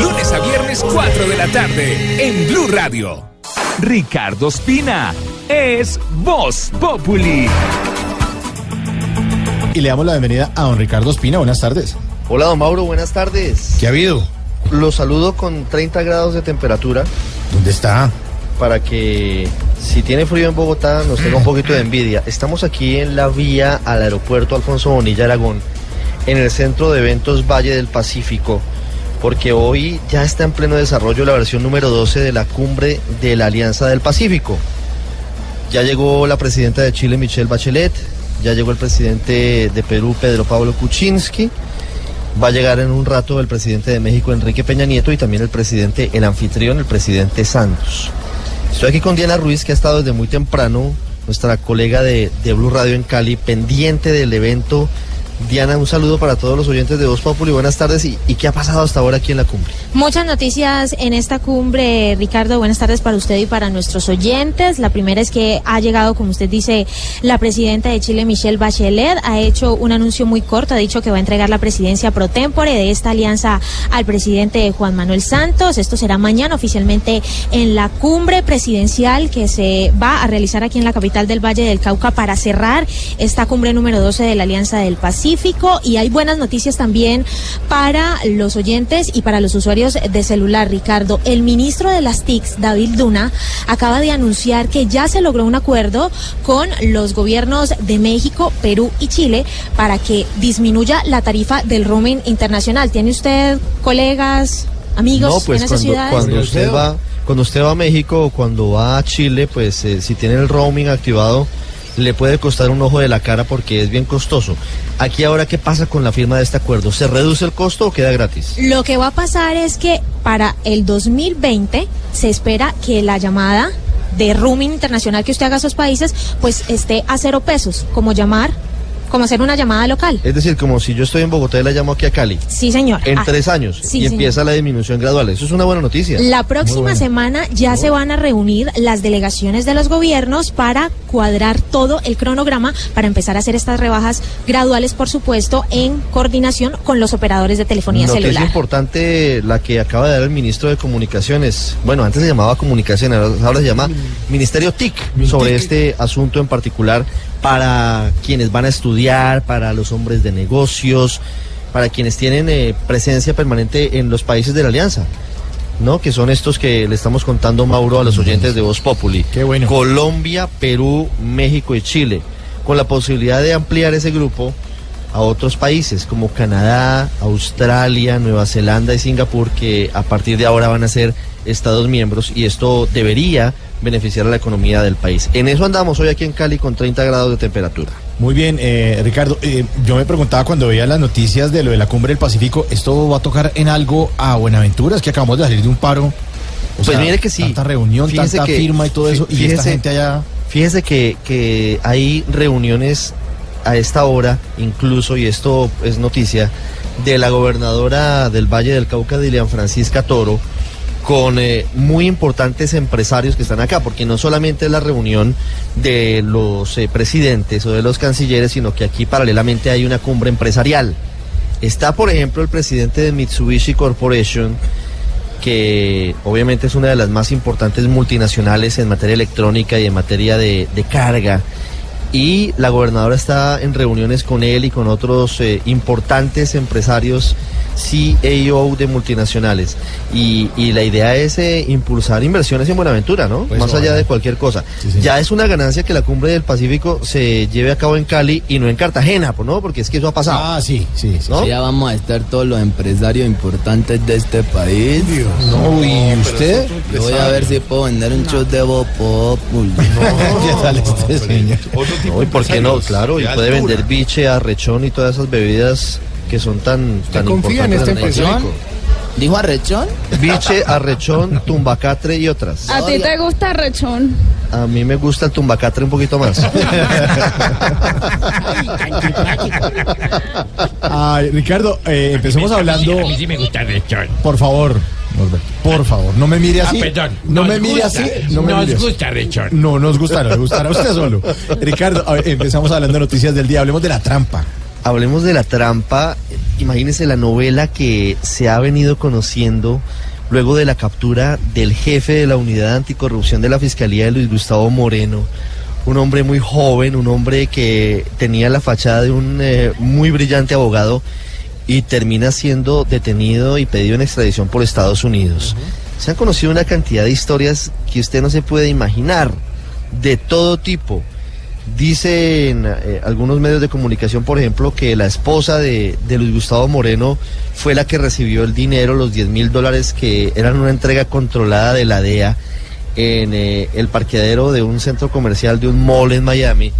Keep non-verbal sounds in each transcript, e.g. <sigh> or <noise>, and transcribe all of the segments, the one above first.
Lunes a viernes 4 de la tarde en Blue Radio. Ricardo Espina es Voz Populi. Y le damos la bienvenida a don Ricardo Espina. Buenas tardes. Hola, don Mauro. Buenas tardes. ¿Qué ha habido? Los saludo con 30 grados de temperatura. ¿Dónde está? Para que si tiene frío en Bogotá nos tenga un <laughs> poquito de envidia. Estamos aquí en la vía al aeropuerto Alfonso Bonilla Aragón, en el centro de eventos Valle del Pacífico, porque hoy ya está en pleno desarrollo la versión número 12 de la cumbre de la Alianza del Pacífico. Ya llegó la presidenta de Chile, Michelle Bachelet, ya llegó el presidente de Perú, Pedro Pablo Kuczynski. Va a llegar en un rato el presidente de México, Enrique Peña Nieto, y también el presidente, el anfitrión, el presidente Santos. Estoy aquí con Diana Ruiz, que ha estado desde muy temprano, nuestra colega de, de Blue Radio en Cali, pendiente del evento Diana, un saludo para todos los oyentes de Voz Populi. Buenas tardes. ¿Y, ¿Y, qué ha pasado hasta ahora aquí en la cumbre? Muchas noticias en esta cumbre, Ricardo. Buenas tardes para usted y para nuestros oyentes. La primera es que ha llegado, como usted dice, la presidenta de Chile, Michelle Bachelet. Ha hecho un anuncio muy corto. Ha dicho que va a entregar la presidencia pro tempore de esta alianza al presidente Juan Manuel Santos. Esto será mañana oficialmente en la cumbre presidencial que se va a realizar aquí en la capital del Valle del Cauca para cerrar esta cumbre número 12 de la Alianza del Pacífico y hay buenas noticias también para los oyentes y para los usuarios de celular, Ricardo. El ministro de las TICs, David Duna, acaba de anunciar que ya se logró un acuerdo con los gobiernos de México, Perú y Chile para que disminuya la tarifa del roaming internacional. ¿Tiene usted colegas, amigos no, pues en esa cuando? Cuando usted va, cuando usted va a México o cuando va a Chile, pues eh, si tiene el roaming activado, le puede costar un ojo de la cara porque es bien costoso. Aquí ahora, ¿qué pasa con la firma de este acuerdo? ¿Se reduce el costo o queda gratis? Lo que va a pasar es que para el 2020 se espera que la llamada de roaming internacional que usted haga a esos países, pues esté a cero pesos, como llamar como hacer una llamada local. Es decir, como si yo estoy en Bogotá y la llamo aquí a Cali. Sí, señor. En Ah, tres años. sí, y señor. empieza la disminución gradual. Eso es una buena noticia. La próxima semana ya se van a reunir las delegaciones de los gobiernos para cuadrar todo el cronograma para empezar a hacer estas rebajas graduales, por supuesto, en coordinación con los operadores de telefonía Noticia celular. importante la que acaba de dar el ministro de Comunicaciones. Bueno, antes se llamaba Comunicaciones, ahora se llama Ministerio TIC sobre este asunto en particular para quienes van a estudiar, para los hombres de negocios, para quienes tienen eh, presencia permanente en los países de la Alianza. ¿no? Que son estos que le estamos contando, Mauro, a los oyentes de Voz Populi. Qué bueno. Colombia, Perú, México y Chile. Con la posibilidad de ampliar ese grupo a otros países como Canadá, Australia, Nueva Zelanda y Singapur, que a partir de ahora van a ser Estados miembros y esto debería beneficiar a la economía del país. En eso andamos hoy aquí en Cali con 30 grados de temperatura. Muy bien, eh, Ricardo. eh, yo me preguntaba cuando veía las noticias de lo de la cumbre del Pacífico, ¿esto va a tocar en algo a Buenaventura? Es que acabamos de salir de un paro. O Pues sea, mire que sí. Tanta reunión, Fíjese tanta que- firma y todo eso. y esta gente allá. Fíjese que, que hay reuniones a esta hora, incluso, y esto es noticia, de la gobernadora del Valle del Cauca, Dilian Francisca Toro, con eh, muy importantes empresarios que están acá, porque no solamente es la reunión de los eh, presidentes o de los cancilleres, sino que aquí paralelamente hay una cumbre empresarial. Está, por ejemplo, el presidente de Mitsubishi Corporation, que obviamente es una de las más importantes multinacionales en materia electrónica y en materia de, de carga. Y la gobernadora está en reuniones con él y con otros eh, importantes empresarios CEO de multinacionales. Y, y la idea es eh, impulsar inversiones en Buenaventura, ¿no? Pues Más allá de cualquier cosa. Sí, ya es una ganancia que la cumbre del Pacífico se lleve a cabo en Cali y no en Cartagena, pues, ¿no? Porque es que eso ha pasado. Ah, sí, sí, sí. ¿No? Ya vamos a estar todos los empresarios importantes de este país. No, ¿y usted? Yo voy a ver si puedo vender un show de Bob Populi. <laughs> ¿Qué tal este señor? <laughs> No, ¿y por qué no? Claro, y puede vender biche, arrechón y todas esas bebidas que son tan, tan confía en importantes este en? Pacífico. ¿Dijo arrechón? Biche, arrechón, tumbacatre y otras. ¿A ti te gusta rechón? A mí me gusta el tumbacatre un poquito más. <laughs> Ay, Ricardo, eh, empecemos hablando. A mí sí me gusta Rechón. Por favor, Norberto, por favor, no me mire así. Ah, perdón. No Nos me mire gusta, así. No me nos mire así. gusta Rechón. No nos gusta, no le gustará a usted <laughs> solo. Ricardo, a ver, empezamos hablando de noticias del día. Hablemos de la trampa. Hablemos de la trampa. Imagínense la novela que se ha venido conociendo luego de la captura del jefe de la unidad anticorrupción de la Fiscalía de Luis Gustavo Moreno. Un hombre muy joven, un hombre que tenía la fachada de un eh, muy brillante abogado y termina siendo detenido y pedido en extradición por Estados Unidos. Se han conocido una cantidad de historias que usted no se puede imaginar, de todo tipo. Dicen eh, algunos medios de comunicación, por ejemplo, que la esposa de, de Luis Gustavo Moreno fue la que recibió el dinero, los 10 mil dólares que eran una entrega controlada de la DEA en eh, el parqueadero de un centro comercial de un mall en Miami.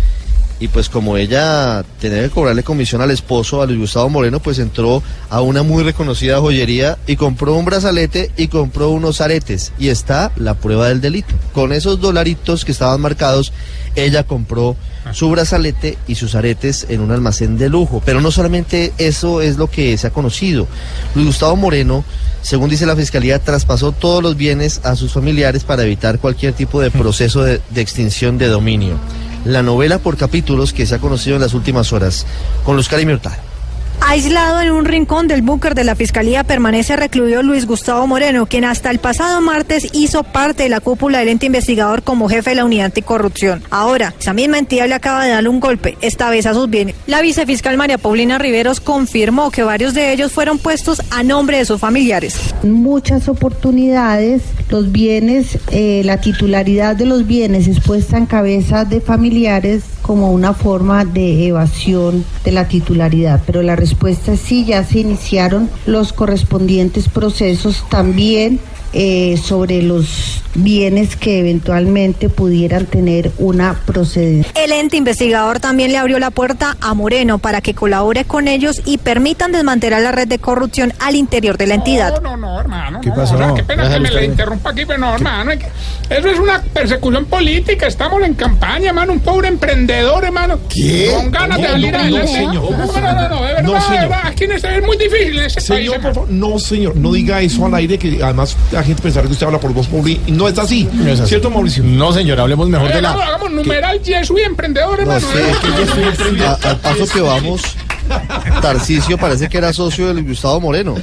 Y pues como ella tenía que cobrarle comisión al esposo, a Luis Gustavo Moreno, pues entró a una muy reconocida joyería y compró un brazalete y compró unos aretes. Y está la prueba del delito. Con esos dolaritos que estaban marcados, ella compró su brazalete y sus aretes en un almacén de lujo. Pero no solamente eso es lo que se ha conocido. Luis Gustavo Moreno, según dice la fiscalía, traspasó todos los bienes a sus familiares para evitar cualquier tipo de <laughs> proceso de, de extinción de dominio. La novela por capítulos que se ha conocido en las últimas horas con Cari Hurtado. Aislado en un rincón del búnker de la Fiscalía permanece recluido Luis Gustavo Moreno, quien hasta el pasado martes hizo parte de la cúpula del ente investigador como jefe de la unidad anticorrupción. Ahora, esa misma entidad le acaba de darle un golpe, esta vez a sus bienes. La vicefiscal María Paulina Riveros confirmó que varios de ellos fueron puestos a nombre de sus familiares. muchas oportunidades, los bienes, eh, la titularidad de los bienes es puesta en cabeza de familiares como una forma de evasión de la titularidad, pero la respuesta es sí, ya se iniciaron los correspondientes procesos también eh, sobre los bienes que eventualmente pudieran tener una procedencia. El ente investigador también le abrió la puerta a Moreno para que colabore con ellos y permitan desmantelar la red de corrupción al interior de la entidad. No, no, no, hermano. ¿Qué no, pasó? o sea, qué pena que me le interrumpa aquí, pero no, hermano. hay que- Eso es una persecución política. Estamos en campaña, hermano. Un pobre emprendedor, hermano. ¿Qué? Con ganas de No, salir no, no, adelante. señor. No, no, no, no, de verdad, No, de señor. verdad. Aquí es muy difícil en este país, Señor, por favor, no, señor, no diga eso al aire, que además la gente pensará que usted habla por voz pública y no es así. No es así. ¿Cierto, Mauricio? No, señor, hablemos mejor Eh, de la. hagamos numeral Yesu y emprendedor, No, hermano. sí, ¿eh? es que yo. A- al paso que vamos, Tarcisio parece que era socio de Luis Gustavo Moreno.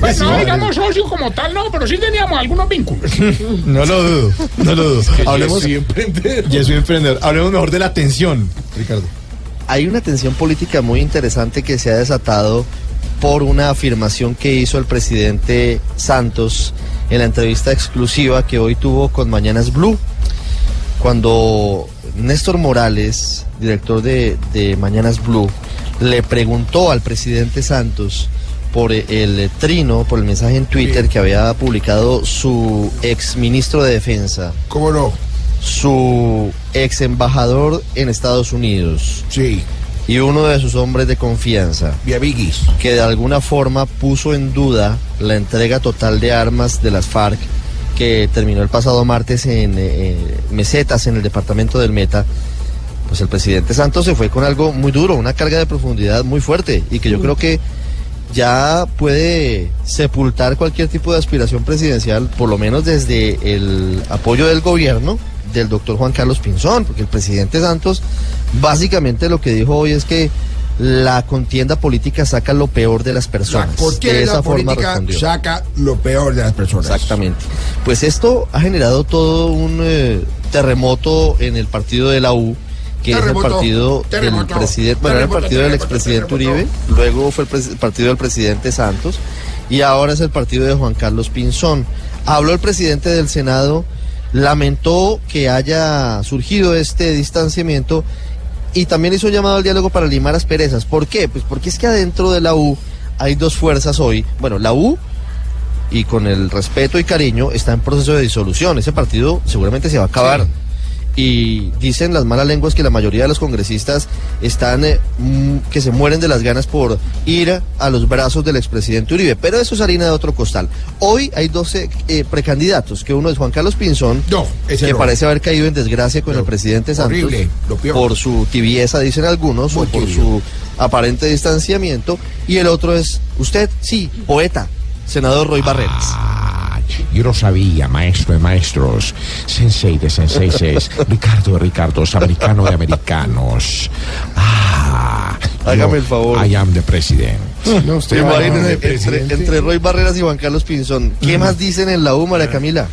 Pues no digamos socio como tal, no, pero sí teníamos algunos vínculos. <laughs> No lo dudo, no lo dudo. Hablemos. Sí, emprendedor. Ya soy emprendedor. Hablemos mejor de la tensión, Ricardo. Hay una tensión política muy interesante que se ha desatado por una afirmación que hizo el presidente Santos en la entrevista exclusiva que hoy tuvo con Mañanas Blue. Cuando Néstor Morales, director de, de Mañanas Blue, le preguntó al presidente Santos por el trino, por el mensaje en Twitter que había publicado su ex ministro de Defensa, ¿Cómo no? su ex embajador en Estados Unidos Sí, y uno de sus hombres de confianza, vía Biggies. que de alguna forma puso en duda la entrega total de armas de las FARC que terminó el pasado martes en eh, Mesetas, en el departamento del Meta, pues el presidente Santos se fue con algo muy duro, una carga de profundidad muy fuerte y que yo creo que ya puede sepultar cualquier tipo de aspiración presidencial, por lo menos desde el apoyo del gobierno del doctor Juan Carlos Pinzón, porque el presidente Santos básicamente lo que dijo hoy es que la contienda política saca lo peor de las personas. de esa forma respondió. saca lo peor de las personas. Exactamente. Pues esto ha generado todo un eh, terremoto en el partido de la U que es el partido terremoto, del presidente, bueno, era el partido del expresidente. Uribe, luego fue el partido del presidente Santos y ahora es el partido de Juan Carlos Pinzón. Habló el presidente del Senado, lamentó que haya surgido este distanciamiento y también hizo un llamado al diálogo para limar asperezas. ¿Por qué? Pues porque es que adentro de la U hay dos fuerzas hoy. Bueno, la U y con el respeto y cariño está en proceso de disolución. Ese partido seguramente se va a acabar. Y dicen las malas lenguas que la mayoría de los congresistas están eh, mm, que se mueren de las ganas por ir a los brazos del expresidente Uribe. Pero eso es harina de otro costal. Hoy hay 12 eh, precandidatos, que uno es Juan Carlos Pinzón, ese que no. parece haber caído en desgracia con el presidente Santos horrible, lo peor. por su tibieza, dicen algunos, o por su aparente distanciamiento. Y el otro es usted, sí, poeta, senador Roy Barreras. Yo lo sabía, maestro de maestros, sensei de senseis, Ricardo de Ricardos, americano de americanos. Ah, Hágame yo- el favor. I am the president. <laughs> No, usted entre, entre Roy Barreras y Juan Carlos Pinzón. ¿Qué más dicen en la U, María Camila?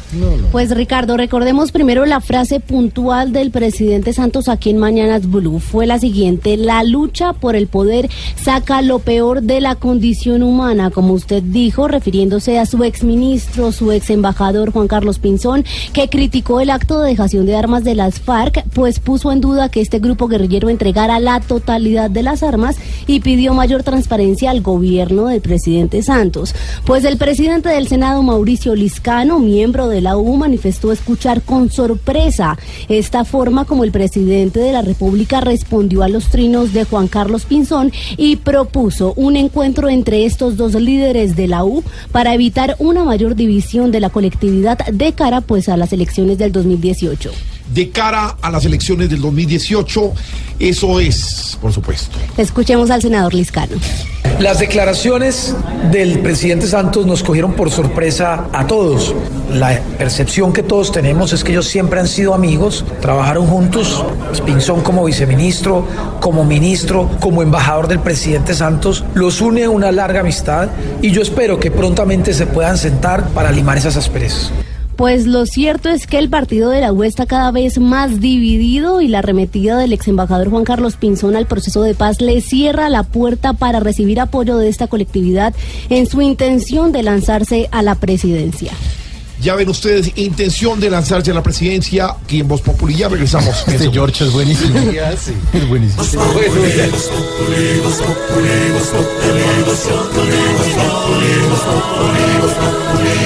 Pues Ricardo, recordemos primero la frase puntual del presidente Santos aquí en Mañanas Blue. Fue la siguiente, la lucha por el poder saca lo peor de la condición humana, como usted dijo, refiriéndose a su exministro, su ex embajador Juan Carlos Pinzón, que criticó el acto de dejación de armas de las FARC, pues puso en duda que este grupo guerrillero entregara la totalidad de las armas y pidió mayor transparencia al gobierno del presidente Santos. Pues el presidente del Senado, Mauricio Liscano, miembro de la U, manifestó escuchar con sorpresa esta forma como el presidente de la República respondió a los trinos de Juan Carlos Pinzón y propuso un encuentro entre estos dos líderes de la U para evitar una mayor división de la colectividad de cara pues a las elecciones del 2018. De cara a las elecciones del 2018, eso es, por supuesto. Escuchemos al senador Liscano. Las declaraciones del presidente Santos nos cogieron por sorpresa a todos. La percepción que todos tenemos es que ellos siempre han sido amigos, trabajaron juntos, Pinzón como viceministro, como ministro, como embajador del presidente Santos, los une una larga amistad y yo espero que prontamente se puedan sentar para limar esas asperezas. Pues lo cierto es que el partido de la U está cada vez más dividido y la arremetida del ex embajador Juan Carlos Pinzón al proceso de paz le cierra la puerta para recibir apoyo de esta colectividad en su intención de lanzarse a la presidencia. Ya ven ustedes, intención de lanzarse a la presidencia, aquí en Voz Populi. Ya regresamos. <laughs> Este George es buenísimo. <laughs> Es buenísimo.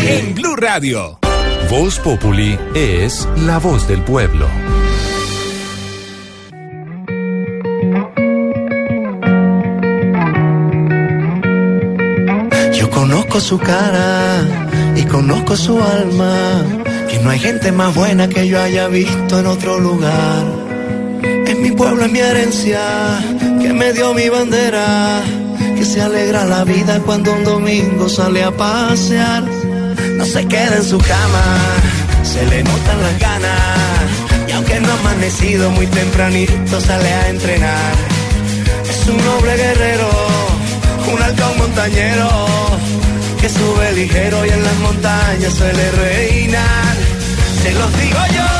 En Blue Radio. Voz Populi es la voz del pueblo. Yo conozco su cara y conozco su alma, que no hay gente más buena que yo haya visto en otro lugar. Es mi pueblo, es mi herencia, que me dio mi bandera, que se alegra la vida cuando un domingo sale a pasear. No se queda en su cama, se le notan las ganas, y aunque no ha amanecido muy tempranito, sale a entrenar. Es un noble guerrero, un halcón montañero que sube ligero y en las montañas suele reinar. Se los digo yo,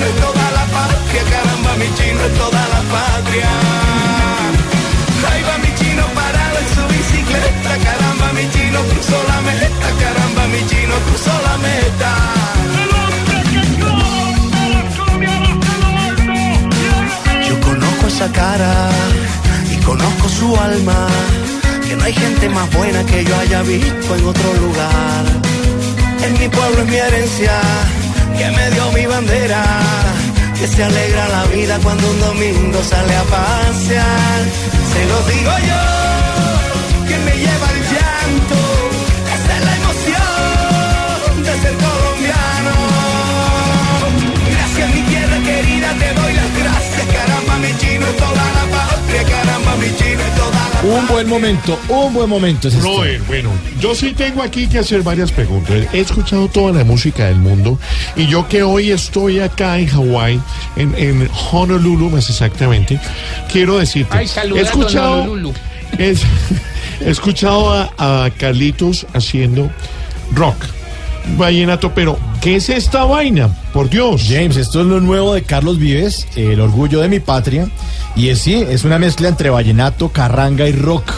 chino es toda la patria, caramba mi chino es toda la patria. Ahí va mi chino parado en su bicicleta, caramba mi chino cruzó la meta, caramba mi chino cruzó la meta. Yo conozco esa cara y conozco su alma, que no hay gente más buena que yo haya visto en otro lugar. En mi pueblo es mi herencia, que me dio mi bandera, que se alegra la vida cuando un domingo sale a pasear. Se lo digo yo, que me lleva el llanto, esa es la emoción de ser colombiano. Gracias mi tierra querida, te doy las gracias, caramba mi chino toda la patria, Un buen momento, un buen momento. es este. Bueno, yo sí tengo aquí que hacer varias preguntas. He escuchado toda la música del mundo y yo que hoy estoy acá en Hawái, en, en Honolulu más exactamente, quiero decirte, Ay, he escuchado, Honolulu. Es- <laughs> he escuchado a, a Carlitos haciendo rock, vallenato, pero ¿qué es esta vaina? Por Dios. James, esto es lo nuevo de Carlos Vives, El orgullo de mi patria. Y es sí, es una mezcla entre vallenato, carranga y rock.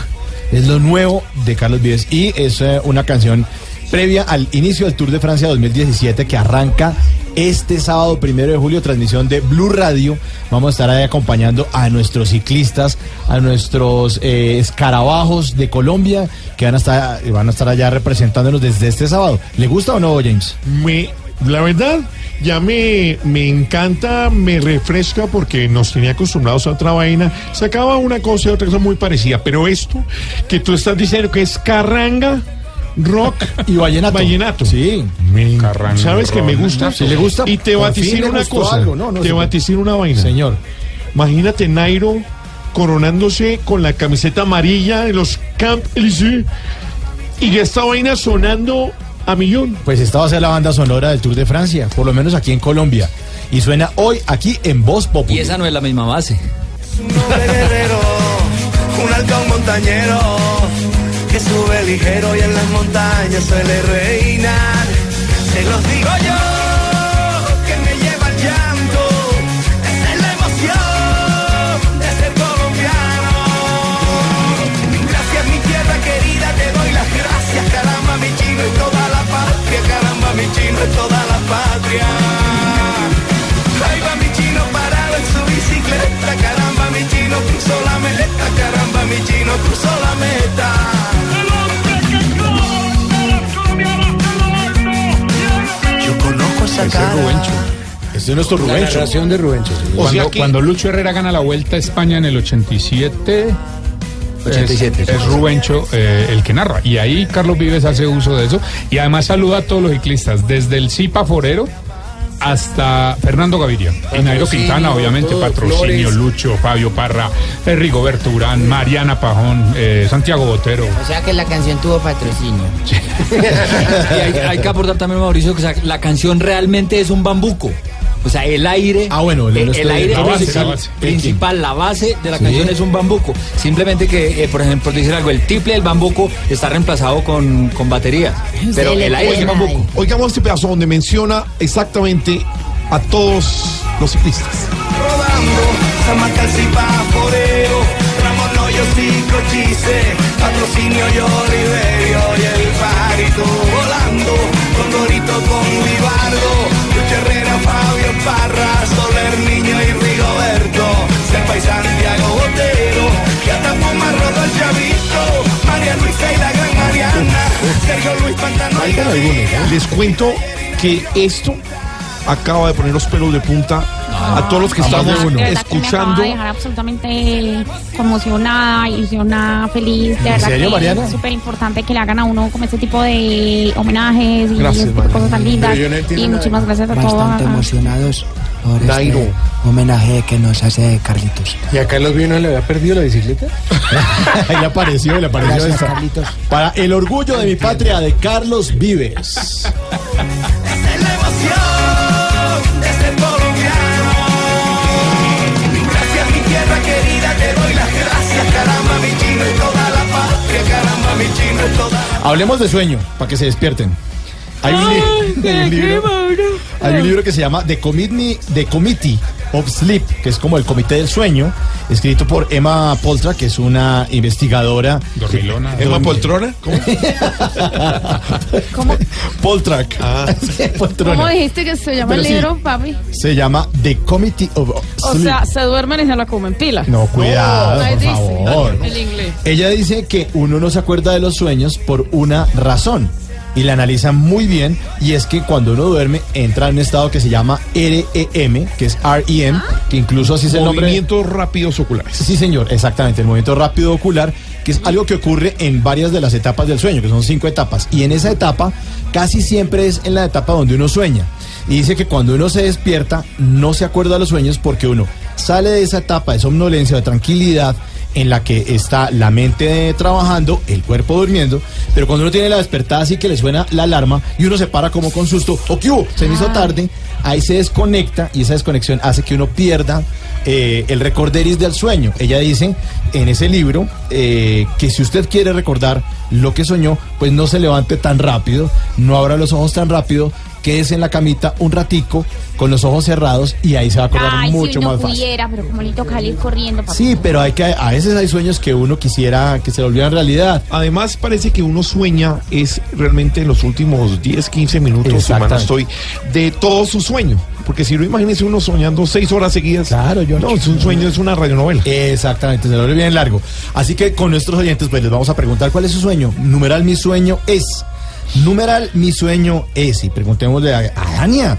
Es lo nuevo de Carlos Vives. Y es eh, una canción previa al inicio del Tour de Francia 2017 que arranca este sábado primero de julio, transmisión de Blue Radio. Vamos a estar ahí acompañando a nuestros ciclistas, a nuestros eh, escarabajos de Colombia que van a estar, van a estar allá representándonos desde este sábado. ¿Le gusta o no, James? Me, la verdad, ya me, me encanta, me refresca porque nos tenía acostumbrados a otra vaina. Sacaba una cosa y otra cosa muy parecida. Pero esto que tú estás diciendo que es carranga, rock y vallenato. Vallenato. Sí. Me- ¿Sabes que me gusta? Si le gusta, Y te vaticino una cosa. algo. No, no, te vaticino una vaina. Señor. Imagínate Nairo coronándose con la camiseta amarilla de los Camp Élysées y esta vaina sonando a millón. Pues esta va a ser la banda sonora del Tour de Francia, por lo menos aquí en Colombia. Y suena hoy aquí en Voz Populi. Y esa no es la misma base. de guerrero, un halcón montañero sube ligero y en las montañas suele reinar. Se los digo yo, que me lleva el llanto, esa es la emoción de ser colombiano. Gracias mi tierra querida, te doy las gracias, caramba mi chino y toda la patria, caramba mi chino y toda la patria. Chino cruzó la meta, caramba mi chino cruzó la meta. Yo conozco esa cara. Este es nuestro La Rubencho. narración de Rubencho. Cuando, cuando Lucho Herrera gana la Vuelta a España en el 87, es- 87, es, Rubencho eh, el que narra. Y ahí Carlos Vives hace uso de eso. Y además saluda a todos los ciclistas, desde el Zipa Forero hasta Fernando Gaviria. Y Nairo Quintana, obviamente, patrocinio, Flores. Lucho, Fabio Parra, eh, Rigoberto Urán, Mariana Pajón, eh, Santiago Botero. O sea que la canción tuvo patrocinio. <laughs> <laughs> Y hay, hay que aportar también, Mauricio, que la canción realmente es un bambuco. O sea, el aire, Ah, bueno, el- el, el- el aire la base, principal, la base. principal, la base de la Sí. canción es un bambuco. Simplemente que, eh, por ejemplo, decir algo, el triple del bambuco está reemplazado con, con batería. Pero el aire es un bambuco. Oigamos este pedazo donde menciona exactamente a todos los ciclistas. patrocinio y Oliverio y el Parito volando, con Dorito, con Fabio Parra, Soler Niño y Rigoberto, Sepa y Santiago Botero, y hasta Puma Rodo el Chavito, María Luisa y la Gran Mariana, Sergio Luis Pantano y Gaviria. Les cuento que esto acaba de poner los pelos de punta a todos los que Sí, estamos de verdad que me acaba escuchando. de dejar absolutamente conmocionada, ilusionada, feliz. De ¿En verdad serio, que Mariana? es súper importante que le hagan a uno como este tipo de homenajes y Gracias, este cosas tan lindas. No Y muchísimas gracias a todos. Bastante emocionados por Nairo. este homenaje que nos hace Carlitos. ¿Y a Carlos Vino le había perdido la bicicleta? <laughs> Ahí le apareció, le apareció Gracias. Carlitos. Para el orgullo de mi patria de Carlos Vives. Hablemos de sueño, para que se despierten. Hay un, li- <laughs> hay un libro, hay un libro que se llama The Committee, The Committee of Sleep, que es como el comité del sueño, escrito por Emma Poltra, que es una investigadora. Dormilona. ¿Emma Poltrona? ¿Cómo? ¿Cómo, Poltrak. <laughs> Poltrona. ¿Cómo dijiste que se llama Pero el sí. libro, papi? Se llama The Committee of O Sleep. sea, se duermen y se la comen pila. No, cuidado, ahí por dice, favor. El inglés. Ella dice que uno no se acuerda de los sueños por una razón y la analiza muy bien y es que cuando uno duerme entra en un estado que se llama REM, que es REM, que incluso así es el nombre. Movimientos rápidos oculares. Sí, señor, exactamente, el movimiento rápido ocular, que es algo que ocurre en varias de las etapas del sueño, que son cinco etapas. Y en esa etapa casi siempre es en la etapa donde uno sueña. Y dice que cuando uno se despierta no se acuerda de los sueños porque uno sale de esa etapa de somnolencia, de tranquilidad, en la que está la mente trabajando, el cuerpo durmiendo, pero cuando uno tiene la despertada así que le suena la alarma y uno se para como con susto, o hubo, se me hizo tarde, ahí se desconecta y esa desconexión hace que uno pierda eh, El Recorderis del Sueño. Ella dice en ese libro eh, que si usted quiere recordar lo que soñó, pues no se levante tan rápido, no abra los ojos tan rápido, quédese en la camita un ratico con los ojos cerrados y ahí se va a acordar Ay, mucho si uno más fácil. pudiera, pero como le toca ir corriendo. papá. Sí, pero hay que a veces hay sueños que uno quisiera que se volvieran realidad. Además, parece que uno sueña es realmente en los últimos 10, 15 minutos, no estoy, de todo su sueño. Porque si no, imagínese uno soñando seis horas seguidas. Claro, yo No, es un sueño, es una radionovela. Exactamente, se lo ve bien largo. Así que con nuestros oyentes, pues les vamos a preguntar cuál es su sueño. Numeral mi sueño es. Numeral mi sueño es. Y preguntémosle a, a Dania.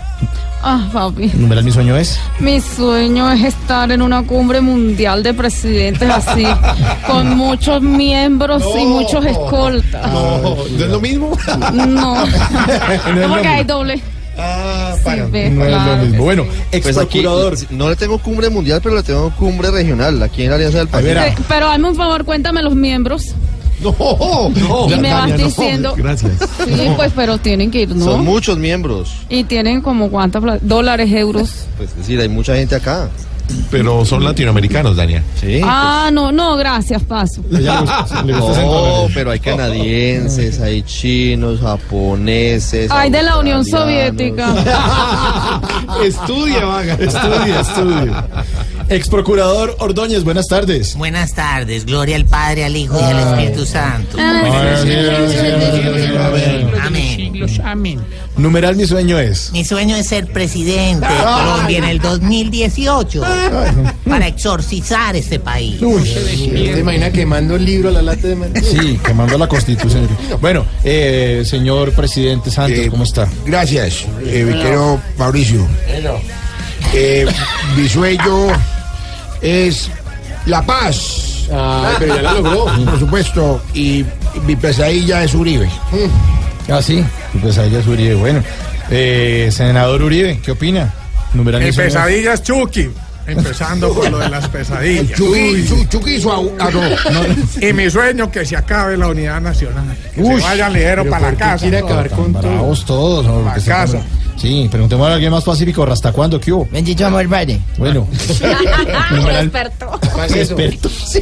Ah, papi. Numeral mi sueño es. Mi sueño es estar en una cumbre mundial de presidentes así, <laughs> con muchos miembros y muchos escoltas. No, ¿no es lo mismo? No, <laughs> No es lo porque hay doble. Ah, Sí, ve, No es lo mismo. Bueno, ex Pues aquí no le tengo cumbre mundial, pero le tengo cumbre regional, aquí en la Alianza del País. Pero hazme un favor, cuéntame los miembros. No, no. Y me vas Dania, no. diciendo. Gracias. Sí, pues, pero tienen que ir, ¿no? Son muchos miembros. Y tienen como cuántas pla- dólares, euros. Pues es decir, hay mucha gente acá. Pero son latinoamericanos, Dania. Sí. Ah, no, no, gracias, paso. No, pero hay canadienses, hay chinos, japoneses. Ay, de la Unión. Soviética. Estudia, vaga. Estudia, estudia. Ex procurador Ordóñez, buenas tardes. Buenas tardes, gloria al Padre, al Hijo y al Espíritu Santo. Amén. Amén. Numeral mi sueño es. Mi sueño es ser presidente de Colombia en el 2018 para exorcizar este país. ¿Te imagina quemando el libro a la lata de Sí, quemando la constitución. Bueno, eh, señor presidente Santos, ¿cómo está? Gracias, eh, Mauricio. Eh, mi sueño es la paz. pero ya la logró. Por supuesto, y mi pesadilla es Uribe. Ah, sí, pues ahí es Uribe. Bueno, eh, senador Uribe, ¿qué opina? Numeral Mi mi sueño es. pesadilla es Chucky. Empezando por lo de las pesadillas. <laughs> Chucky, Chu- Chucky su au- ah, no. Y mi sueño que se acabe la unidad nacional. Que Uy, se vayan ligero para la ¿por qué casa. quiere acabar con Bravos todos. ¿no? La Porque está casa. Sí, preguntemos a alguien más pacífico. ¿Hasta cuándo? ¿Qué hubo? Bendito amor, Padre. Bueno. <laughs> Numeral- experto. Experto. Sí.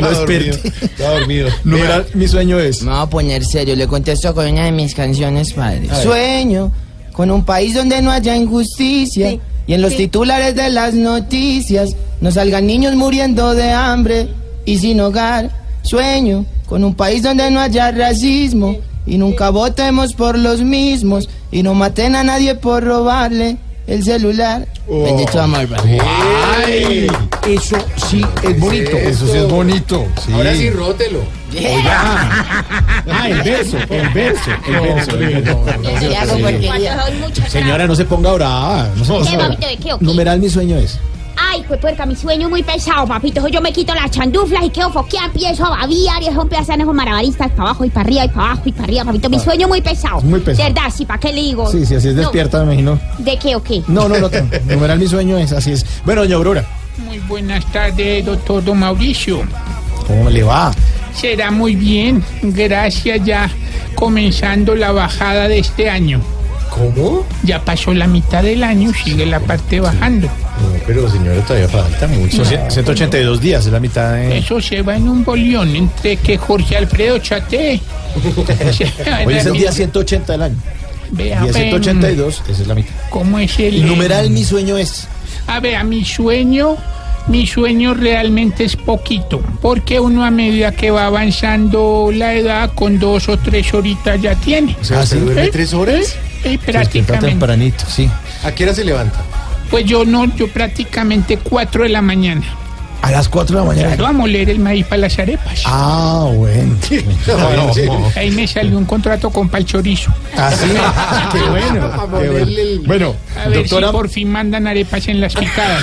No experto. Está dormido. <laughs> Numeral, mi sueño es. Me voy a poner serio, le contesto con una de mis canciones, padre. Sueño con un país donde no haya injusticia y en los sí. titulares de las noticias no salgan niños muriendo de hambre y sin hogar. Sueño con un país donde no haya racismo y nunca votemos por los mismos y no maten a nadie por robarle el celular. Bendito amor. Ay, eso sí es bonito. Eso sí es bonito. Sí. Ahora sí, rótelo. Ah, el verso, el verso, el verso. el verso. Cuando soy mucha Señora, no se ponga brava. No se ¿Qué, ponga papito, brava. de qué o qué? Numeral, mi sueño es. Ay, pues puerca, mi sueño es muy pesado, papito. Yo me quito las chanduflas y quedo foqueada, empiezo a babiar y eso empiezan esos malabaristas para abajo y para arriba y para abajo y para arriba, papito. Mi sueño es muy pesado. Es muy pesado. De verdad, sí, ¿para qué le digo? Sí, sí, así es No, despierta, me imagino. ¿De qué o qué? No, no, no. tengo. <laughs> Numeral, mi sueño es. Así es. Bueno, doña Aurora, Muy buenas tardes, doctor Don Mauricio. ¿cómo le va? Será muy bien, gracias ya comenzando la bajada de este año. ¿Cómo? Ya pasó la mitad del año, sigue la parte bajando. No, pero señora, todavía falta mucho. Son 182 días, es la mitad de... Eso se va en un bolión entre que Jorge Alfredo Chate. <laughs> Hoy es el día 180 del año. Vea, Día ven, 182, esa es la mitad. ¿Cómo es el Y numeral, mi sueño es. A ver, a mi sueño, mi sueño realmente es poquito, porque uno a medida que va avanzando la edad, con dos o tres horitas ya tiene. O sea, ¿se duerme ¿Eh? tres horas? Eh, Se despierta prácticamente. tempranito, sí. ¿A qué hora se levanta? Pues yo no, yo prácticamente cuatro de la mañana. A las 4 de la mañana. Claro, a moler el maíz para las arepas. Ah, bueno. No, <laughs> no. Ahí me salió un contrato con Palchorizo. Ah, sí. <laughs> Qué bueno. qué bueno. Bueno, A ver doctora, si por fin mandan arepas en las picadas.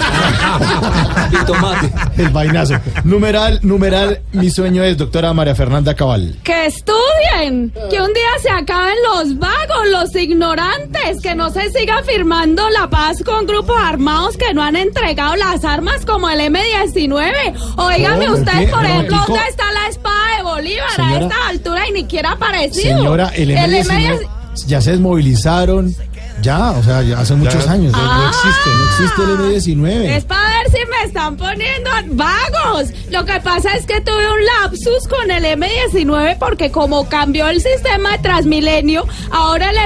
<laughs> y tomate. El vainazo. Numeral, numeral, mi sueño es doctora María Fernanda Cabal. Que estudien, que un día se acaben los vagos, los ignorantes, que no se siga firmando la paz con grupos armados que no han entregado las armas como el M19. Óigame ¿Cómo? usted, ¿Qué? por ejemplo. ¿dónde está la espada de Bolívar Señora. a esta altura y ni siquiera ha aparecido? Señora, el M19 ya se desmovilizaron. Ya, o sea, ya hace muchos años. ya Ah. no existe, no existe el M19. Es para ver si me están poniendo vagos. Lo que pasa es que tuve un lapsus con el M19 porque como cambió el sistema de Transmilenio, ahora el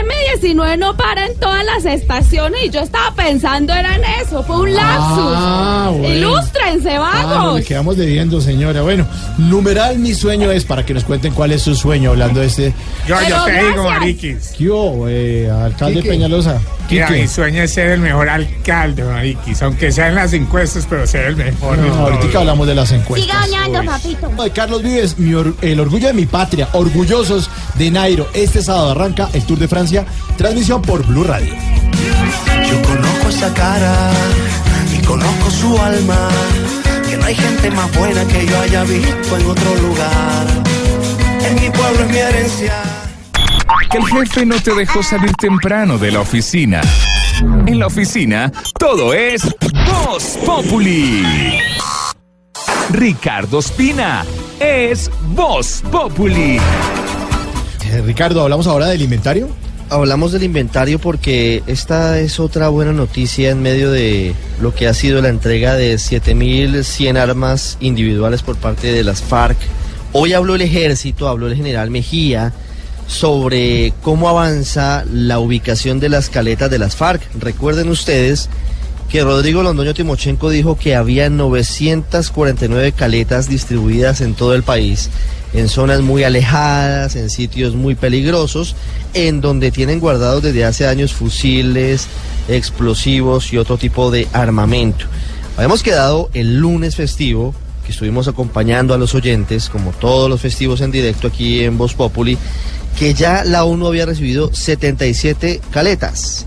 M19 no para en todas las estaciones y yo estaba pensando era en eso. Fue un lapsus. Ah, bueno. Ilústrense, Ah, no, vagos. le quedamos debiendo, señora. Bueno, numeral mi sueño es para que nos cuenten cuál es su sueño hablando de este. Yo, Pero yo te digo. Mariquis. ¿Qué hubo, eh, alcalde Quique. Mira, mi sueño es ser el mejor alcalde, Mariquis. Aunque sea en las encuestas, pero ser el mejor. No, todos. ahorita hablamos de las encuestas. Siga soñando, papito. De Carlos Vives, mi or- el orgullo de mi patria, orgullosos de Nairo. Este sábado arranca el Tour de Francia, transmisión por Blue Radio. Yo conozco esa cara y conozco su alma. Que no hay gente más buena que yo haya visto en otro lugar. En mi pueblo es mi herencia. Que el jefe no te dejó salir temprano de la oficina. En la oficina, todo es Voz Populi. Ricardo Espina es Voz Populi. Eh, Ricardo, hablamos ahora del inventario. Hablamos del inventario porque esta es otra buena noticia en medio de lo que ha sido la entrega de 7.100 armas individuales por parte de las FARC. Hoy habló el ejército, habló el general Mejía sobre cómo avanza la ubicación de las caletas de las FARC. Recuerden ustedes que Rodrigo Londoño Timochenko dijo que había 949 caletas distribuidas en todo el país, en zonas muy alejadas, en sitios muy peligrosos, en donde tienen guardados desde hace años fusiles, explosivos y otro tipo de armamento. Habíamos quedado el lunes festivo, que estuvimos acompañando a los oyentes, como todos los festivos en directo aquí en Voz Populi, que ya la ONU había recibido 77 caletas.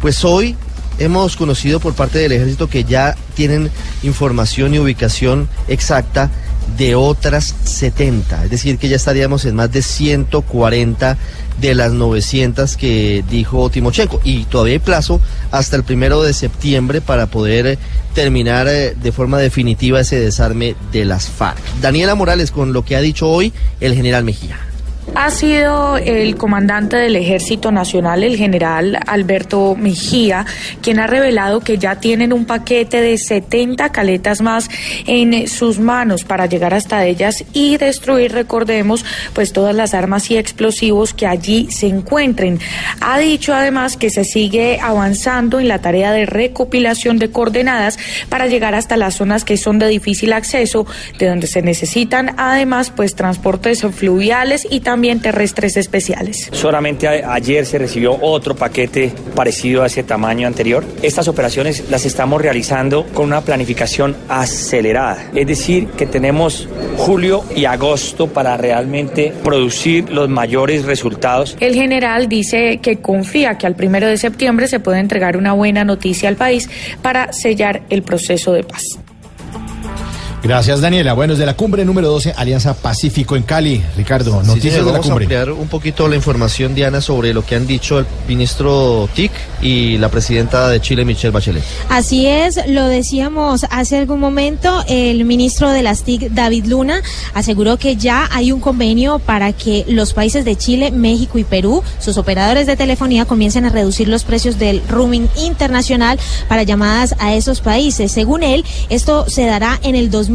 Pues hoy hemos conocido por parte del ejército que ya tienen información y ubicación exacta de otras 70, es decir, que ya estaríamos en más de 140 de las 900 que dijo Timochenko y todavía hay plazo hasta el primero de septiembre para poder eh, terminar eh, de forma definitiva ese desarme de las FARC. Daniela Morales con lo que ha dicho hoy el general Mejía. Ha sido el comandante del Ejército Nacional, el general Alberto Mejía, quien ha revelado que ya tienen un paquete de 70 caletas más en sus manos para llegar hasta ellas y destruir, recordemos, pues todas las armas y explosivos que allí se encuentren. Ha dicho además que se sigue avanzando en la tarea de recopilación de coordenadas para llegar hasta las zonas que son de difícil acceso, de donde se necesitan además pues transportes fluviales y también terrestres especiales. Solamente ayer se recibió otro paquete parecido a ese tamaño anterior. Estas operaciones las estamos realizando con una planificación acelerada. Es decir, que tenemos julio y agosto para realmente producir los mayores resultados. El general dice que confía que al primero de septiembre se puede entregar una buena noticia al país para sellar el proceso de paz. Gracias, Daniela. Bueno, desde la cumbre número 12, Alianza Pacífico en Cali. Ricardo, Sí, noticias señor, de la vamos a cumbre. ampliar un poquito la información, Diana, sobre lo que han dicho el ministro TIC y la presidenta de Chile, Michelle Bachelet. Así es, lo decíamos hace algún momento, el ministro de las TIC, David Luna, aseguró que ya hay un convenio para que los países de Chile, México y Perú, sus operadores de telefonía, comiencen a reducir los precios del roaming internacional para llamadas a esos países. Según él, esto se dará en el 2020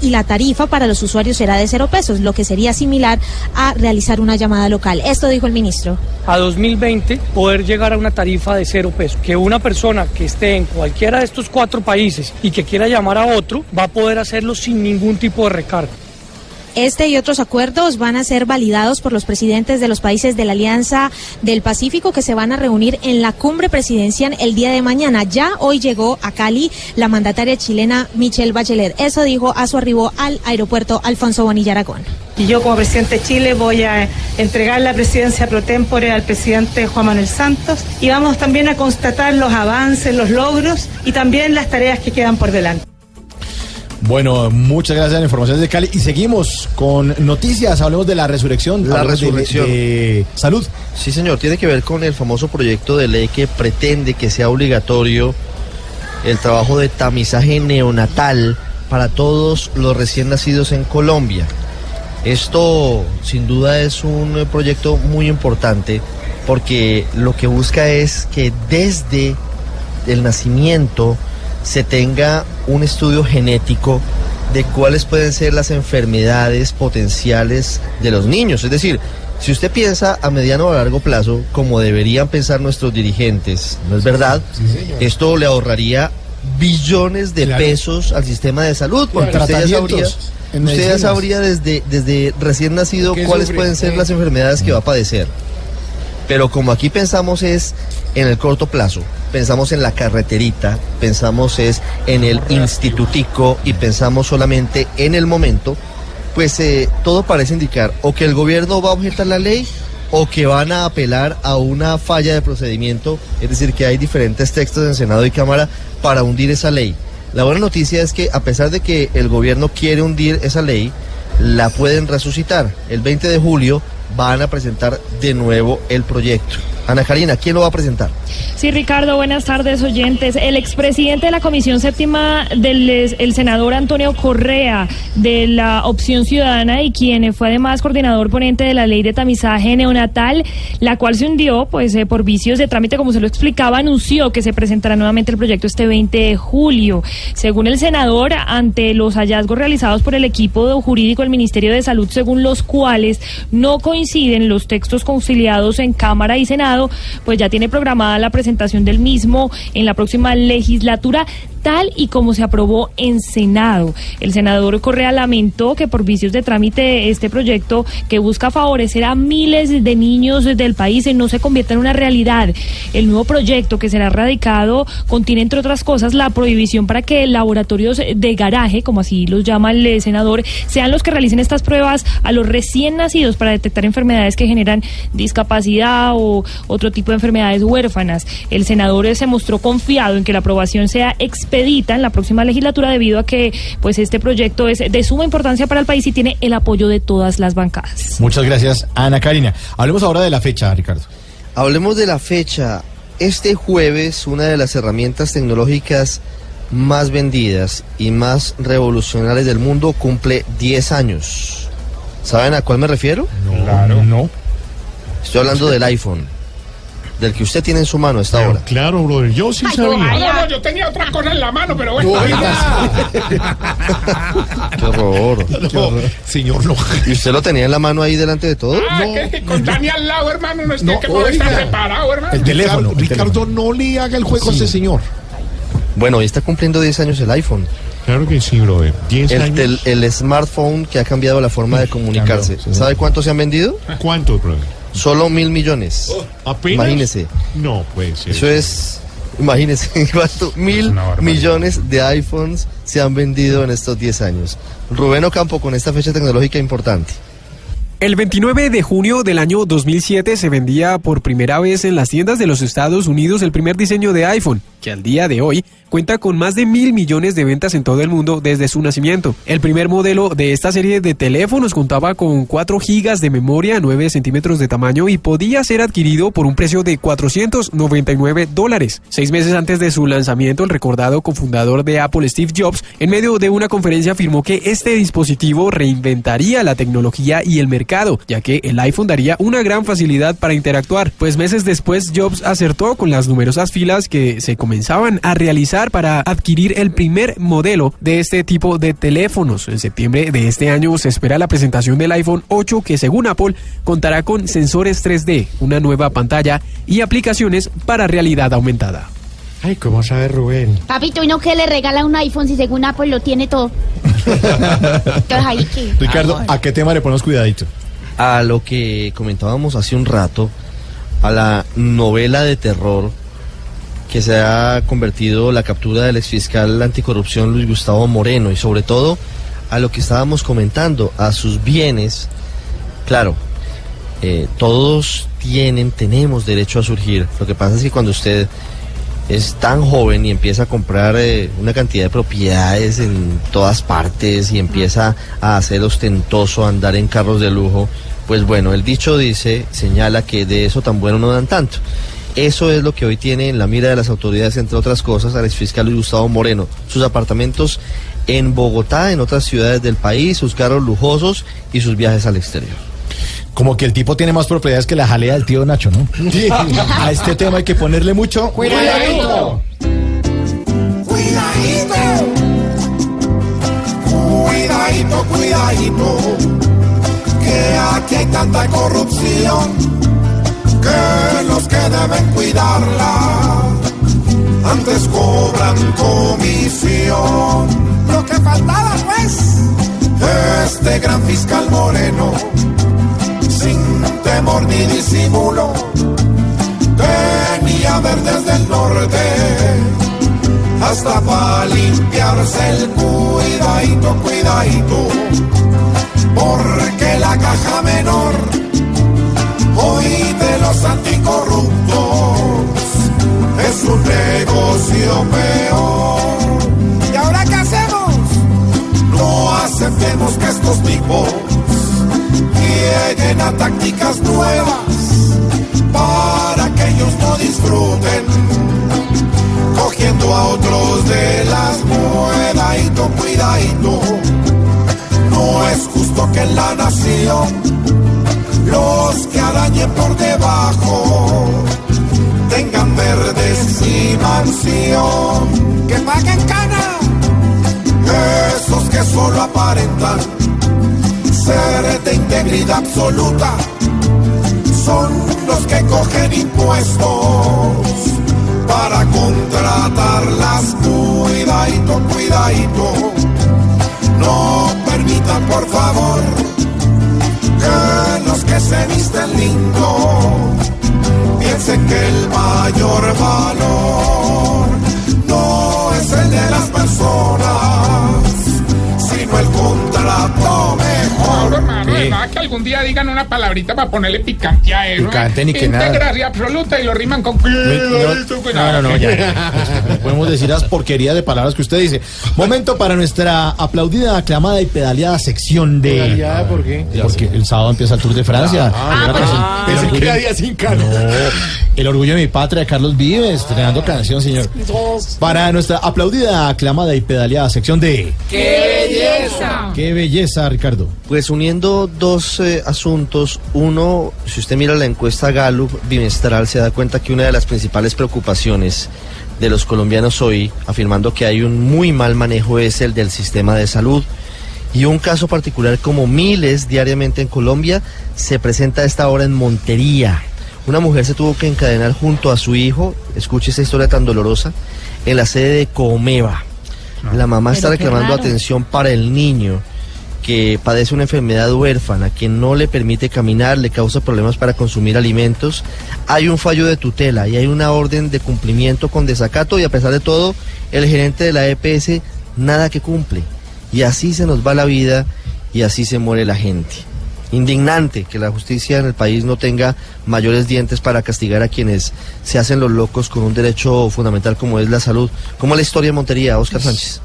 y la tarifa para los usuarios será de cero pesos, lo que sería similar a realizar una llamada local. Esto dijo el ministro. a 2020 poder llegar a una tarifa de cero pesos. Que una persona que esté en cualquiera de estos cuatro países y que quiera llamar a otro va a poder hacerlo sin ningún tipo de recargo. Este y otros acuerdos van a ser validados por los presidentes de los países de la Alianza del Pacífico que se van a reunir en la cumbre presidencial el día de mañana. Ya hoy llegó a Cali la mandataria chilena Michelle Bachelet. Eso dijo a su arribo al aeropuerto Alfonso Bonilla Aragón. Y yo como presidente de Chile voy a entregar la presidencia pro tempore al presidente Juan Manuel Santos y vamos también a constatar los avances, los logros y también las tareas que quedan por delante. Bueno, muchas gracias a la información de Cali. Y seguimos con noticias. Hablemos de la resurrección. La de- resurrección. de salud. Sí, señor, tiene que ver con el famoso proyecto de ley que pretende que sea obligatorio el trabajo de tamizaje neonatal para todos los recién nacidos en Colombia. Esto sin duda es un proyecto muy importante porque lo que busca es que desde el nacimiento se tenga un estudio genético de cuáles pueden ser las enfermedades potenciales de los niños. Es decir, si usted piensa a mediano o a largo plazo, como deberían pensar nuestros dirigentes, ¿no es verdad? Esto le ahorraría billones de Claro. pesos al sistema de salud, porque Claro. usted ya sabría, usted ya sabría desde, desde recién nacido ¿Qué cuáles sufre? pueden ser las enfermedades que va a padecer. Pero como aquí pensamos es en el corto plazo, pensamos en la carreterita, pensamos es en el institutico y pensamos solamente en el momento, pues eh, todo parece indicar o que el gobierno va a objetar la ley o que van a apelar a una falla de procedimiento, es decir, que hay diferentes textos en Senado y Cámara para hundir esa ley. La buena noticia es que a pesar de que el gobierno quiere hundir esa ley, la pueden resucitar. El 20 de julio van a presentar de nuevo el proyecto. Ana Karina, ¿quién lo va a presentar? Sí, Ricardo, buenas tardes, oyentes. El expresidente de la Comisión Séptima del el senador Antonio Correa de la Opción Ciudadana y quien fue además coordinador ponente de la ley de tamizaje neonatal, la cual se hundió pues eh, por vicios de trámite, como se lo explicaba, anunció que se presentará nuevamente el proyecto este 20 de julio. Según el senador, ante los hallazgos realizados por el equipo jurídico del Ministerio de Salud, según los cuales no coinciden los textos conciliados en Cámara y Senado, pues ya tiene programada la presentación del mismo en la próxima legislatura tal y como se aprobó en Senado. El senador Correa lamentó que por vicios de trámite este proyecto que busca favorecer a miles de niños del país no se convierta en una realidad. El nuevo proyecto que será radicado contiene entre otras cosas la prohibición para que laboratorios de garaje, como así los llama el senador, sean los que realicen estas pruebas a los recién nacidos para detectar enfermedades que generan discapacidad o otro tipo de enfermedades huérfanas. El senador eh, se mostró confiado en que la aprobación sea expedita en la próxima legislatura debido a que pues este proyecto es de suma importancia para el país y tiene el apoyo de todas las bancadas. Muchas gracias, Ana Karina. Hablemos ahora de la fecha, Ricardo. Hablemos de la fecha. Este jueves, una de las herramientas tecnológicas más vendidas y más revolucionarias del mundo cumple 10 años. ¿Saben a cuál me refiero? Claro. No. Estoy hablando del iPhone, del que usted tiene en su mano a esta hora. Claro, brother, yo sí No, sabía. no, yo tenía otra cosa en la mano, pero bueno. <laughs> Qué horror. No, señor, no. ¿Y usted lo tenía en la mano ahí delante de todo? Ah, que con Dani al lado, hermano, no es No, que puede estar preparado, hermano. Ricardo, Ricardo, no le haga el juego a ese señor. Bueno, hoy está cumpliendo 10 años el iPhone. Claro que sí, brother. 10 El, años. el smartphone que ha cambiado la forma de comunicarse. ¿Sabe cuántos se han vendido? ¿Cuántos, brother? Solo mil millones. ¿Apenas? Imagínese. No puede ser. Eso es, imagínese, <laughs> cuánto, mil millones de iPhones se han vendido en estos 10 años. Rubén Ocampo con esta fecha tecnológica importante. El 29 de junio del año 2007 se vendía por primera vez en las tiendas de los Estados Unidos el primer diseño de iPhone, que al día de hoy cuenta con más de mil millones de ventas en todo el mundo desde su nacimiento. El primer modelo de esta serie de teléfonos contaba con 4 gigas de memoria, 9 centímetros de tamaño y podía ser adquirido por un precio de 499 dólares. Seis meses antes de su lanzamiento, el recordado cofundador de Apple, Steve Jobs, en medio de una conferencia afirmó que este dispositivo reinventaría la tecnología y el mercado, ya que el iPhone daría una gran facilidad para interactuar. Pues meses después, Jobs acertó con las numerosas filas que se comenzaban a realizar para adquirir el primer modelo de este tipo de teléfonos. En septiembre de este año se espera la presentación del iPhone 8 que según Apple contará con sensores 3D, una nueva pantalla y aplicaciones para realidad aumentada. Ay, ¿cómo sabe Rubén? Papito, ¿y no que le regala un iPhone si según Apple lo tiene todo? Entonces ahí que... Ricardo, ¿a qué tema le ponemos cuidadito? A lo que comentábamos hace un rato, a la novela de terror que se ha convertido la captura del exfiscal anticorrupción Luis Gustavo Moreno y sobre todo a lo que estábamos comentando, a sus bienes. Claro, eh, todos tienen, tenemos derecho a surgir. Lo que pasa es que cuando usted es tan joven y empieza a comprar eh, una cantidad de propiedades en todas partes y empieza a hacer ostentoso, a andar en carros de lujo, pues bueno, el dicho dice, señala que de eso tan bueno no dan tanto. Eso es lo que hoy tiene en la mira de las autoridades, entre otras cosas, al exfiscal Luis Gustavo Moreno. Sus apartamentos en Bogotá, en otras ciudades del país, sus carros lujosos y sus viajes al exterior. Como que el tipo tiene más propiedades que la jalea del tío Nacho, ¿no? <laughs> Sí. A este tema hay que ponerle mucho. ¡Cuidadito! ¡Cuidadito! Cuidadito, cuidadito. Que aquí hay tanta corrupción que los que deben cuidarla antes cobran comisión. Lo que faltaba pues, este gran fiscal moreno, sin temor ni disimulo, venía a ver desde el norte hasta para limpiarse el cuidadito, cuidadito, porque la caja menor de los anticorruptos es un negocio peor. ¿Y ahora qué hacemos? No aceptemos que estos tipos lleguen a tácticas nuevas para que ellos no disfruten cogiendo a otros de las cuidadito, cuidadito. No es justo que la nación los que arañen por debajo tengan verdes y mansión. Que paguen cana. Esos que solo aparentan ser de integridad absoluta son los que cogen impuestos para contratarlas. Cuidadito, cuidadito. No permitan, por favor, que que se visten lindo piensen que el mayor valor no es el de las personas, sino el contrato hermano, de nada que algún día digan una palabrita para ponerle picante a eso. Picante ni que nada. Absoluta y lo riman con No, no, no, ya, ya. No <laughs> podemos decir las porquerías de palabras que usted dice. Momento para nuestra aplaudida, aclamada y pedaleada sección de. ¿Pedaleada por qué? Porque el sábado empieza el Tour de Francia. Ah, Pero ah, el pensé que orgullo- era día sin el orgullo de mi patria, Carlos Vives, estrenando canción, señor. Para nuestra aplaudida, aclamada y pedaleada sección de. ¡Qué belleza! ¡Qué belleza, Ricardo! Pues uniendo dos eh, asuntos, uno, si usted mira la encuesta Gallup bimestral, se da cuenta que una de las principales preocupaciones de los colombianos hoy, afirmando que hay un muy mal manejo, es el del sistema de salud. Y un caso particular, como miles diariamente en Colombia, se presenta a esta hora en Montería. Una mujer se tuvo que encadenar junto a su hijo, escuche esta historia tan dolorosa, en la sede de Comeva. La mamá está Pero reclamando atención para el niño que padece una enfermedad huérfana que no le permite caminar, le causa problemas para consumir alimentos. Hay un fallo de tutela y hay una orden de cumplimiento con desacato y a pesar de todo, el gerente de la EPS nada que cumple. Y así se nos va la vida y así se muere la gente. Indignante que la justicia en el país no tenga mayores dientes para castigar a quienes se hacen los locos con un derecho fundamental como es la salud. Como es la historia de Montería, Oscar Sánchez.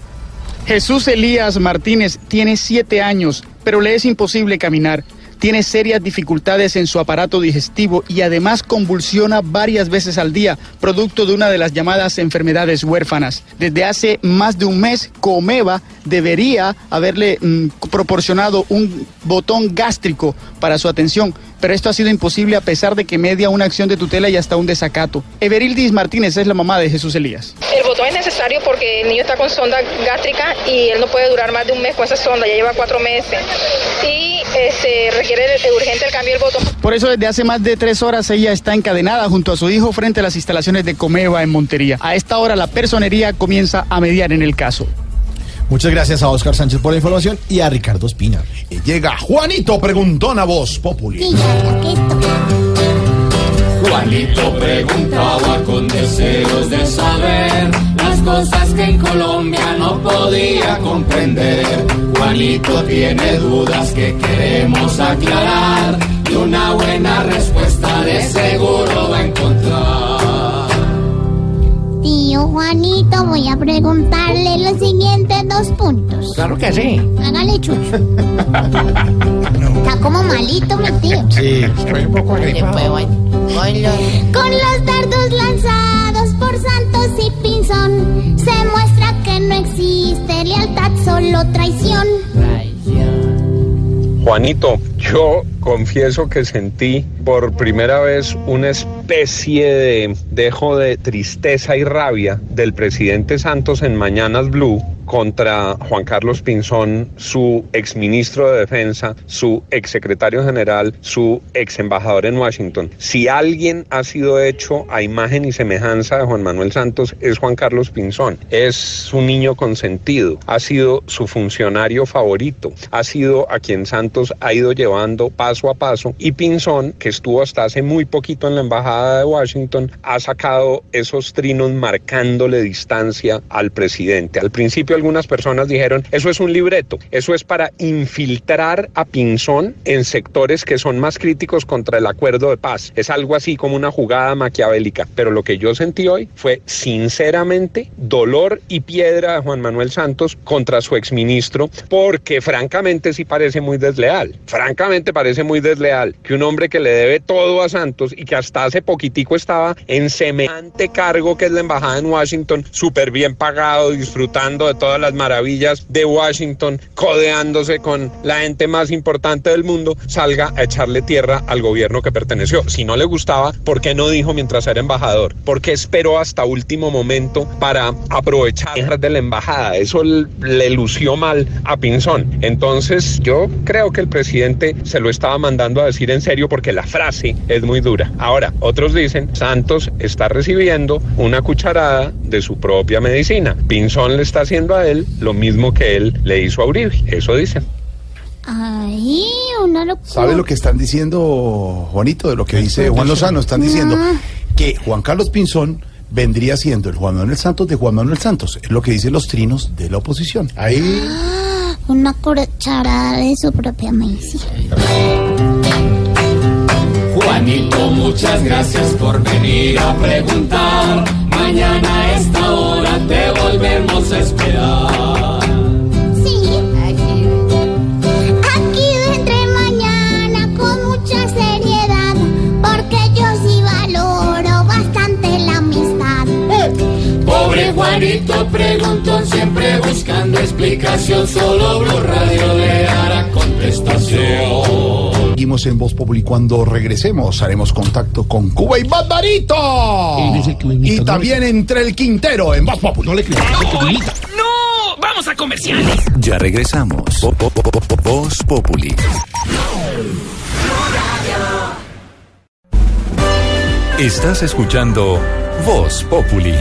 Jesús Elías Martínez tiene siete años, pero le es imposible caminar. Tiene serias dificultades en su aparato digestivo y además convulsiona varias veces al día, producto de una de las llamadas enfermedades huérfanas. Desde hace más de un mes, Comeva debería haberle mm, proporcionado un botón gástrico para su atención, pero esto ha sido imposible a pesar de que media una acción de tutela y hasta un desacato. Everildis Martínez es la mamá de Jesús Elías. El botón es necesario porque el niño está con sonda gástrica y él no puede durar más de un mes con esa sonda, ya lleva cuatro meses. Y se requiere el- urgente el cambio del botón. Por eso desde hace más de tres horas ella está encadenada junto a su hijo frente a las instalaciones de Comeva en Montería. A esta hora la personería comienza a mediar en el caso. Muchas gracias a Oscar Sánchez por la información y a Ricardo Espina. Llega Juanito Preguntón a voz Populi. Juanito preguntaba con deseos de saber las cosas que en Colombia no podía comprender. Juanito tiene dudas que queremos aclarar y una buena respuesta de seguro va a encontrar. Juanito, voy a preguntarle los siguientes dos puntos. Claro que sí. Hágale chucho. Está como malito mi tío. Sí, estoy un poco agripado. Con los dardos lanzados por Santos y Pinzón, se muestra que no existe lealtad, solo traición. Juanito, yo confieso que sentí por primera vez una especie de dejo de tristeza y rabia del presidente Santos en Mañanas Blue contra Juan Carlos Pinzón, su exministro de Defensa, su exsecretario general, su ex embajador en Washington. Si alguien ha sido hecho a imagen y semejanza de Juan Manuel Santos es Juan Carlos Pinzón. Es su niño consentido, ha sido su funcionario favorito, ha sido a quien Santos ha ido llevando paso a paso y Pinzón, que estuvo hasta hace muy poquito en la embajada de Washington, ha sacado esos trinos marcándole distancia al presidente. Al principio algunas personas dijeron, eso es un libreto, eso es para infiltrar a Pinzón en sectores que son más críticos contra el acuerdo de paz. Es algo así como una jugada maquiavélica, pero lo que yo sentí hoy fue sinceramente dolor y piedra de Juan Manuel Santos contra su exministro, porque francamente sí parece muy desleal. Francamente parece muy desleal que un hombre que le debe todo a Santos y que hasta hace poquitico estaba en semejante cargo que es la embajada en Washington, súper bien pagado, disfrutando de todas las maravillas de Washington, codeándose con la gente más importante del mundo, salga a echarle tierra al gobierno que perteneció. Si no le gustaba, ¿por qué no dijo mientras era embajador? ¿Por qué esperó hasta último momento para aprovechar de la embajada? Eso le lució mal a Pinzón. Entonces yo creo que el presidente se lo estaba mandando a decir en serio porque la frase es muy dura. Ahora, otros dicen, Santos está recibiendo una cucharada de su propia medicina. Pinzón le está haciendo a él lo mismo que él le hizo a Uribe. Eso dicen. Ay, una locura. ¿Sabe lo que están diciendo, Juanito, de lo que dice Juan Lozano? Están diciendo No. que Juan Carlos Pinzón vendría siendo el Juan Manuel Santos de Juan Manuel Santos. Es lo que dicen los trinos de la oposición. Ahí. Ah, Una cucharada de su propia medicina. Juanito, muchas gracias por venir a preguntar. Mañana a esta hora te volvemos a esperar. Sí. Aquí vendré mañana con mucha seriedad, porque yo sí valoro bastante la amistad. Pobre Juanito preguntó siempre buscando explicación. Solo Blue Radio le hará contestación. Seguimos en Voz Populi. Cuando regresemos, haremos contacto con Cuba y Barbarito. Y también entre el Quintero en Voz Populi. No le ¡No! ¡Vamos a comerciales! Ya regresamos. Vo- vo- vo- vo- Voz Populi. Estás escuchando Voz Populi.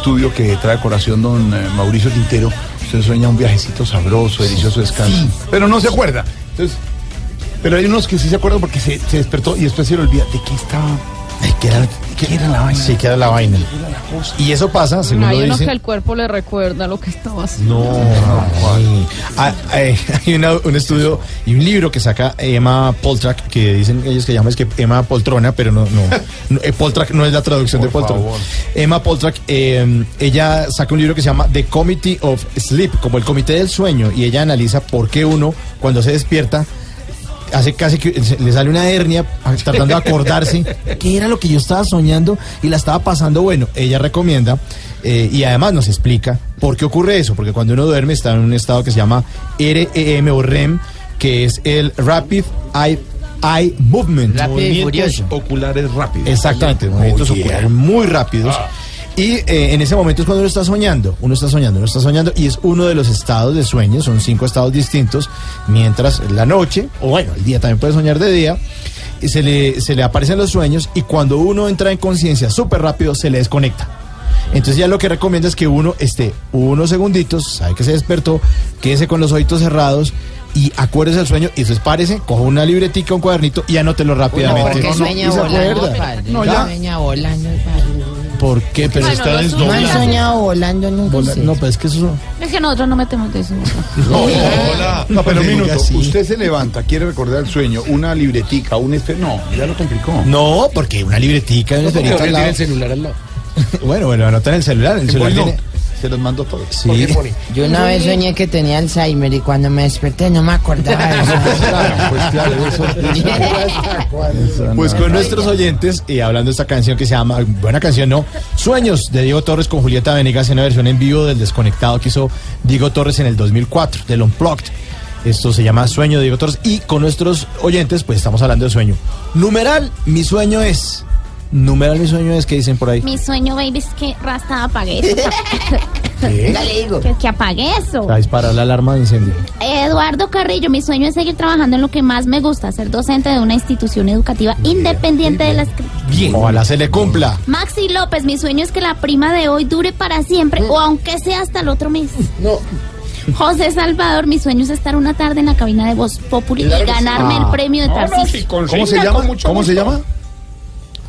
Estudio que trae a colación don eh, Mauricio Quintero, usted sueña un viajecito sabroso, delicioso descanso. Pero no se acuerda. Entonces, pero hay unos que sí se acuerdan porque se, se despertó y después se le olvida de qué estaba. ¿Qué era, Sí, que era la vaina. Y eso pasa, según Hay lo uno dice. que el cuerpo le recuerda lo que estaba haciendo. No, ay. Ah, eh, <laughs> hay una- un estudio y un libro que saca Emma Poltrack, que dicen ellos que llaman es que Emma Poltrona, pero no, no, no, eh, Poltrack no es la traducción de Por Poltrona. favor. Emma Poltrack, eh, ella saca un libro que se llama The Committee of Sleep, como el comité del sueño, y ella analiza por qué uno, cuando se despierta, hace casi que se- le sale una hernia tratando de acordarse <laughs> qué era lo que yo estaba soñando y la estaba pasando bueno. Ella recomienda eh, y además nos explica por qué ocurre eso, porque cuando uno duerme está en un estado que se llama REM o REM, que es el Rapid Eye eye movement. Movimientos oculares rápidos. Exactamente, movimientos Oh, yeah. oculares muy rápidos. Y eh, en ese momento es cuando uno está soñando, uno está soñando, uno está soñando y es uno de los estados de sueño, son cinco estados distintos, mientras la noche, o bueno, el día también puede soñar de día, y se le, se le aparecen los sueños y cuando uno entra en conciencia súper rápido se le desconecta. Entonces ya lo que recomienda es que uno esté unos segunditos, sabe que se despertó, quédese con los ojitos cerrados y acuérdese del sueño y párese, coja una libretica, un cuadernito y anótelo rápidamente. porque sueña volando. No, ya. Sueña volando. ¿Por qué? Pero Ay, no, está no, desdoblado. no han soñado volando nunca. Vola-. No, pues es que eso... Es que nosotros no metemos de eso. Hola. No, pero un Diga minuto. así. Usted se levanta, quiere recordar el sueño, una libretica, un este. No, ya lo complicó. No, porque una libretica una esferita al tiene lado. el celular al lado. Bueno, bueno, anota en el celular. El celular tiene... Se los mando todos. Sí. Yo una vez soñé que tenía Alzheimer y cuando me desperté no me acordaba de eso. <laughs> Pues claro, eso. <laughs> Pues con nuestros oyentes, y hablando de esta canción que se llama, buena canción, ¿no? Sueños de Diego Torres con Julieta Venegas en una versión en vivo del Desconectado que hizo Diego Torres en el 2004, del Unplugged. Esto se llama Sueño de Diego Torres. Y con nuestros oyentes, pues estamos hablando de sueño. Numeral, mi sueño es. Numeral, mi sueño es, que dicen por ahí? Mi sueño, baby, es que Rasta apague eso. <laughs> ¿Qué? Dale, digo. Que, que apague eso. A disparar la alarma de incendio. Eduardo Carrillo, mi sueño es seguir trabajando en lo que más me gusta, ser docente de una institución educativa independiente de las... Bien. Ojalá se le cumpla. Maxi López, mi sueño es que la prima de hoy dure para siempre o aunque sea hasta el otro mes. No. José Salvador, mi sueño es estar una tarde en la cabina de Voz Populi y ganarme Ah. el premio de No, no, Tarcisio. si ¿Cómo se llama? ¿Cómo se llama?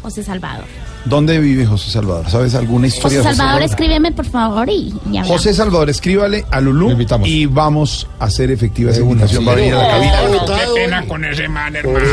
José Salvador. ¿Dónde vive José Salvador? ¿Sabes alguna historia José de Salvador, escríbeme por favor y. José Salvador, escríbale a Lulú y vamos a hacer efectiva esa invitación. Va a venir a la cabina. No, qué pena con ese man, hermano.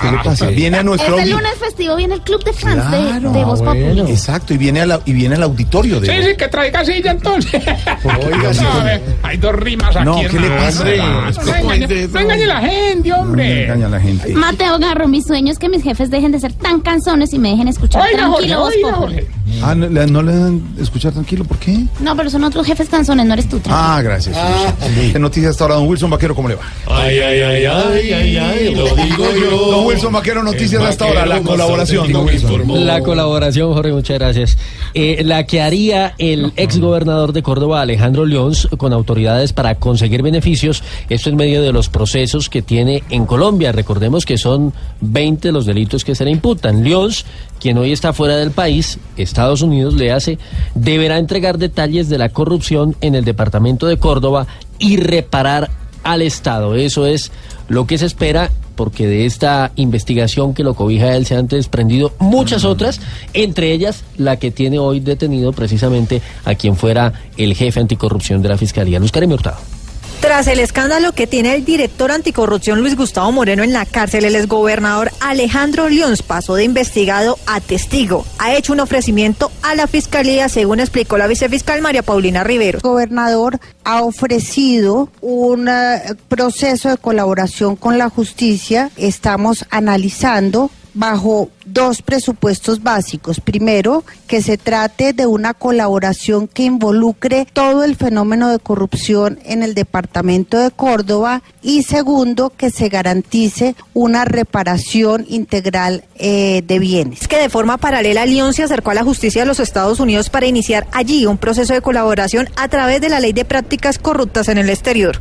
¿Qué le pasa? Viene a nuestro Este lunes festivo viene el Club de Fans de- Claro, de, Voz bueno. Populi. Exacto, y viene, a la- y viene al auditorio de Sí, sí, que traiga silla entonces. Oiga, sí, No, ¿cómo? a ver, hay dos rimas aquí. No, ¿qué le pasa? No, No, engañe, no a la gente, hombre. engaña a la gente. Mateo Garro, mi sueño es que mis jefes dejen de ser tan canzones y me dejen escuchar Oiga, Jorge, tranquilo Voz oiga. Jorge. Ah, ¿no, le- no le dan escuchar tranquilo? ¿Por qué? No, pero son otros jefes canzones, no eres tú. tranquilo. Ah, gracias. Wilson. ¿Qué noticias hasta ahora, don Wilson Vaquero? ¿Cómo le va? Ay, ay, ay, ay, ay, ay, lo digo yo. Don Wilson Vaquero, noticias hasta ahora, la colaboración, don Wilson. La colaboración, Jorge, muchas gracias. Eh, la que haría el ex gobernador de Córdoba, Alejandro Leons, con autoridades para conseguir beneficios, esto en medio de los procesos que tiene en Colombia. Recordemos que son 20 los delitos que se le imputan. Leons, quien hoy está fuera del país, Estados Unidos le hace, deberá entregar detalles de la corrupción en el departamento de Córdoba y reparar al Estado. Eso es lo que se espera porque de esta investigación que lo cobija él se han desprendido muchas otras, entre ellas la que tiene hoy detenido precisamente a quien fuera el jefe anticorrupción de la Fiscalía, Luz Karemi Hurtado. Tras el escándalo que tiene el director anticorrupción Luis Gustavo Moreno en la cárcel, el exgobernador Alejandro Leons pasó de investigado a testigo. Ha hecho un ofrecimiento a la fiscalía, según explicó la vicefiscal María Paulina Rivero. El gobernador ha ofrecido un eh, proceso de colaboración con la justicia. Estamos analizando bajo dos presupuestos básicos. Primero, que se trate de una colaboración que involucre todo el fenómeno de corrupción en el departamento de Córdoba y segundo, que se garantice una reparación integral eh, de bienes. Es que de forma paralela, León se acercó a la justicia de los Estados Unidos para iniciar allí un proceso de colaboración a través de la ley de prácticas corruptas en el exterior.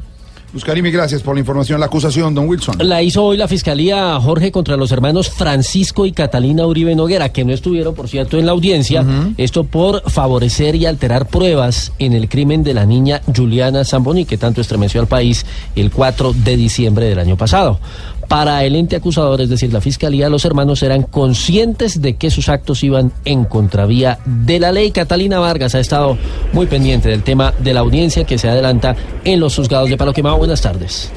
Luz Karimi, gracias por la información. La acusación, don Wilson. La hizo hoy la Fiscalía Jorge contra los hermanos Francisco y Catalina Uribe Noguera, que no estuvieron, por cierto, en la audiencia. Esto por favorecer y alterar pruebas en el crimen de la niña Juliana Zamboni, que tanto estremeció al país el 4 de diciembre del año pasado. Para el ente acusador, es decir, la Fiscalía, los hermanos eran conscientes de que sus actos iban en contravía de la ley. Catalina Vargas ha estado muy pendiente del tema de la audiencia que se adelanta en los juzgados de Palo Quemado. Buenas tardes.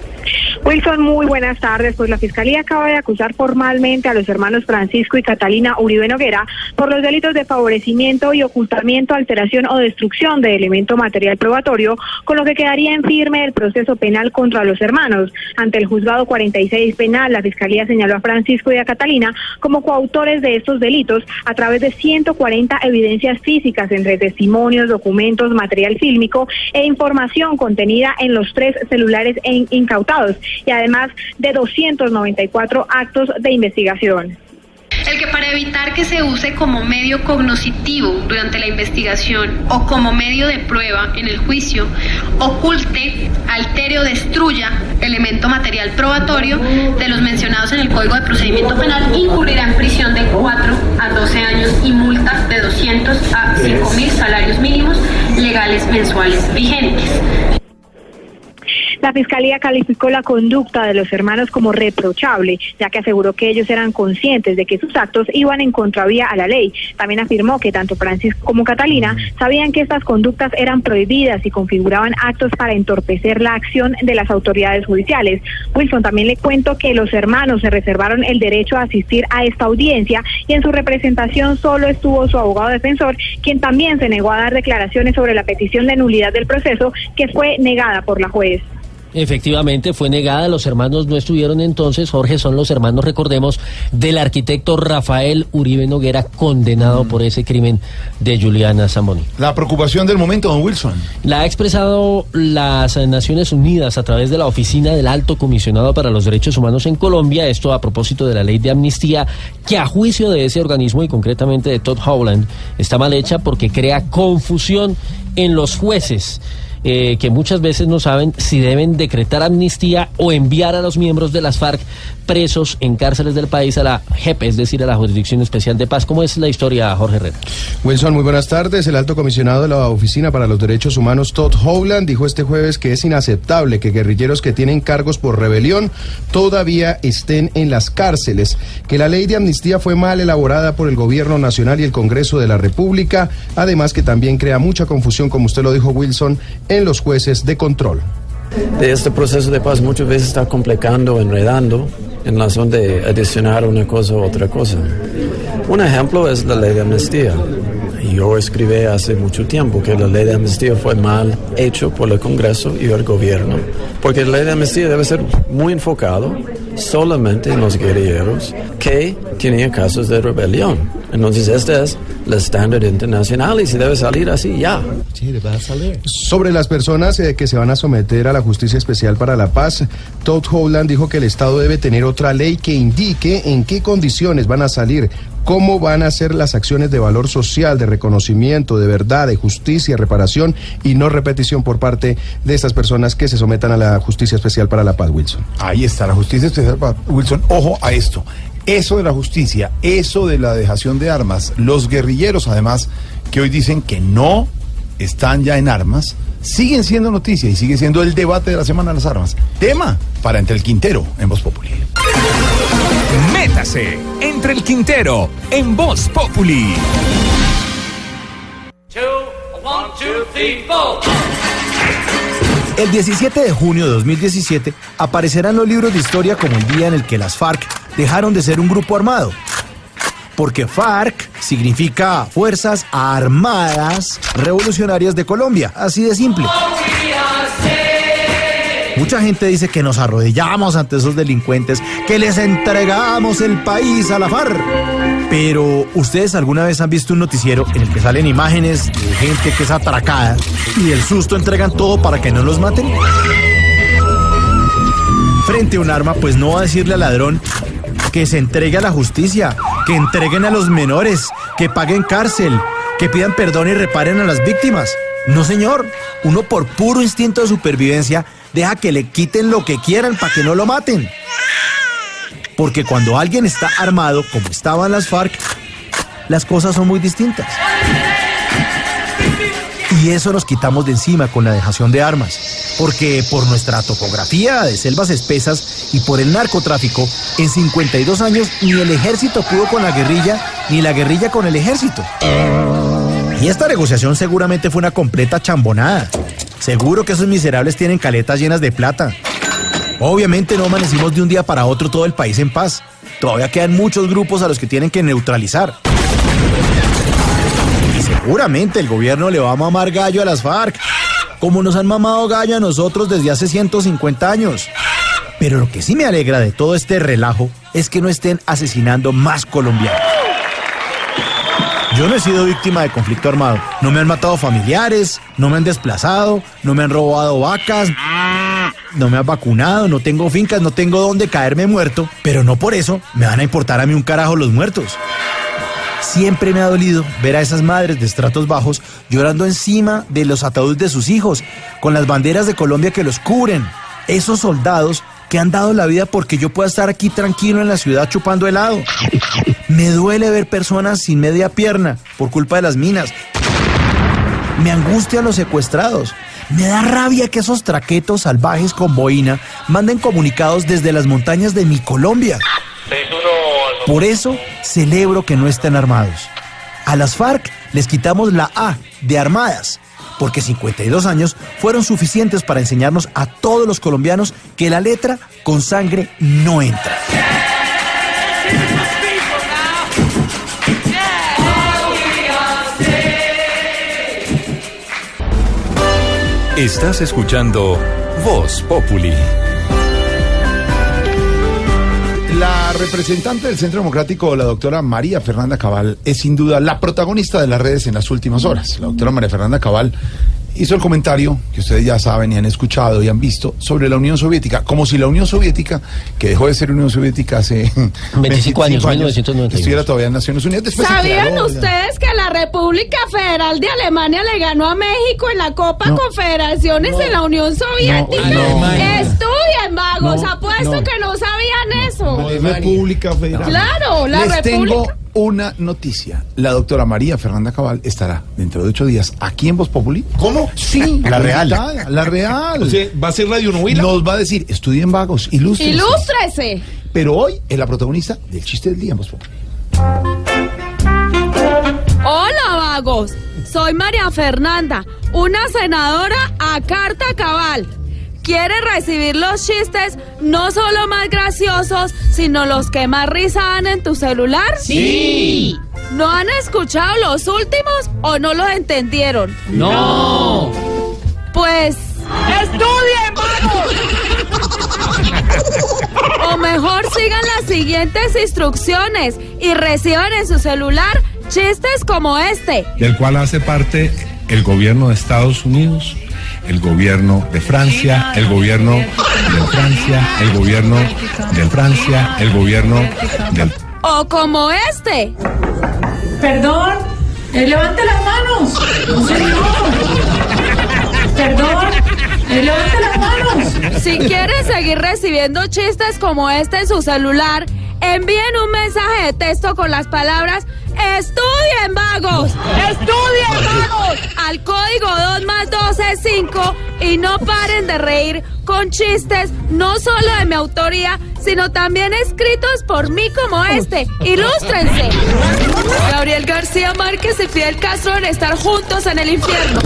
Wilson, muy buenas tardes. Pues la Fiscalía acaba de acusar formalmente a los hermanos Francisco y Catalina Uribe Noguera por los delitos de favorecimiento y ocultamiento, alteración o destrucción de elemento material probatorio, con lo que quedaría en firme el proceso penal contra los hermanos. Ante el juzgado 46 penal, la Fiscalía señaló a Francisco y a Catalina como coautores de estos delitos a través de 140 evidencias físicas entre testimonios, documentos, material fílmico e información contenida en los tres celulares incautados. Y además de 294 actos de investigación. El que para evitar que se use como medio cognoscitivo durante la investigación o como medio de prueba en el juicio, oculte, altere o destruya elemento material probatorio de los mencionados en el Código de Procedimiento Penal, incurrirá en prisión de 4 a 12 años y multa de 200 a 5 mil salarios mínimos legales mensuales vigentes. La Fiscalía calificó la conducta de los hermanos como reprochable, ya que aseguró que ellos eran conscientes de que sus actos iban en contravía a la ley. También afirmó que tanto Francisco como Catalina sabían que estas conductas eran prohibidas y configuraban actos para entorpecer la acción de las autoridades judiciales. Wilson, también le cuento que los hermanos se reservaron el derecho a asistir a esta audiencia y en su representación solo estuvo su abogado defensor, quien también se negó a dar declaraciones sobre la petición de nulidad del proceso que fue negada por la juez. Efectivamente, fue negada. Los hermanos no estuvieron entonces. Jorge son los hermanos, recordemos, del arquitecto Rafael Uribe Noguera, condenado por ese crimen de Juliana Zamboni. La preocupación del momento, don Wilson. La ha expresado las Naciones Unidas a través de la Oficina del Alto Comisionado para los Derechos Humanos en Colombia. Esto a propósito de la ley de amnistía, que a juicio de ese organismo y concretamente de Todd Howland, está mal hecha porque crea confusión en los jueces eh, que muchas veces no saben si deben decretar amnistía o enviar a los miembros de las FARC presos en cárceles del país a la JEP, es decir, a la Jurisdicción Especial de Paz. ¿Cómo es la historia, Jorge Herrera? Wilson, muy buenas tardes. El alto comisionado de la Oficina para los Derechos Humanos, Todd Howland, dijo este jueves que es inaceptable que guerrilleros que tienen cargos por rebelión todavía estén en las cárceles, que la ley de amnistía fue mal elaborada por el Gobierno Nacional y el Congreso de la República, además que también crea mucha confusión, como usted lo dijo, Wilson, en los jueces de control. Este proceso de paz muchas veces está complicando, enredando en la zona de adicionar una cosa u otra cosa. Un ejemplo es la ley de amnistía. Yo escribí hace mucho tiempo que la ley de amnistía fue mal hecho por el Congreso y el gobierno, porque la ley de amnistía debe ser muy enfocado solamente en los guerrilleros que tenían casos de rebelión. Entonces este es el estándar internacional y se debe salir así ya. Sobre las personas eh, que se van a someter a la Justicia Especial para la Paz, Todd Howland dijo que el Estado debe tener otra ley que indique en qué condiciones van a salir, cómo van a ser las acciones de valor social, de reconocimiento, de verdad, de justicia, reparación y no repetición por parte de estas personas que se sometan a la Justicia Especial para la Paz, Wilson. Ahí está, la Justicia Especial para Wilson. Ojo a esto. Eso de la justicia, eso de la dejación de armas, los guerrilleros además, que hoy dicen que no están ya en armas, siguen siendo noticia y sigue siendo el debate de la Semana de las Armas. Tema para Entre el Quintero en Voz Populi. Métase entre el Quintero en Voz Populi. El 17 de junio de 2017 aparecerán los libros de historia como el día en el que las FARC dejaron de ser un grupo armado. Porque FARC significa Fuerzas Armadas Revolucionarias de Colombia, así de simple. Mucha gente dice que nos arrodillamos ante esos delincuentes, que les entregamos el país a la FARC. Pero, ¿ustedes alguna vez han visto un noticiero en el que salen imágenes de gente que es atracada y del susto entregan todo para que no los maten? Frente a un arma, pues no va a decirle al ladrón que se entregue a la justicia, que entreguen a los menores, que paguen cárcel, que pidan perdón y reparen a las víctimas. No, señor. Uno por puro instinto de supervivencia deja que le quiten lo que quieran para que no lo maten. Porque cuando alguien está armado, como estaban las FARC, las cosas son muy distintas. Y eso nos quitamos de encima con la dejación de armas. Porque por nuestra topografía de selvas espesas y por el narcotráfico, en 52 años ni el ejército pudo con la guerrilla, ni la guerrilla con el ejército. Y esta negociación seguramente fue una completa chambonada. Seguro que esos miserables tienen caletas llenas de plata. Obviamente no amanecimos de un día para otro todo el país en paz. Todavía quedan muchos grupos a los que tienen que neutralizar. Y seguramente el gobierno le va a mamar gallo a las FARC, como nos han mamado gallo a nosotros desde hace 150 años. Pero lo que sí me alegra de todo este relajo es que no estén asesinando más colombianos. Yo no he sido víctima de conflicto armado. No me han matado familiares, no me han desplazado, no me han robado vacas. no me has vacunado, no tengo fincas, no tengo dónde caerme muerto, pero no por eso me van a importar a mí un carajo los muertos. Siempre me ha dolido ver a esas madres de estratos bajos llorando encima de los ataúdes de sus hijos, con las banderas de Colombia que los cubren. Esos soldados que han dado la vida porque yo pueda estar aquí tranquilo en la ciudad chupando helado. Me duele ver personas sin media pierna por culpa de las minas. Me angustia a los secuestrados. Me da rabia que esos traquetos salvajes con boina manden comunicados desde las montañas de mi Colombia. Por eso celebro que no estén armados. A las FARC les quitamos la A de armadas, porque 52 años fueron suficientes para enseñarnos a todos los colombianos que la letra con sangre no entra. Estás escuchando Voz Populi. Representante del Centro Democrático, la doctora María Fernanda Cabal, es sin duda la protagonista de las redes en las últimas horas. La doctora María Fernanda Cabal hizo el comentario que ustedes ya saben y han escuchado y han visto sobre la Unión Soviética, como si la Unión Soviética, que dejó de ser Unión Soviética hace <laughs> 25 años, 1991. estuviera todavía en Naciones Unidas. ¿Sabían creó, ya. ustedes que la República Federal de Alemania le ganó a México en la Copa No. Confederaciones en la Unión Soviética? No, no. Estudien, vagos, No, apuesto no. que no sabían eso. No, es República Federal. Claro, la Les República. tengo una noticia. La doctora María Fernanda Cabal estará dentro de ocho días aquí en Voz Populi. ¿Cómo? Sí. La real. invitada, La real. O sea, ¿va a ser Radio Novela? Nos va a decir, estudien vagos, ilustren. Ilústrese. Pero hoy es la protagonista del chiste del día en Voz Populi. Hola, vagos. Soy María Fernanda, una senadora a carta cabal. ¿Quiere recibir los chistes no solo más graciosos, sino los que más risa dan en tu celular? Sí. ¿No han escuchado los últimos o no los entendieron? No. Pues... ¡Estudien, O mejor sigan las siguientes instrucciones y reciban en su celular chistes como este. del cual hace parte el gobierno de Estados Unidos, el gobierno de Francia, el gobierno de Francia, el gobierno de Francia, el gobierno del... O como este. Perdón, eh, levante las manos. No, señor. Perdón, levante las manos. Si quieren seguir recibiendo chistes como este en su celular, envíen un mensaje de texto con las palabras ¡Estudien, vagos! ¡Estudien, vagos! Al código 2 más 2 es 5 y no paren de reír con chistes no solo de mi autoría, sino también escritos por mí como este. ¡Ilústrense! Gabriel García Márquez y Fidel Castro en estar juntos en el infierno.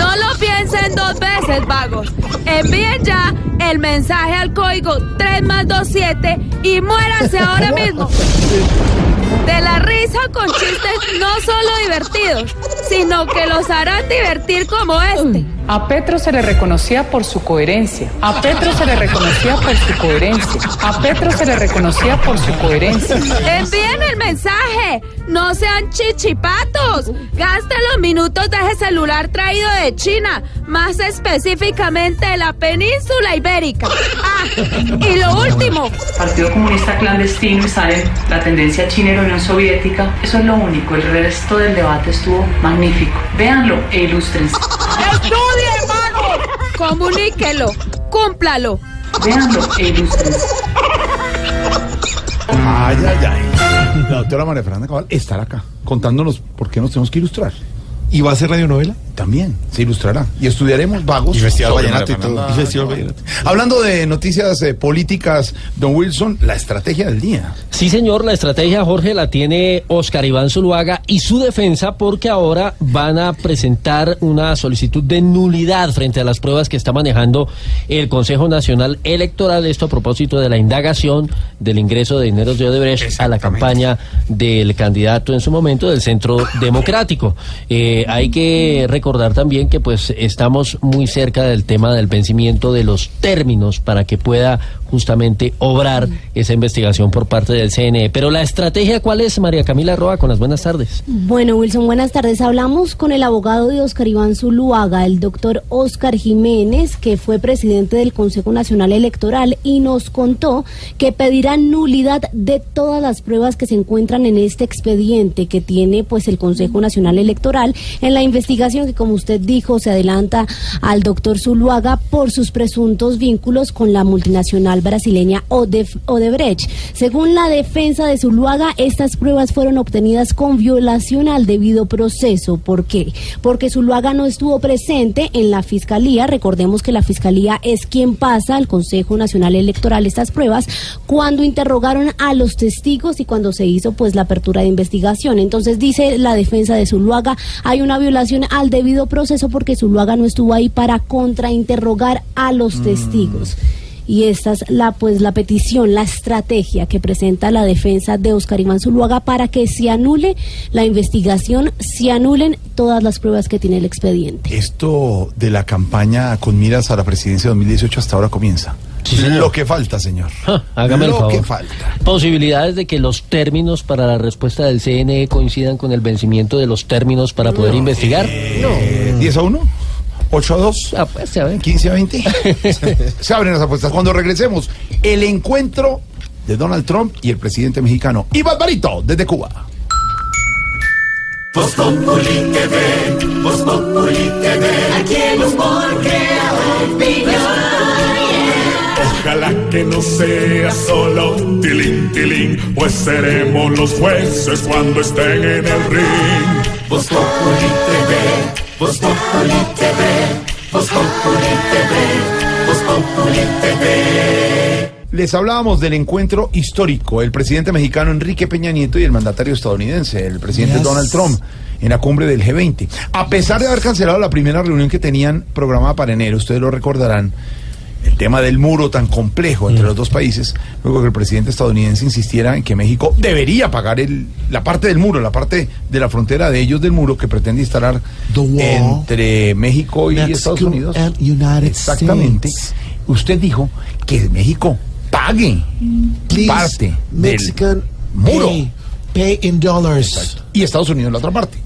No lo piensen dos veces, vagos. Envíen ya el mensaje al código 3 más 2, 7 y muéranse ahora <laughs> mismo. De la risa con chistes no solo divertidos, sino que los harán divertir como este. A Petro se le reconocía por su coherencia. A Petro se le reconocía por su coherencia. A Petro se le reconocía por su coherencia. Envíen el mensaje. No sean chichipatos. Gasten los minutos de ese celular traído de China, más específicamente de la península ibérica. Ah, y lo último. Partido Comunista Clandestino y saben la tendencia china y la Unión Soviética. Eso es lo único. El resto del debate estuvo magnífico. Véanlo e ilústrense. ¡Estudien, vagos! Comuníquelo, cúmplalo. Véanlo e ilústrense. Ay, ay, ay. La doctora María Fernanda Cabal estará acá contándonos por qué nos tenemos que ilustrar. ¿Y va a ser radionovela? También, se ilustrará. Y estudiaremos vagos. Y Festival Vallenato y todo. Fernanda. Y Festival Vallenato. Hablando de noticias eh, políticas, don Wilson, la estrategia del día. Sí, señor, la estrategia, Jorge, la tiene Oscar Iván Zuluaga y su defensa porque ahora van a presentar una solicitud de nulidad frente a las pruebas que está manejando el Consejo Nacional Electoral. Esto a propósito de la indagación del ingreso de dineros de Odebrecht a la campaña del candidato en su momento del Centro Democrático. Eh, hay que recordar recordar también que pues estamos muy cerca del tema del vencimiento de los términos para que pueda justamente obrar esa investigación por parte del CNE. Pero la estrategia, ¿cuál es, María Camila Roa? Con las buenas tardes. Bueno, Wilson, buenas tardes. Hablamos con el abogado de Oscar Iván Zuluaga, el doctor Oscar Jiménez, que fue presidente del Consejo Nacional Electoral, y nos contó que pedirá nulidad de todas las pruebas que se encuentran en este expediente que tiene pues el Consejo Nacional Electoral en la investigación que, como usted dijo, se adelanta al doctor Zuluaga por sus presuntos vínculos con la multinacional brasileña Odebrecht. Según la defensa de Zuluaga, estas pruebas fueron obtenidas con violación al debido proceso. ¿Por qué? Porque Zuluaga no estuvo presente en la fiscalía. Recordemos que la fiscalía es quien pasa al Consejo Nacional Electoral estas pruebas cuando interrogaron a los testigos y cuando se hizo pues la apertura de investigación. Entonces dice la defensa de Zuluaga, hay una violación al debido proceso porque Zuluaga no estuvo ahí para contrainterrogar a los testigos. Y esta es la pues la petición, la estrategia que presenta la defensa de Oscar Iván Zuluaga para que se anule la investigación, se anulen todas las pruebas que tiene el expediente. Esto de la campaña con miras a la presidencia 2018 hasta ahora comienza. Lo que falta, señor. Hágame el Lo favor. que falta. Posibilidades de que los términos para la respuesta del CNE coincidan con el vencimiento de los términos para poder investigar. Eh, ¿10 a 1? ¿8 a 2? Ah, pues, a ver. ¿15 a 20? se abren las apuestas. Cuando regresemos, el encuentro de Donald Trump y el presidente mexicano Iván Barito desde Cuba. Ojalá que no sea solo tilín, tilín, pues seremos los jueces cuando estén en el ring. Populi TV, Populi TV, Populi TV, Populi TV. Les hablábamos del encuentro histórico, el presidente mexicano Enrique Peña Nieto y el mandatario estadounidense, el presidente Yes. Donald Trump, en la cumbre del G20. A pesar de haber cancelado la primera reunión que tenían programada para enero, ustedes lo recordarán, el tema del muro tan complejo entre los dos países, luego que el presidente estadounidense insistiera en que México debería pagar el, la parte del muro, la parte de la frontera de ellos del muro que pretende instalar entre México y Mexico Estados Unidos. Exactamente. States. Usted dijo que México pague Please, parte Mexican del muro pay, pay in dollars. y Estados Unidos la otra parte.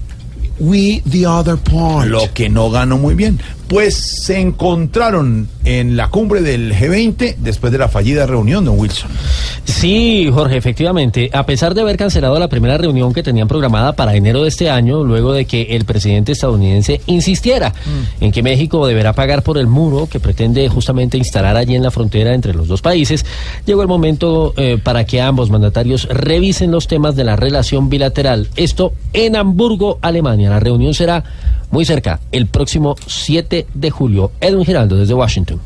We the other part. Lo que no ganó muy bien. Pues se encontraron en la cumbre del G20 después de la fallida reunión de Wilson. Sí, Jorge, efectivamente. A pesar de haber cancelado la primera reunión que tenían programada para enero de este año, luego de que el presidente estadounidense insistiera en que México deberá pagar por el muro que pretende justamente instalar allí en la frontera entre los dos países, llegó el momento eh, para que ambos mandatarios revisen los temas de la relación bilateral. Esto en Hamburgo, Alemania. La reunión será muy cerca, el próximo 7 de julio. Edwin Giraldo desde Washington.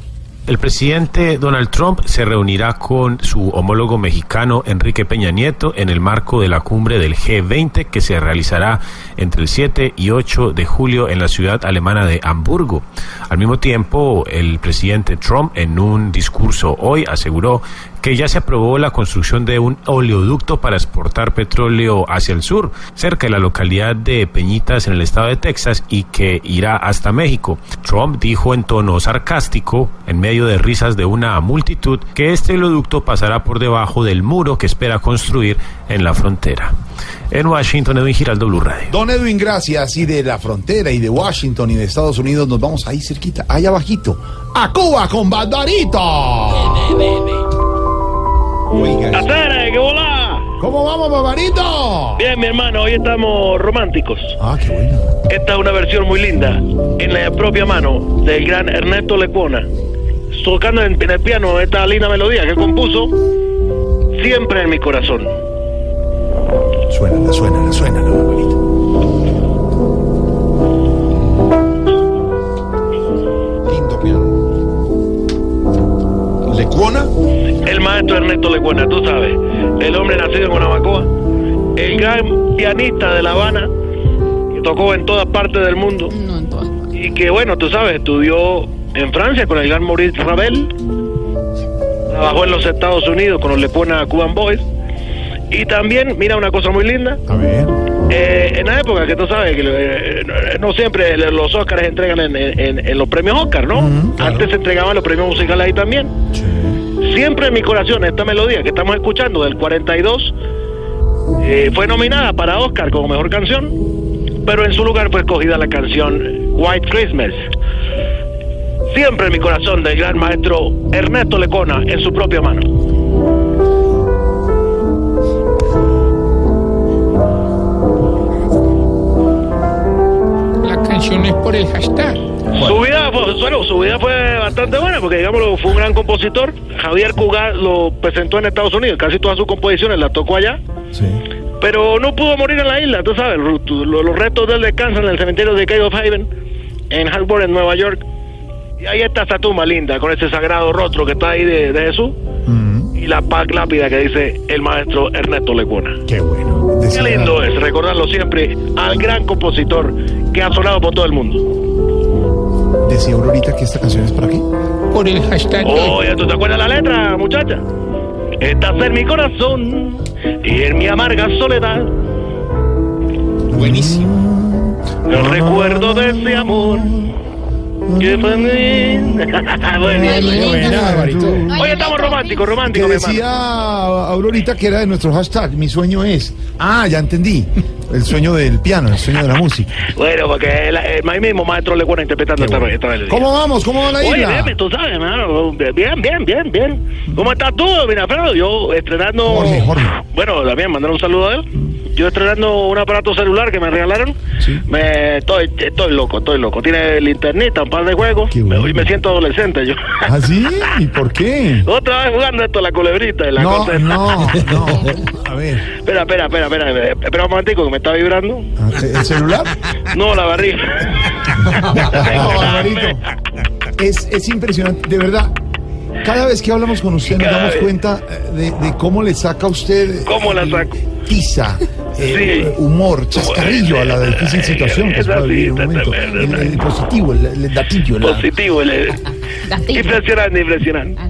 El presidente Donald Trump se reunirá con su homólogo mexicano Enrique Peña Nieto en el marco de la cumbre del G20 que se realizará entre el 7 y 8 de julio en la ciudad alemana de Hamburgo. Al mismo tiempo, el presidente Trump en un discurso hoy aseguró que ya se aprobó la construcción de un oleoducto para exportar petróleo hacia el sur, cerca de la localidad de Peñitas en el estado de Texas y que irá hasta México. Trump dijo en tono sarcástico, en medio de risas de una multitud, que este oleoducto pasará por debajo del muro que espera construir en la frontera. En Washington, Edwin Giraldo, Blue Radio. Don Edwin, gracias. Y de la frontera y de Washington y de Estados Unidos nos vamos ahí cerquita, ahí abajito, a Cuba con. Oiga. ¡Hacer, qué volá! ¿Cómo vamos, Barbarito? Bien, mi hermano, hoy estamos románticos. Ah, qué bueno. Esta es una versión muy linda, en la propia mano del gran Ernesto Lecuona, tocando en, en el piano esta linda melodía que compuso siempre en mi corazón. Suénala, suénala, suénala, Barbarito. Lindo piano. ¿Lecuona? El maestro Ernesto Lecuona, tú sabes, el hombre nacido en Guanabacoa, el gran pianista de La Habana, que tocó en todas partes del mundo. Y que, bueno, tú sabes, estudió en Francia con el gran Maurice Ravel, trabajó en los Estados Unidos con los Lecuona Cuban Boys. Y también, mira una cosa muy linda. A ver. Eh, en la época que tú sabes que eh, no siempre los Oscars se entregan en, en- en los premios Oscar, ¿no? Antes se entregaban los premios musicales ahí también. Siempre en mi corazón esta melodía que estamos escuchando del 42 eh, fue nominada para Oscar como mejor canción, pero en su lugar fue escogida la canción White Christmas. Siempre en mi corazón del gran maestro Ernesto Lecona en su propia mano. La canción es por el hashtag. Su vida, fue, bueno, su vida fue bastante buena porque, digámoslo, fue un gran compositor. Javier Cugat lo presentó en Estados Unidos, casi todas sus composiciones las tocó allá. Pero no pudo morir en la isla, tú sabes. Ru- tu- lo- Los restos de él descansan en el cementerio de Cave of Haven, en Hartford, en Nueva York. Y ahí está esa tumba linda, con ese sagrado rostro que está ahí de, de Jesús. Y la paz lápida que dice el maestro Ernesto Lecuona. Qué bueno. Qué lindo es recordarlo siempre al gran compositor que ha sonado por todo el mundo. Decía Aurorita que esta canción es para qué. Por el hashtag. Oye, ¿tú te acuerdas la letra, muchacha? Estás en mi corazón y en mi amarga soledad. Buenísimo. El recuerdo de ese amor que fue mí. Buenísimo. Oye, estamos románticos, Que románticos, hermano. decía Aurorita que era de nuestro hashtag. Mi sueño es. Ah, ya entendí. El sueño del piano, el sueño de la música. Bueno, porque el, el, el mismo maestro le cuenta interpretando esta, esta melodía. ¿Cómo vamos? ¿Cómo va la Oye, isla? Tú sabes, hermano. Bien, bien, bien, bien. ¿Cómo estás tú, Mirafredo? Yo estrenando. Jorge, Jorge. Bueno, también mandar un saludo a él. Yo estrenando un aparato celular que me regalaron. Me estoy, estoy loco, estoy loco. Tiene linterna, un par de juegos. Hoy me siento adolescente yo. ¿Ah, sí? ¿Y por qué? <laughs> Otra vez jugando esto, la culebrita y la No, cosa. no, <laughs> no. A ver. Espera, espera, espera, espera. Espera, un momentico que me está vibrando. Ah, ¿El celular? No, la barriga. <laughs> No, Barbarito. Es, es impresionante, de verdad. Cada vez que hablamos con usted nos damos vez. cuenta eh, de, de cómo le saca a usted. ¿Cómo la saco? Tiza, eh, humor, chascarrillo a la difícil situación que se puede vivir en un momento. El, el positivo, el, el datillo. la- Positivo. el- <laughs> impresionante, impresionante.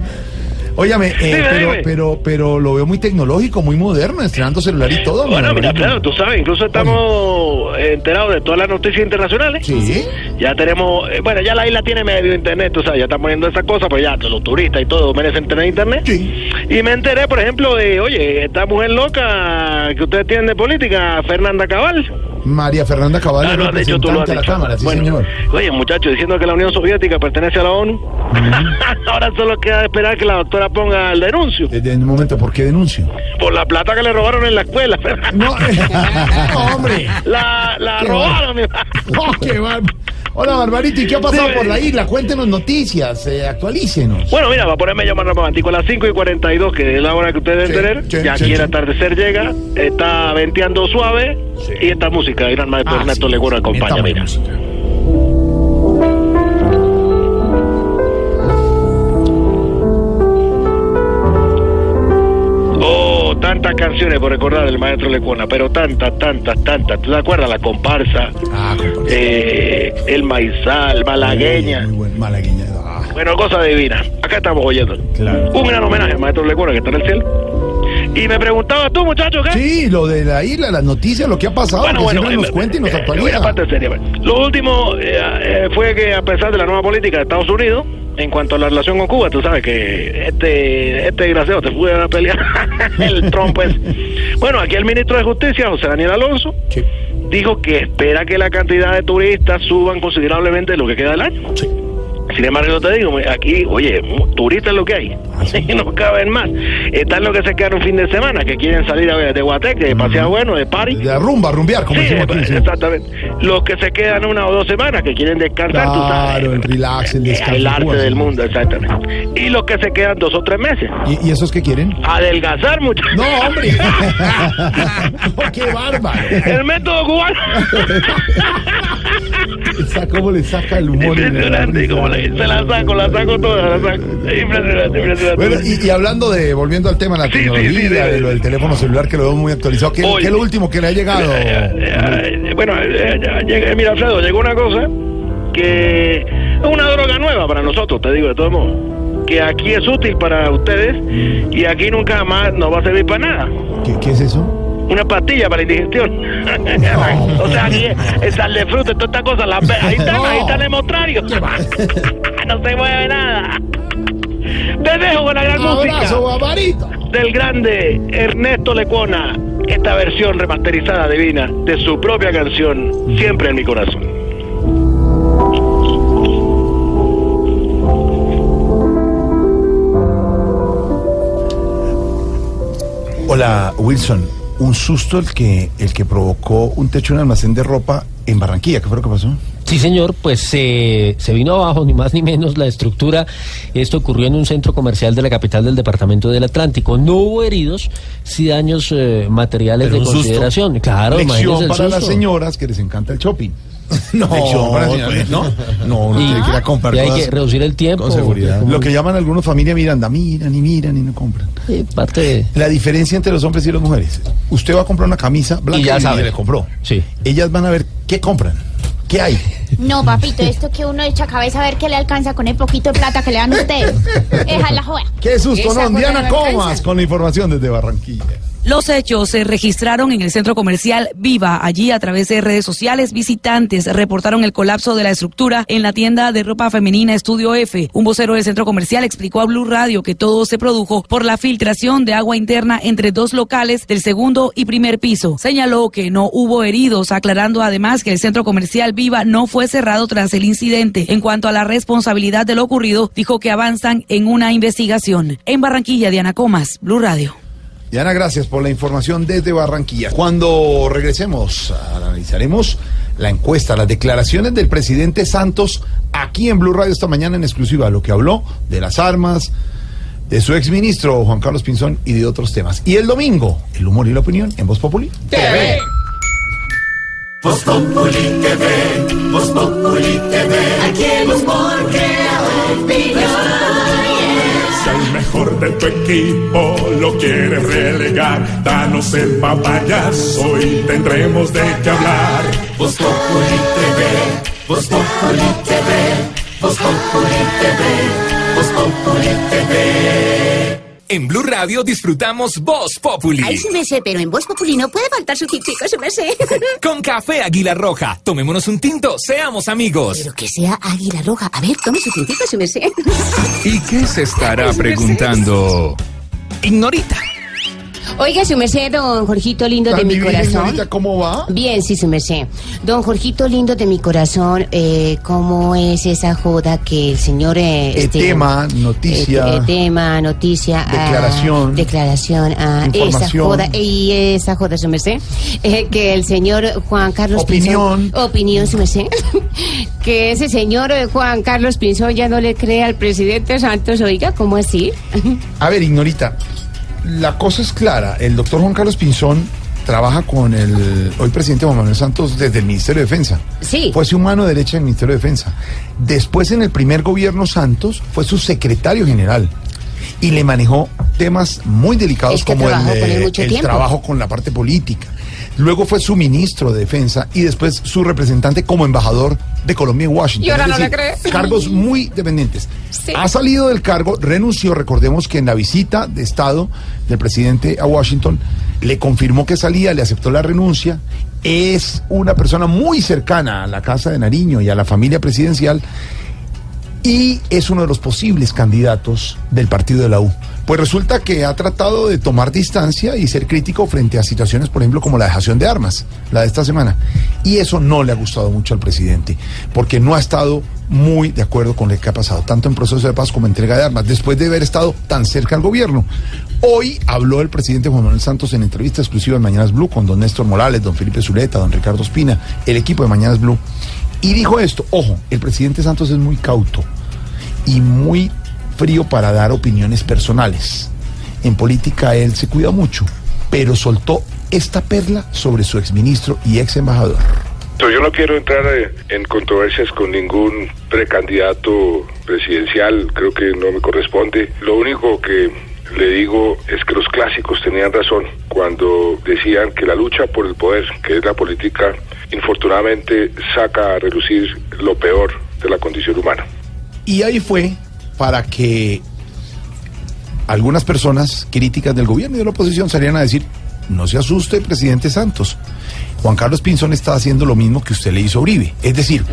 Óyame, eh, Dime, pero, dime. pero, pero lo veo muy tecnológico, muy moderno, estrenando celular y todo. Bueno, mira, claro, tú sabes, incluso estamos enterados de todas las noticias internacionales. Sí. Ya tenemos, eh, bueno, ya la isla tiene medio internet, tú sabes, ya están poniendo esas cosas, pues ya los turistas y todo merecen tener internet. Y me enteré, por ejemplo, de, oye, esta mujer loca que ustedes tienen de política, Fernanda Cabal. María Fernanda Cabal, Ah, has dicho, tú lo has la dicho. Cámara, sí, Bueno, señor. Oye, muchachos, diciendo que la Unión Soviética pertenece a la ONU. <laughs> Ahora solo queda esperar que la doctora ponga el denuncio Desde un momento, ¿por qué denuncio? por la plata que le robaron en la escuela. <laughs> No, hombre. La, la robaron. mi- <laughs> Oh, qué bar- Hola, Barbarito, ¿y qué ha pasado Dime. por la isla? Cuéntenos noticias, eh, actualícenos. Bueno, mira, va a ponerme yo más romántico. A las 5 y 42, que es la hora que ustedes deben tener. sí, ya sí, aquí el sí. atardecer llega. Está venteando suave. Y esta música, gran maestro Ah, Ernesto sí, Legura acompaña. Mira. Tantas canciones por recordar del maestro Lecuona, pero tantas, tantas, tantas. ¿Tú te acuerdas? La comparsa, Ah, eh, el maizal, malagueña. Muy buen, malagueña. Ah, Bueno, cosa divina. Acá estamos oyendo. claro. Un gran homenaje al maestro Lecuona que está en el cielo. Y me preguntabas tú, muchacho, ¿qué? Sí, lo de la isla, las noticias, lo que ha pasado, que siempre nos eh, cuente y nos eh, actualiza. eh, parte seria, pues. Lo último eh, fue que a pesar de la nueva política de Estados Unidos, en cuanto a la relación con Cuba, tú sabes que este este desgraciado te a pelear <laughs> el Trump, pues. Bueno, aquí el ministro de Justicia, José Daniel Alonso, dijo que espera que la cantidad de turistas suban considerablemente lo que queda del año. Sin embargo, yo te digo, aquí, oye, turistas es lo que hay. <laughs> Y no caben más. Están los que se quedan un fin de semana, que quieren salir a ver de Guateque, de pasear bueno, de party. De rumba, rumbear, como Sí, decimos aquí. sí. exactamente. Los que se quedan una o dos semanas, que quieren descansar, tú sabes. Claro, el relax, el descanso. El arte del mundo, exactamente. Y los que se quedan dos o tres meses. ¿Y, y esos qué quieren? Adelgazar mucho. No, hombre. <laughs> <laughs> No, ¡Qué bárbaro! El método cubano. ¿Cómo le saca el humor? Impresionante. Como le, se la saco, la saco toda, la saco. Impresionante, impresionante. Bueno, y, y hablando de, volviendo al tema de la Sí, tecnología, sí, sí. de del teléfono celular que lo veo muy actualizado, ¿qué, es lo último que le ha llegado? Eh, bueno, eh, ya llegué- mira, Alfredo, llegó una cosa que es una droga nueva para nosotros, te digo de todo modo. Que aquí es útil para ustedes y aquí nunca más nos va a servir para nada. ¿Qué, qué es eso? Una pastilla para la indigestión. <laughs> o sea, aquí el sal de fruta, toda esta cosa, la, ahí están, <laughs> ahí están el mostrario. <laughs> no se mueve nada. Te dejo con la gran Abrazo, música del grande Ernesto Lecuona. Esta versión remasterizada divina de su propia canción, Siempre en mi corazón. Hola, Wilson. Un susto el que, el que provocó un techo en un almacén de ropa en Barranquilla. ¿Qué fue lo que pasó? Sí, señor, pues se se vino abajo, ni más ni menos, la estructura. Esto ocurrió en un centro comercial de la capital del departamento del Atlántico. No hubo heridos, sí daños eh, materiales Pero de un susto. consideración. Claro, Lección el para las señoras que les encanta el shopping. <laughs> No, pues, ¿no? No, <laughs> Y- tiene que ir a comprar y hay que reducir el tiempo. Con seguridad. Lo que llaman algunos familia Miranda, miran y miran y no compran. Parte de... La diferencia entre los hombres y las mujeres. Usted va a comprar una camisa blanca Y ya sabe. le compró. Sí. Ellas van a ver qué compran, qué hay. No, papito, esto que uno echa cabeza a ver qué le alcanza con el poquito de plata que le dan ustedes. Esa la joda. Qué susto, Esa ¿no? Diana no. Comas con la información desde Barranquilla. Los hechos se registraron en el centro comercial Viva. Allí, a través de redes sociales, visitantes reportaron el colapso de la estructura en la tienda de ropa femenina Estudio F. Un vocero del centro comercial explicó a Blue Radio que todo se produjo por la filtración de agua interna entre dos locales del segundo y primer piso. Señaló que no hubo heridos, aclarando además que el centro comercial Viva no fue cerrado tras el incidente. En cuanto a la responsabilidad de lo ocurrido, dijo que avanzan en una investigación. En Barranquilla, Diana Comas, Blue Radio. Diana, gracias por la información desde Barranquilla. Cuando regresemos, analizaremos la encuesta, las declaraciones del presidente Santos aquí en Blue Radio esta mañana en exclusiva, lo que habló de las armas, de su exministro Juan Carlos Pinzón y de otros temas. Y el domingo, el humor y la opinión en Voz Populi. TV. Voz Populi TV, Voz Populi TV. Aquí el humor crea opinión. Al mejor de tu equipo lo quieres relegar, danos el papayazo y tendremos de qué hablar. Voz Populi TV, Voz Populi TV, Voz Populi TV, Voz Populi TV. En Blue Radio disfrutamos Voz Populi. Ay, sí me sé, pero en Voz Populi no puede faltar su tintico, sí me sé. <laughs> Con café Águila Roja. Tomémonos un tinto, seamos amigos. Pero que sea águila roja. A ver, tome su tintico, sí me sé. ¿Y qué se estará preguntando? Ignorita. Oiga, su merced, don Jorgito lindo de mi corazón. señorita, ¿Cómo va? Bien, sí, su merced. Don Jorgito lindo de mi corazón, eh, ¿cómo es esa joda que el señor... Eh, Eh, tema, noticia. eh, eh, tema, noticia... ah, Declaración. declaración, ah, esa joda, y esa joda, su merced, eh, que el señor Juan Carlos Opinión. Pinzón... Opinión, su merced. <laughs> que ese señor eh, Juan Carlos Pinzón ya no le cree al presidente Santos, oiga, ¿cómo así? <laughs> A ver, Ignorita, la cosa es clara. El doctor Juan Carlos Pinzón trabaja con el hoy presidente Juan Manuel Santos desde el Ministerio de Defensa. Sí. Fue su mano derecha del Ministerio de Defensa. Después, en el primer gobierno Santos, fue su secretario general. Y le manejó temas muy delicados Es que como el, eh, el trabajo con la parte política. Luego fue su ministro de Defensa y después su representante como embajador de Colombia en Washington. Y ahora no le decir, cree. Cargos <laughs> muy dependientes. Sí. Ha salido del cargo, renunció. Recordemos que en la visita de Estado del presidente a Washington le confirmó que salía, le aceptó la renuncia. Es una persona muy cercana a la Casa de Nariño y a la familia presidencial y es uno de los posibles candidatos del partido de la U. Pues resulta que ha tratado de tomar distancia y ser crítico frente a situaciones, por ejemplo, como la dejación de armas, la de esta semana. Y eso no le ha gustado mucho al presidente, porque no ha estado muy de acuerdo con lo que ha pasado, tanto en proceso de paz como en entrega de armas, después de haber estado tan cerca al gobierno. Hoy habló el presidente Juan Manuel Santos en entrevista exclusiva en Mañanas Blue con don Néstor Morales, don Felipe Zuleta, don Ricardo Espina, el equipo de Mañanas Blue. Y dijo esto, ojo, el presidente Santos es muy cauto y muy frío para dar opiniones personales. En política él se cuida mucho, pero soltó esta perla sobre su exministro y ex embajador. Yo no quiero entrar eh, en controversias con ningún precandidato presidencial, creo que no me corresponde. Lo único que le digo es que los clásicos tenían razón cuando decían que la lucha por el poder, que es la política, infortunadamente saca a relucir lo peor de la condición humana. Y ahí fue para que algunas personas críticas del gobierno y de la oposición salieran a decir no se asuste, presidente Santos. Juan Carlos Pinzón está haciendo lo mismo que usted le hizo a Uribe. Es decir,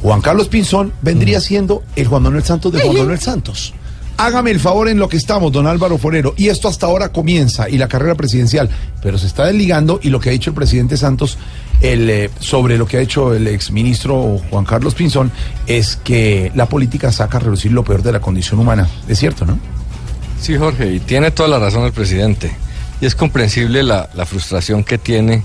Juan Carlos Pinzón vendría siendo el Juan Manuel Santos de Juan Manuel Santos. Hágame el favor en lo que estamos, don Álvaro Forero. Y esto hasta ahora comienza y la carrera presidencial, pero se está desligando y lo que ha dicho el presidente Santos el, eh, sobre lo que ha hecho el exministro Juan Carlos Pinzón es que la política saca a reducir lo peor de la condición humana. Es cierto, ¿no? Sí, Jorge, y tiene toda la razón el presidente. Y es comprensible la, frustración que tiene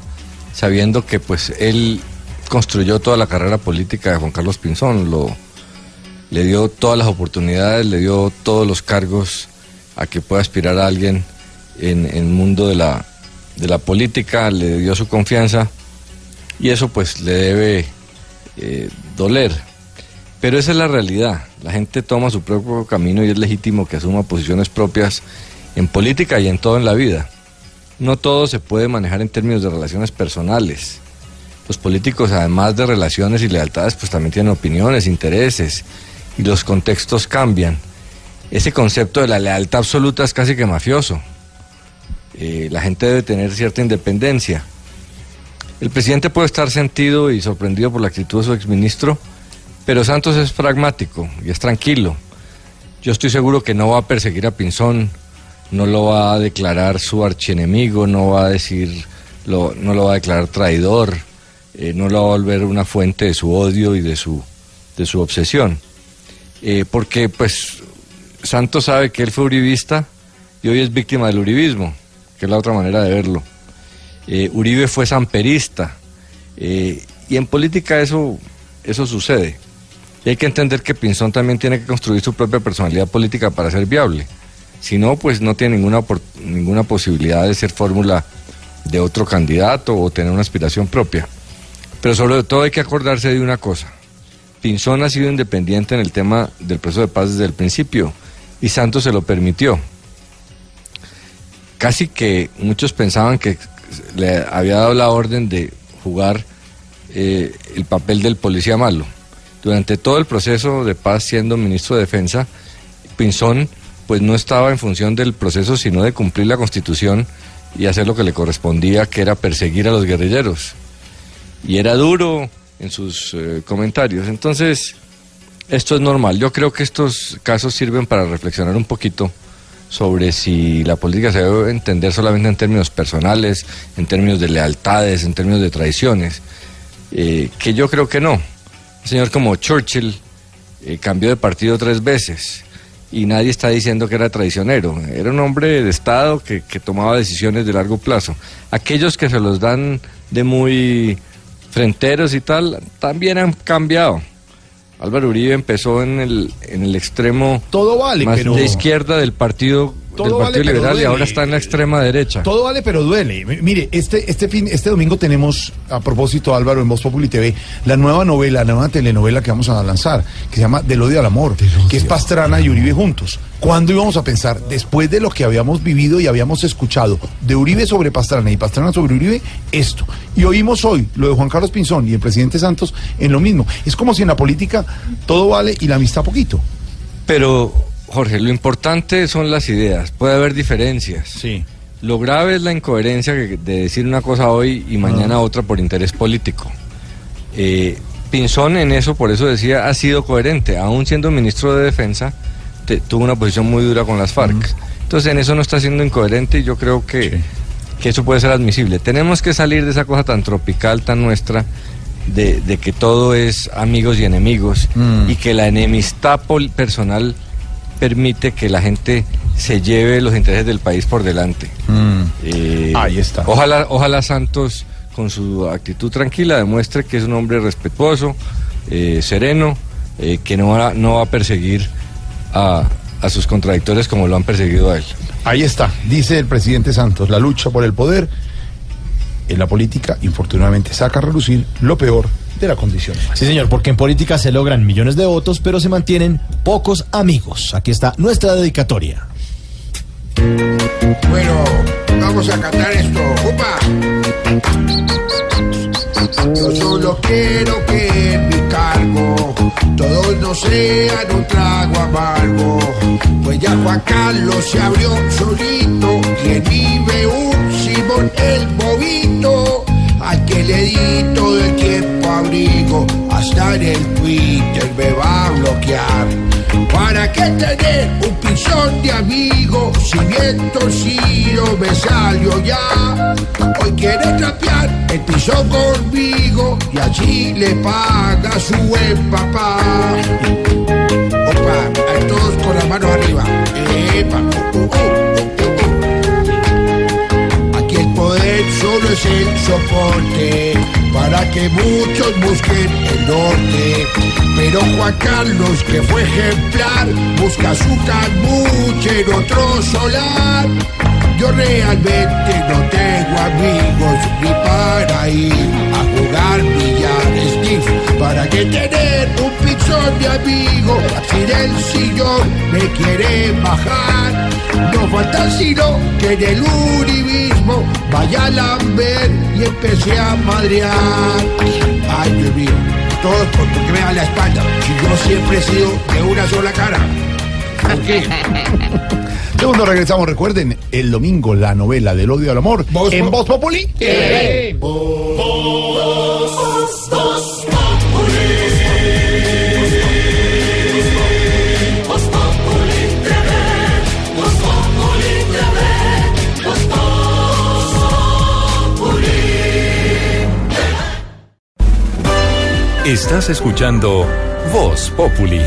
sabiendo que pues él construyó toda la carrera política de Juan Carlos Pinzón, le dio todas las oportunidades, le dio todos los cargos a que pueda aspirar a alguien en, el mundo de la, de la política, le dio su confianza y eso pues le debe eh, doler. Pero esa es la realidad. La gente toma su propio camino y es legítimo que asuma posiciones propias en política y en todo en la vida. No todo se puede manejar en términos de relaciones personales. Los políticos, además de relaciones y lealtades, pues también tienen opiniones, intereses y los contextos cambian. Ese concepto de la lealtad absoluta es casi que mafioso. Eh, la gente debe tener cierta independencia. El presidente puede estar sentido y sorprendido por la actitud de su exministro, pero Santos es pragmático y es tranquilo. Yo estoy seguro que no va a perseguir a Pinzón, no lo va a declarar su archienemigo, no va a decir, lo, no lo va a declarar traidor, eh, no lo va a volver una fuente de su odio y de su, de su obsesión. Eh, porque pues Santos sabe que él fue uribista y hoy es víctima del uribismo, que es la otra manera de verlo. Eh, Uribe fue samperista eh, y en política eso, eso sucede. Y hay que entender que Pinzón también tiene que construir su propia personalidad política para ser viable. Si no, pues no tiene ninguna, ninguna posibilidad de ser fórmula de otro candidato o tener una aspiración propia. Pero sobre todo hay que acordarse de una cosa. Pinzón ha sido independiente en el tema del proceso de paz desde el principio y Santos se lo permitió. Casi que muchos pensaban que le había dado la orden de jugar eh, el papel del policía malo. Durante todo el proceso de paz siendo ministro de Defensa, Pinzón pues no estaba en función del proceso sino de cumplir la constitución y hacer lo que le correspondía, que era perseguir a los guerrilleros. Y era duro en sus eh, comentarios. Entonces, esto es normal. Yo creo que estos casos sirven para reflexionar un poquito sobre si la política se debe entender solamente en términos personales, en términos de lealtades, en términos de traiciones, eh, que yo creo que no. Un señor como Churchill eh, cambió de partido tres veces y nadie está diciendo que era traicionero. Era un hombre de Estado que, que tomaba decisiones de largo plazo. Aquellos que se los dan de muy fronteros y tal, también han cambiado. Álvaro Uribe empezó en el, en el extremo Todo vale, más pero- de izquierda del partido, Todo del vale, partido pero Liberal y duele. ahora está en la extrema derecha. Todo vale, pero duele. Mire, este, este fin, este domingo tenemos, a propósito, Álvaro, en Voz Populi TV, la nueva novela, la nueva telenovela que vamos a lanzar, que se llama Del odio al amor, que es Pastrana y Uribe juntos. ¿Cuándo íbamos a pensar, después de lo que habíamos vivido y habíamos escuchado de Uribe sobre Pastrana y Pastrana sobre Uribe, esto? Y oímos hoy lo de Juan Carlos Pinzón y el presidente Santos en lo mismo. Es como si en la política todo vale y la amistad poquito. Pero, Jorge, lo importante son las ideas. Puede haber diferencias. Sí. Lo grave es la incoherencia de decir una cosa hoy y mañana otra por interés político. Eh, Pinzón en eso, por eso decía, ha sido coherente. Aún siendo ministro de Defensa, te- tuvo una posición muy dura con las FARC. Entonces en eso no está siendo incoherente y yo creo que, que eso puede ser admisible. Tenemos que salir de esa cosa tan tropical, tan nuestra, de, de que todo es amigos y enemigos y que la enemistad personal permite que la gente se lleve los intereses del país por delante. Eh, Ahí está. Ojalá, ojalá Santos, con su actitud tranquila, demuestre que es un hombre respetuoso, eh, sereno, eh, que no va, no va a perseguir a, a sus contradictores como lo han perseguido a él. Ahí está, dice el presidente Santos, la lucha por el poder en la política, infortunadamente, saca a relucir lo peor de la condición. Sí, señor, porque en política se logran millones de votos, pero se mantienen pocos amigos. Aquí está nuestra dedicatoria. Bueno, vamos a cantar esto. ¡Upa! Yo solo quiero que en mi cargo todos no sean un trago amargo. Pues ya Juan Carlos se abrió solito y en mí ve un Simón el bobito, al que le di todo el tiempo abrigo, hasta en el Twitter me va a bloquear. ¿Para qué tener un pisón de amigo si bien torcido me salió ya? Hoy quiere trapear el piso conmigo y así le paga su buen papá. Opa, a todos con las manos arriba. Epa, uh, uh, uh, poder solo es el soporte para que muchos busquen el norte. Pero Juan Carlos, que fue ejemplar, busca su camuche en otro solar. Yo realmente no tengo amigos ni para ir a jugar billar Steve. ¿Para qué tener un pichón de amigo si del sillón me quiere bajar? No falta sino que en el uribismo vaya a lamber y empecé a madrear. Ay, Dios mío, todos por- porque me dan la espalda. Si yo siempre he sido de una sola cara. ¿Por qué? <laughs> Segundo, regresamos. Recuerden, el domingo, la novela del odio al amor en Voz Populi. Estás escuchando Voz Populi.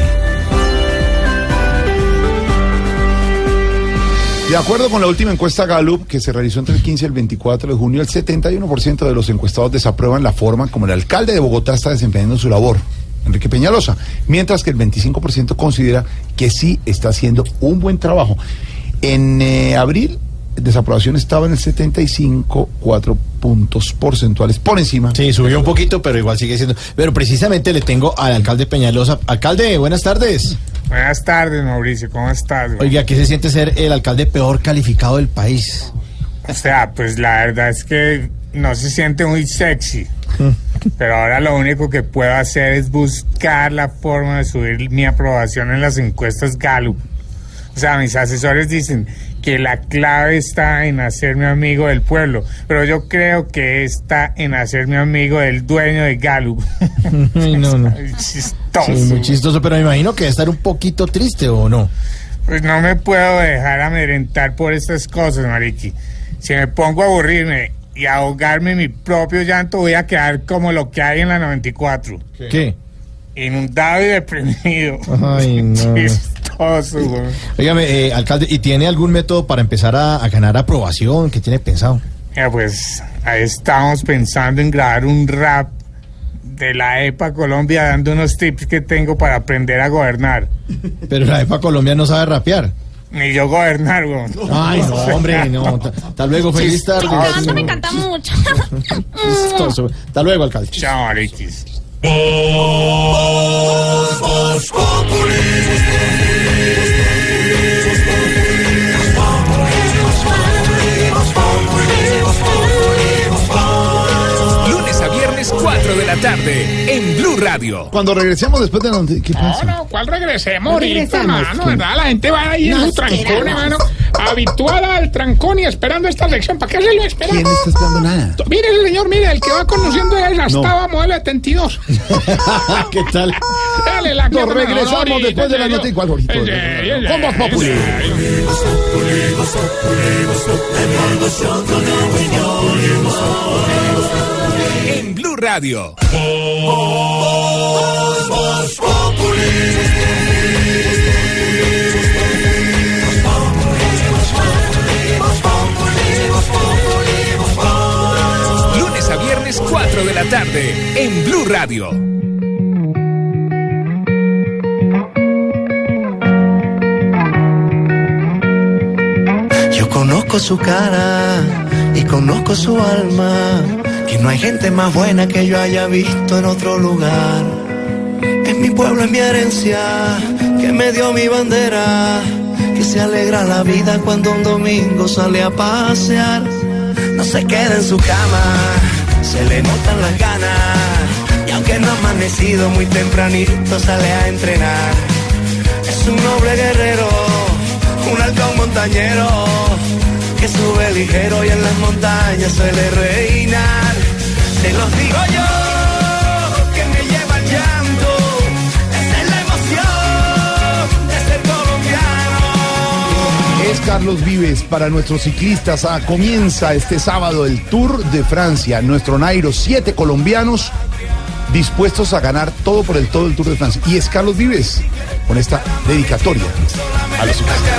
De acuerdo con la última encuesta Gallup, que se realizó entre el 15 y el 24 de junio, el 71% de los encuestados desaprueban la forma como el alcalde de Bogotá está desempeñando su labor, Enrique Peñalosa, mientras que el 25% considera que sí está haciendo un buen trabajo. En eh, abril, desaprobación estaba en el 75, 4 puntos porcentuales por encima. Sí, subió un poquito, pero igual sigue siendo. Pero precisamente le tengo al alcalde Peñalosa. Alcalde, buenas tardes. Buenas tardes, Mauricio, ¿cómo estás? Oiga, ¿qué se siente ser el alcalde peor calificado del país? O sea, pues la verdad es que no se siente muy sexy. Pero ahora lo único que puedo hacer es buscar la forma de subir mi aprobación en las encuestas Gallup. O sea, mis asesores dicen que la clave está en hacerme amigo del pueblo, pero yo creo que está en hacerme amigo del dueño de Gallup. <laughs> No, no. Chistoso. Sí, muy chistoso, pero me imagino que debe estar un poquito triste o no. Pues no me puedo dejar amedrentar por estas cosas, Mariqui. Si me pongo a aburrirme y ahogarme en mi propio llanto, voy a quedar como lo que hay en la 94. ¿Qué? Inundado y deprimido. Ay, no. <laughs> Óigame, eh, alcalde, ¿y tiene algún método para empezar a, a ganar aprobación? ¿Qué tiene pensado? Pues ahí estamos pensando en grabar un rap de la EPA Colombia dando unos tips que tengo para aprender a gobernar. Pero la EPA Colombia no sabe rapear. Ni yo gobernar, güey. <laughs> Ay, no, hombre, no. Ta- Hasta luego, feliz tarde. Chistoso, me encanta mucho. Hasta luego, alcalde. Chao, Lunes a viernes, 4 de la tarde, Radio. Cuando regresemos después de la noticia, ¿qué No, pasa? no, ¿cuál regresemos ahorita. ¿Verdad? La gente va ahí en No su trancón, hermano. Habituada al trancón y esperando esta lección. ¿Para qué se lo espera? ¿Quién está esperando nada? Mire, el señor, mire, el que va conociendo es Astaba modelo 72. ¿Qué tal? Dale la Nos que- regresamos después de la Voz Populi. En Blue Radio. Lunes a viernes, 4 de la tarde, en Blue Radio. Yo conozco su cara y conozco su alma. Que no hay gente más buena que yo haya visto en otro lugar. Es mi pueblo, es mi herencia, que me dio mi bandera. Que se alegra la vida cuando un domingo sale a pasear. No se queda en su cama, se le notan las ganas. Y aunque no ha amanecido muy tempranito, sale a entrenar. Es un noble guerrero, un halcón montañero. que sube ligero y en las montañas suele reinar. Se los digo yo, que me lleva el llanto, esa es la emoción de ser colombiano. Es Carlos Vives para nuestros ciclistas. Ah, comienza este sábado el Tour de Francia. Nuestro Nairo, siete colombianos dispuestos a ganar todo por el todo el Tour de Francia. Y es Carlos Vives con esta dedicatoria a los ciclistas.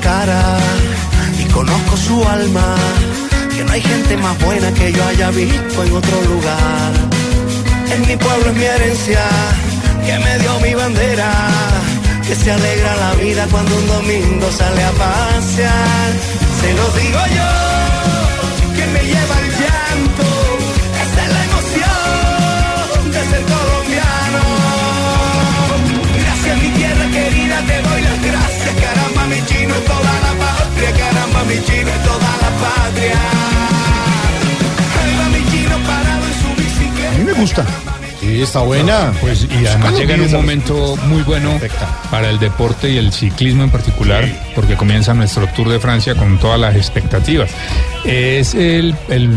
Cara y conozco su alma. Que no hay gente más buena que yo haya visto en otro lugar. En mi pueblo es mi herencia, que me dio mi bandera. Que se alegra la vida cuando un domingo sale a pasear. Se lo digo yo, que me lleva el llanto. Esa es la emoción de ser colombiano. Gracias mi tierra querida, te doy las gracias. Caramba mi chino es toda la patria. Caramba mi chino es toda la patria. Ahí va mi chino parado en su bicicleta. A mí me gusta. Sí, está buena. Pues y además llega en un momento muy bueno para el deporte y el ciclismo en particular, porque comienza nuestro Tour de Francia con todas las expectativas. Es el, el,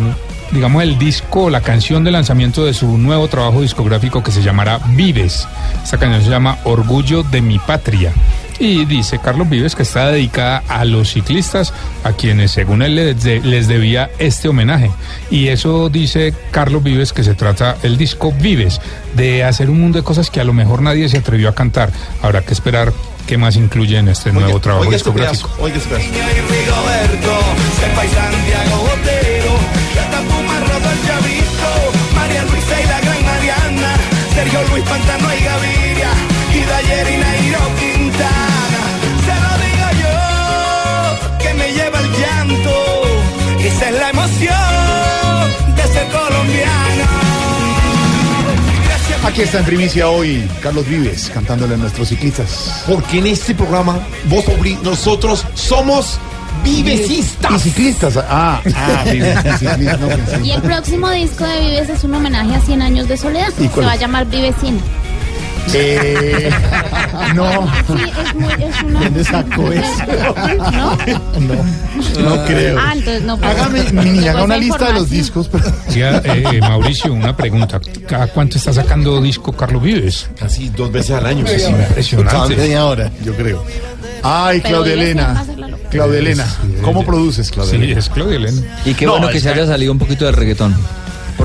digamos, el disco, la canción de lanzamiento de su nuevo trabajo discográfico que se llamará Vives. Esta canción se llama Orgullo de mi patria. Y dice Carlos Vives que está dedicada a los ciclistas, a quienes según él les, de- les debía este homenaje. Y eso dice Carlos Vives que se trata el disco Vives, de hacer un mundo de cosas que a lo mejor nadie se atrevió a cantar. Habrá que esperar qué más incluye en este nuevo trabajo Oiga este discográfico. oiga este Sergio Luis Pantano y Gaviria, y Dayer y Nairo Quintana. Aquí está en primicia hoy Carlos Vives cantándole a nuestros ciclistas. Porque en este programa, Populi, nosotros somos vivecistas. Y ciclistas. Ah, ah, <laughs> Vives. y ciclistas, no pensé. Y el próximo disco de Vives es un homenaje a 100 años de soledad. ¿Y Se va a llamar Vivecina. Eh, no. Sí, es muy, es una... ¿Dónde sacó eso? ¿No? No, no creo. Ah, entonces no. Hágame, haga una lista de los discos. pero- Oiga, eh, eh, Mauricio, una pregunta. ¿Cada cuánto está sacando disco Carlos Vives? Casi dos veces al año. Es sí. impresionante. Cada media hora, yo creo. Ay, Pero Claudia Elena. Claudia Elena, ¿cómo produces, Claudia Sí, Elena? es Claudia Elena. Y qué No, bueno que se que- haya salido un poquito del reggaetón.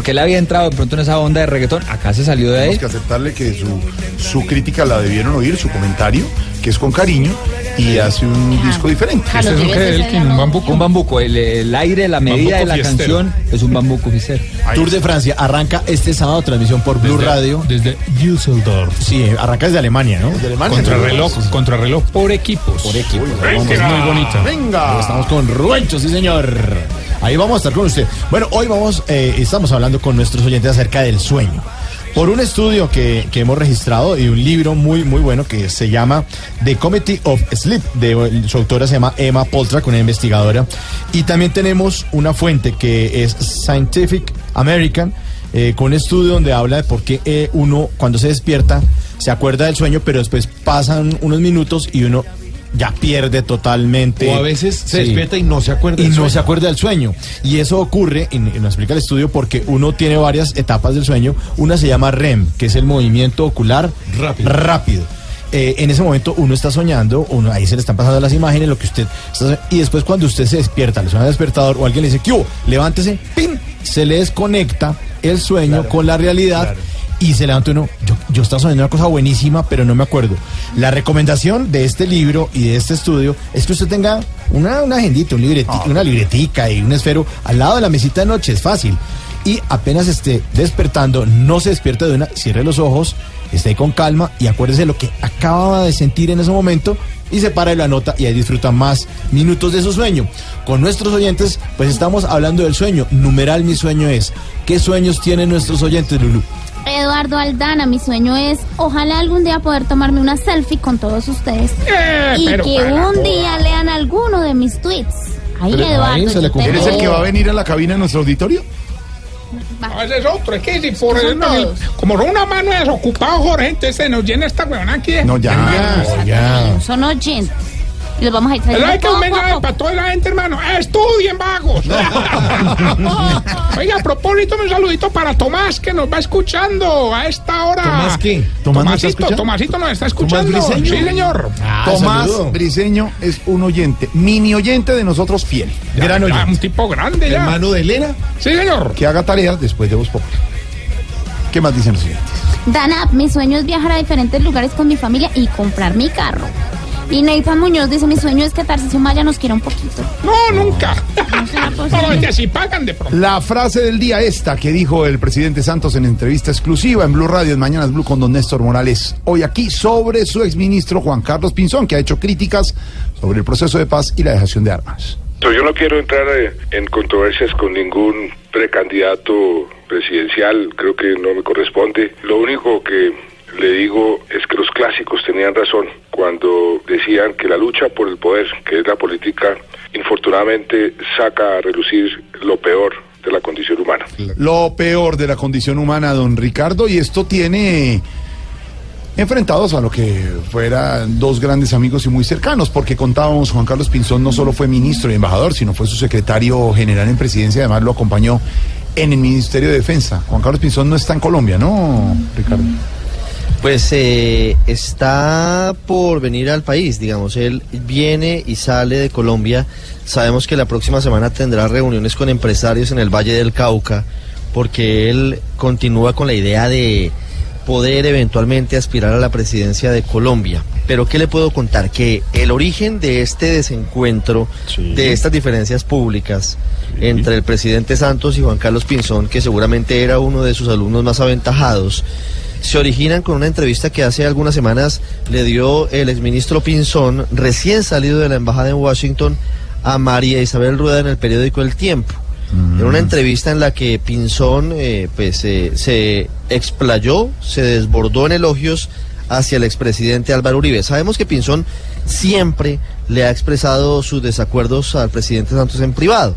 Porque él había entrado de pronto en esa onda de reggaetón. Acá se salió de Tenemos ahí. que aceptarle que su, su crítica la debieron oír, su comentario, que es con cariño y hace un disco diferente. Este es un Vives que es Elkin, el un bambuco. Un bambuco. El, el aire, la medida de la fiestero. canción es un bambuco fiestero. Tour de Francia arranca este sábado, transmisión por Blue Desde- Radio. Desde Düsseldorf. Sí, arranca desde Alemania, ¿no? De Alemania. Contrarreloj, contrarreloj por equipos. Por equipo. Que es muy bonita. Venga. Estamos con Ruencho, sí señor. Ahí vamos a estar con usted. Bueno, hoy vamos, eh, estamos hablando con nuestros oyentes acerca del sueño. Por un estudio que, que hemos registrado y un libro muy, muy bueno que se llama The Committee of Sleep. De, su autora se llama Emma Poltrak, una investigadora. Y también tenemos una fuente que es Scientific American, eh, con un estudio donde habla de por qué eh, uno cuando se despierta se acuerda del sueño, pero después pasan unos minutos y uno ya pierde totalmente. O a veces se Sí. despierta y no se acuerda. Y del no sueño. se acuerda del sueño. Y eso ocurre, y nos explica el estudio, porque uno tiene varias etapas del sueño. Una se llama REM, que es el movimiento ocular Rápido. rápido. Eh, en ese momento uno está soñando, uno, ahí se le están pasando las imágenes, lo que usted está y después cuando usted se despierta, le suena el despertador o alguien le dice, ¿qué hubo? Levántese, ¡pim! Se le desconecta el sueño con la realidad y se levanta uno, yo, yo estaba soñando una cosa buenísima, pero no me acuerdo. La recomendación de este libro y de este estudio es que usted tenga una, una agendita, un libreti- una libretica y un esfero al lado de la mesita de noche, es fácil. Y apenas esté despertando, no se despierte de una, cierre los ojos, esté con calma y acuérdese lo que acababa de sentir en ese momento y se para y lo anota y ahí disfruta más minutos de su sueño. Con nuestros oyentes, pues estamos hablando del sueño. Numeral mi sueño es. ¿Qué sueños tienen nuestros oyentes, Lulu? Eduardo Aldana, mi sueño es ojalá algún día poder tomarme una selfie con todos ustedes y pero que un día lean alguno de mis tweets. Ahí, Pero Eduardo. ahí se le te. ¿Eres el que va a venir a la cabina de nuestro auditorio? No, ese es otro, es que si por eso no- como son una mano desocupado, Jorge, entonces se nos llena esta weona aquí. de- No, ya, hermano. ya. Son oyentes. Y los vamos a trayendo hay que un mensaje poco. para toda la gente, hermano. ¡Estudien, vagos! <laughs> Oiga, a propósito, un saludito para Tomás, que nos va escuchando a esta hora. ¿Tomás qué? ¿Tomás nos está Tomasito, escuchando? Tomasito nos está escuchando. Briseño? Sí, señor. Tomás Briseño es un oyente, mini oyente de nosotros fiel. Ya, Gran ya, oyente. un tipo grande ya. Hermano de Elena. Sí, señor. Que haga tareas después de Populi. ¿Qué más dicen los siguientes? Dana, mi sueño es viajar a diferentes lugares con mi familia y comprar mi carro. Y Nathan Muñoz dice, mi sueño es que Tarcisio Maya nos quiera un poquito. No, nunca. No <laughs> Pero que si pagan de pronto. La frase del día esta que dijo el presidente Santos en entrevista exclusiva en Blue Radio en Mañanas Blue con don Néstor Morales hoy aquí sobre su exministro Juan Carlos Pinzón que ha hecho críticas sobre el proceso de paz y la dejación de armas. Yo no quiero entrar eh, en controversias con ningún precandidato presidencial, creo que no me corresponde. Lo único que le digo es que los clásicos tenían razón cuando decían que la lucha por el poder, que es la política, infortunadamente saca a relucir lo peor de la condición humana. Lo peor de la condición humana, don Ricardo, y esto tiene enfrentados a lo que fueran dos grandes amigos y muy cercanos, porque contábamos, Juan Carlos Pinzón no solo fue ministro y embajador, sino fue su secretario general en presidencia, además lo acompañó en el Ministerio de Defensa. Juan Carlos Pinzón no está en Colombia, ¿no, Ricardo? Pues eh, está por venir al país, digamos, él viene y sale de Colombia. Sabemos que la próxima semana tendrá reuniones con empresarios en el Valle del Cauca, porque él continúa con la idea de poder eventualmente aspirar a la presidencia de Colombia. Pero ¿qué le puedo contar? Que el origen de este desencuentro, de estas diferencias públicas entre el presidente Santos y Juan Carlos Pinzón, que seguramente era uno de sus alumnos más aventajados, se originan con una entrevista que hace algunas semanas le dio el exministro Pinzón, recién salido de la embajada en Washington, a María Isabel Rueda en el periódico El Tiempo. Era una entrevista en la que Pinzón eh, pues, eh, se explayó, se desbordó en elogios hacia el expresidente Álvaro Uribe. Sabemos que Pinzón siempre le ha expresado sus desacuerdos al presidente Santos en privado.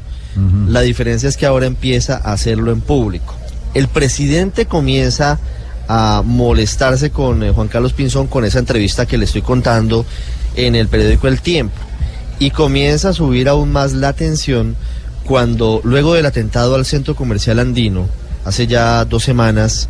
La diferencia es que ahora empieza a hacerlo en público. El presidente comienza a molestarse con eh, Juan Carlos Pinzón con esa entrevista que le estoy contando en el periódico El Tiempo. Y comienza a subir aún más la tensión cuando luego del atentado al centro comercial andino hace ya dos semanas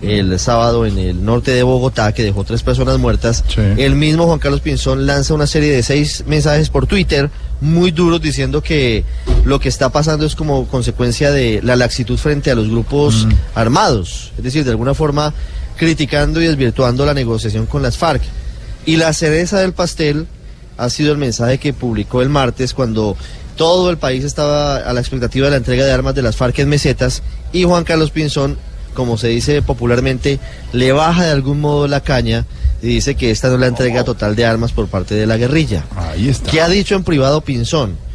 el sábado en el norte de Bogotá que dejó tres personas muertas el mismo Juan Carlos Pinzón lanza una serie de seis mensajes por Twitter muy duros diciendo que lo que está pasando es como consecuencia de la laxitud frente a los grupos armados, es decir, de alguna forma criticando y desvirtuando la negociación con las FARC. Y la cereza del pastel ha sido el mensaje que publicó el martes cuando todo el país estaba a la expectativa de la entrega de armas de las FARC en mesetas y Juan Carlos Pinzón, como se dice popularmente, le baja de algún modo la caña y dice que esta no es la entrega total de armas por parte de la guerrilla. Ahí está. ¿Qué ha dicho en privado Pinzón?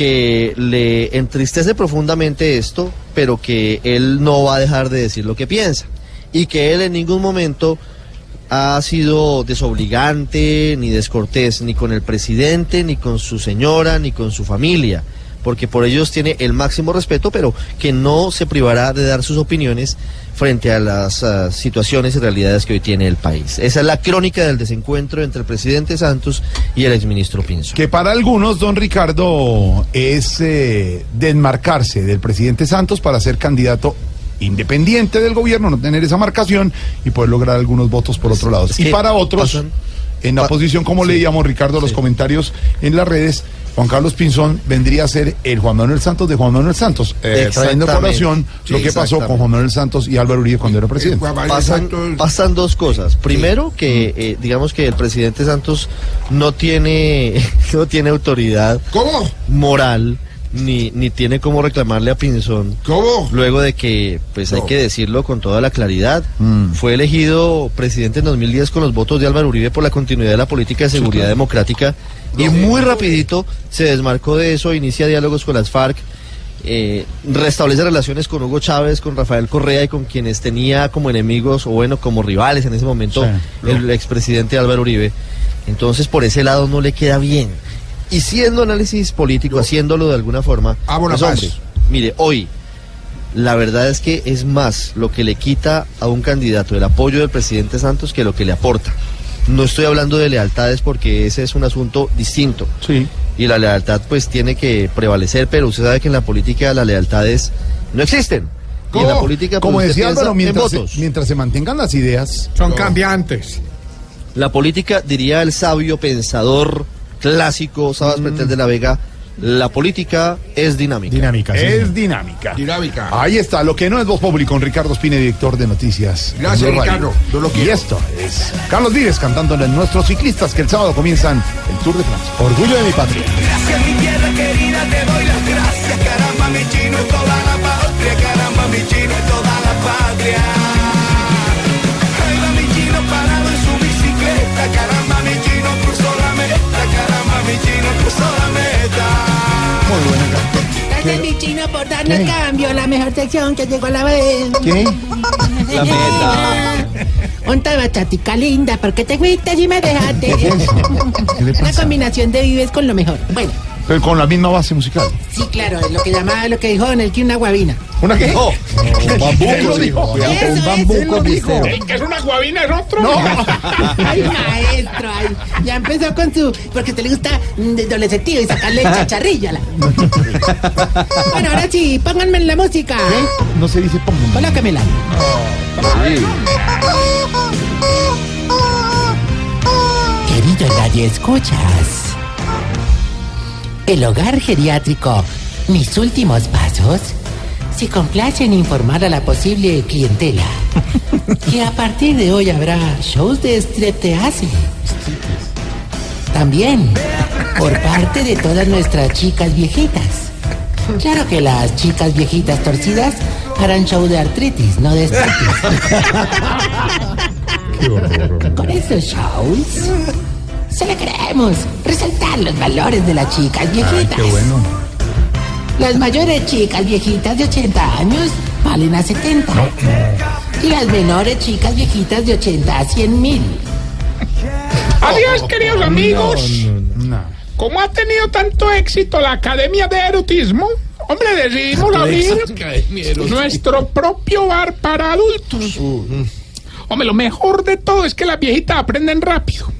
Que le entristece profundamente esto, pero que él no va a dejar de decir lo que piensa. Y que él en ningún momento ha sido desobligante, ni descortés, ni con el presidente, ni con su señora, ni con su familia, porque por ellos tiene el máximo respeto, pero que no se privará de dar sus opiniones frente a las ah, situaciones y realidades que hoy tiene el país. Esa es la crónica del desencuentro entre el presidente Santos y el exministro Pinzo. Que para algunos, don Ricardo, es eh, desmarcarse del presidente Santos para ser candidato independiente del gobierno, no tener esa marcación y poder lograr algunos votos por otro lado. es Y para otros, pasan- en la pa- posición, como leíamos, Ricardo, los comentarios en las redes, Juan Carlos Pinzón vendría a ser el Juan Manuel Santos de Juan Manuel Santos, eh, trayendo a colación lo Sí, que pasó con. Juan Manuel Santos y Álvaro Uribe cuando era presidente. Pasan, pasan dos cosas. Primero, que eh, digamos que el presidente Santos no tiene, <laughs> no tiene autoridad moral. Ni, ni tiene cómo reclamarle a Pinzón. Luego de que, pues hay que decirlo con toda la claridad, fue elegido presidente en 2010 con los votos de Álvaro Uribe por la continuidad de la política de seguridad democrática y muy rapidito se desmarcó de eso, inicia diálogos con las FARC, eh, restablece relaciones con Hugo Chávez, con Rafael Correa y con quienes tenía como enemigos o bueno, como rivales en ese momento el expresidente Álvaro Uribe. Entonces por ese lado no le queda bien. Y siendo análisis político, haciéndolo de alguna forma, Abona pues, paz. hombre, mire, hoy La verdad es que es más lo que le quita a un candidato el apoyo del presidente Santos que lo que le aporta. No estoy hablando de lealtades porque ese es un asunto distinto. Sí. Y la lealtad pues tiene que prevalecer, pero usted sabe que en la política las lealtades no existen. Y en la Como- política pues, como decía Álvaro, en mientras, se- mientras se mantengan las ideas. Son cambiantes. La política, diría el sabio pensador clásico Sabas Pretel de la Vega, la política es dinámica. Dinámica, Es dinámica. Dinámica. Ahí está, lo que no es Voz Populi con Ricardo Espine, director de noticias. Gracias. Ricardo. Yo lo Y esto es Carlos Vives cantándole a nuestros ciclistas que el sábado comienzan el Tour de Francia. Orgullo de mi patria. Gracias Muy buena Gracias, mi chino, por darnos cambio. La mejor sección que llegó a la vez. ¿Qué? La meta. Onta bachatica linda, ¿por qué te fuiste y me dejaste? ¿Qué? ¿Qué Una combinación de vives con lo mejor. Bueno, Pero con la misma base musical. sí, claro, lo que llamaba, lo que dijo Don Elqui, una guabina. ¿Una qué? Oh. Él lo dijo. Un bambuco dijo. ¿Qué es una guabina? ¿Es otro? No. <laughs> Ay, maestro, ay, ya empezó con su. Porque te le gusta mm, de doble sentido y sacarle <laughs> chacharrilla. la- Bueno, ahora sí, pónganme en la música. No se dice pongo. Colóquemela. Querido Radio Escuchas. El hogar geriátrico, mis últimos pasos, se complace en informar a la posible clientela <laughs> que a partir de hoy habrá shows de streptease. También por parte de todas nuestras chicas viejitas. Claro que las chicas viejitas torcidas harán show de artritis, no de artritis. <laughs> Con estos shows, solo queremos resaltar los valores de las chicas viejitas. qué bueno. Las mayores chicas viejitas de 80 años valen a 70. Y las menores chicas viejitas de 80 a 100 mil. Adiós, queridos amigos. ¿Cómo ha tenido tanto éxito la Academia de Erotismo? Hombre, decidimos abrir nuestro propio bar para adultos. Hombre, lo mejor de todo es que las viejitas aprenden rápido.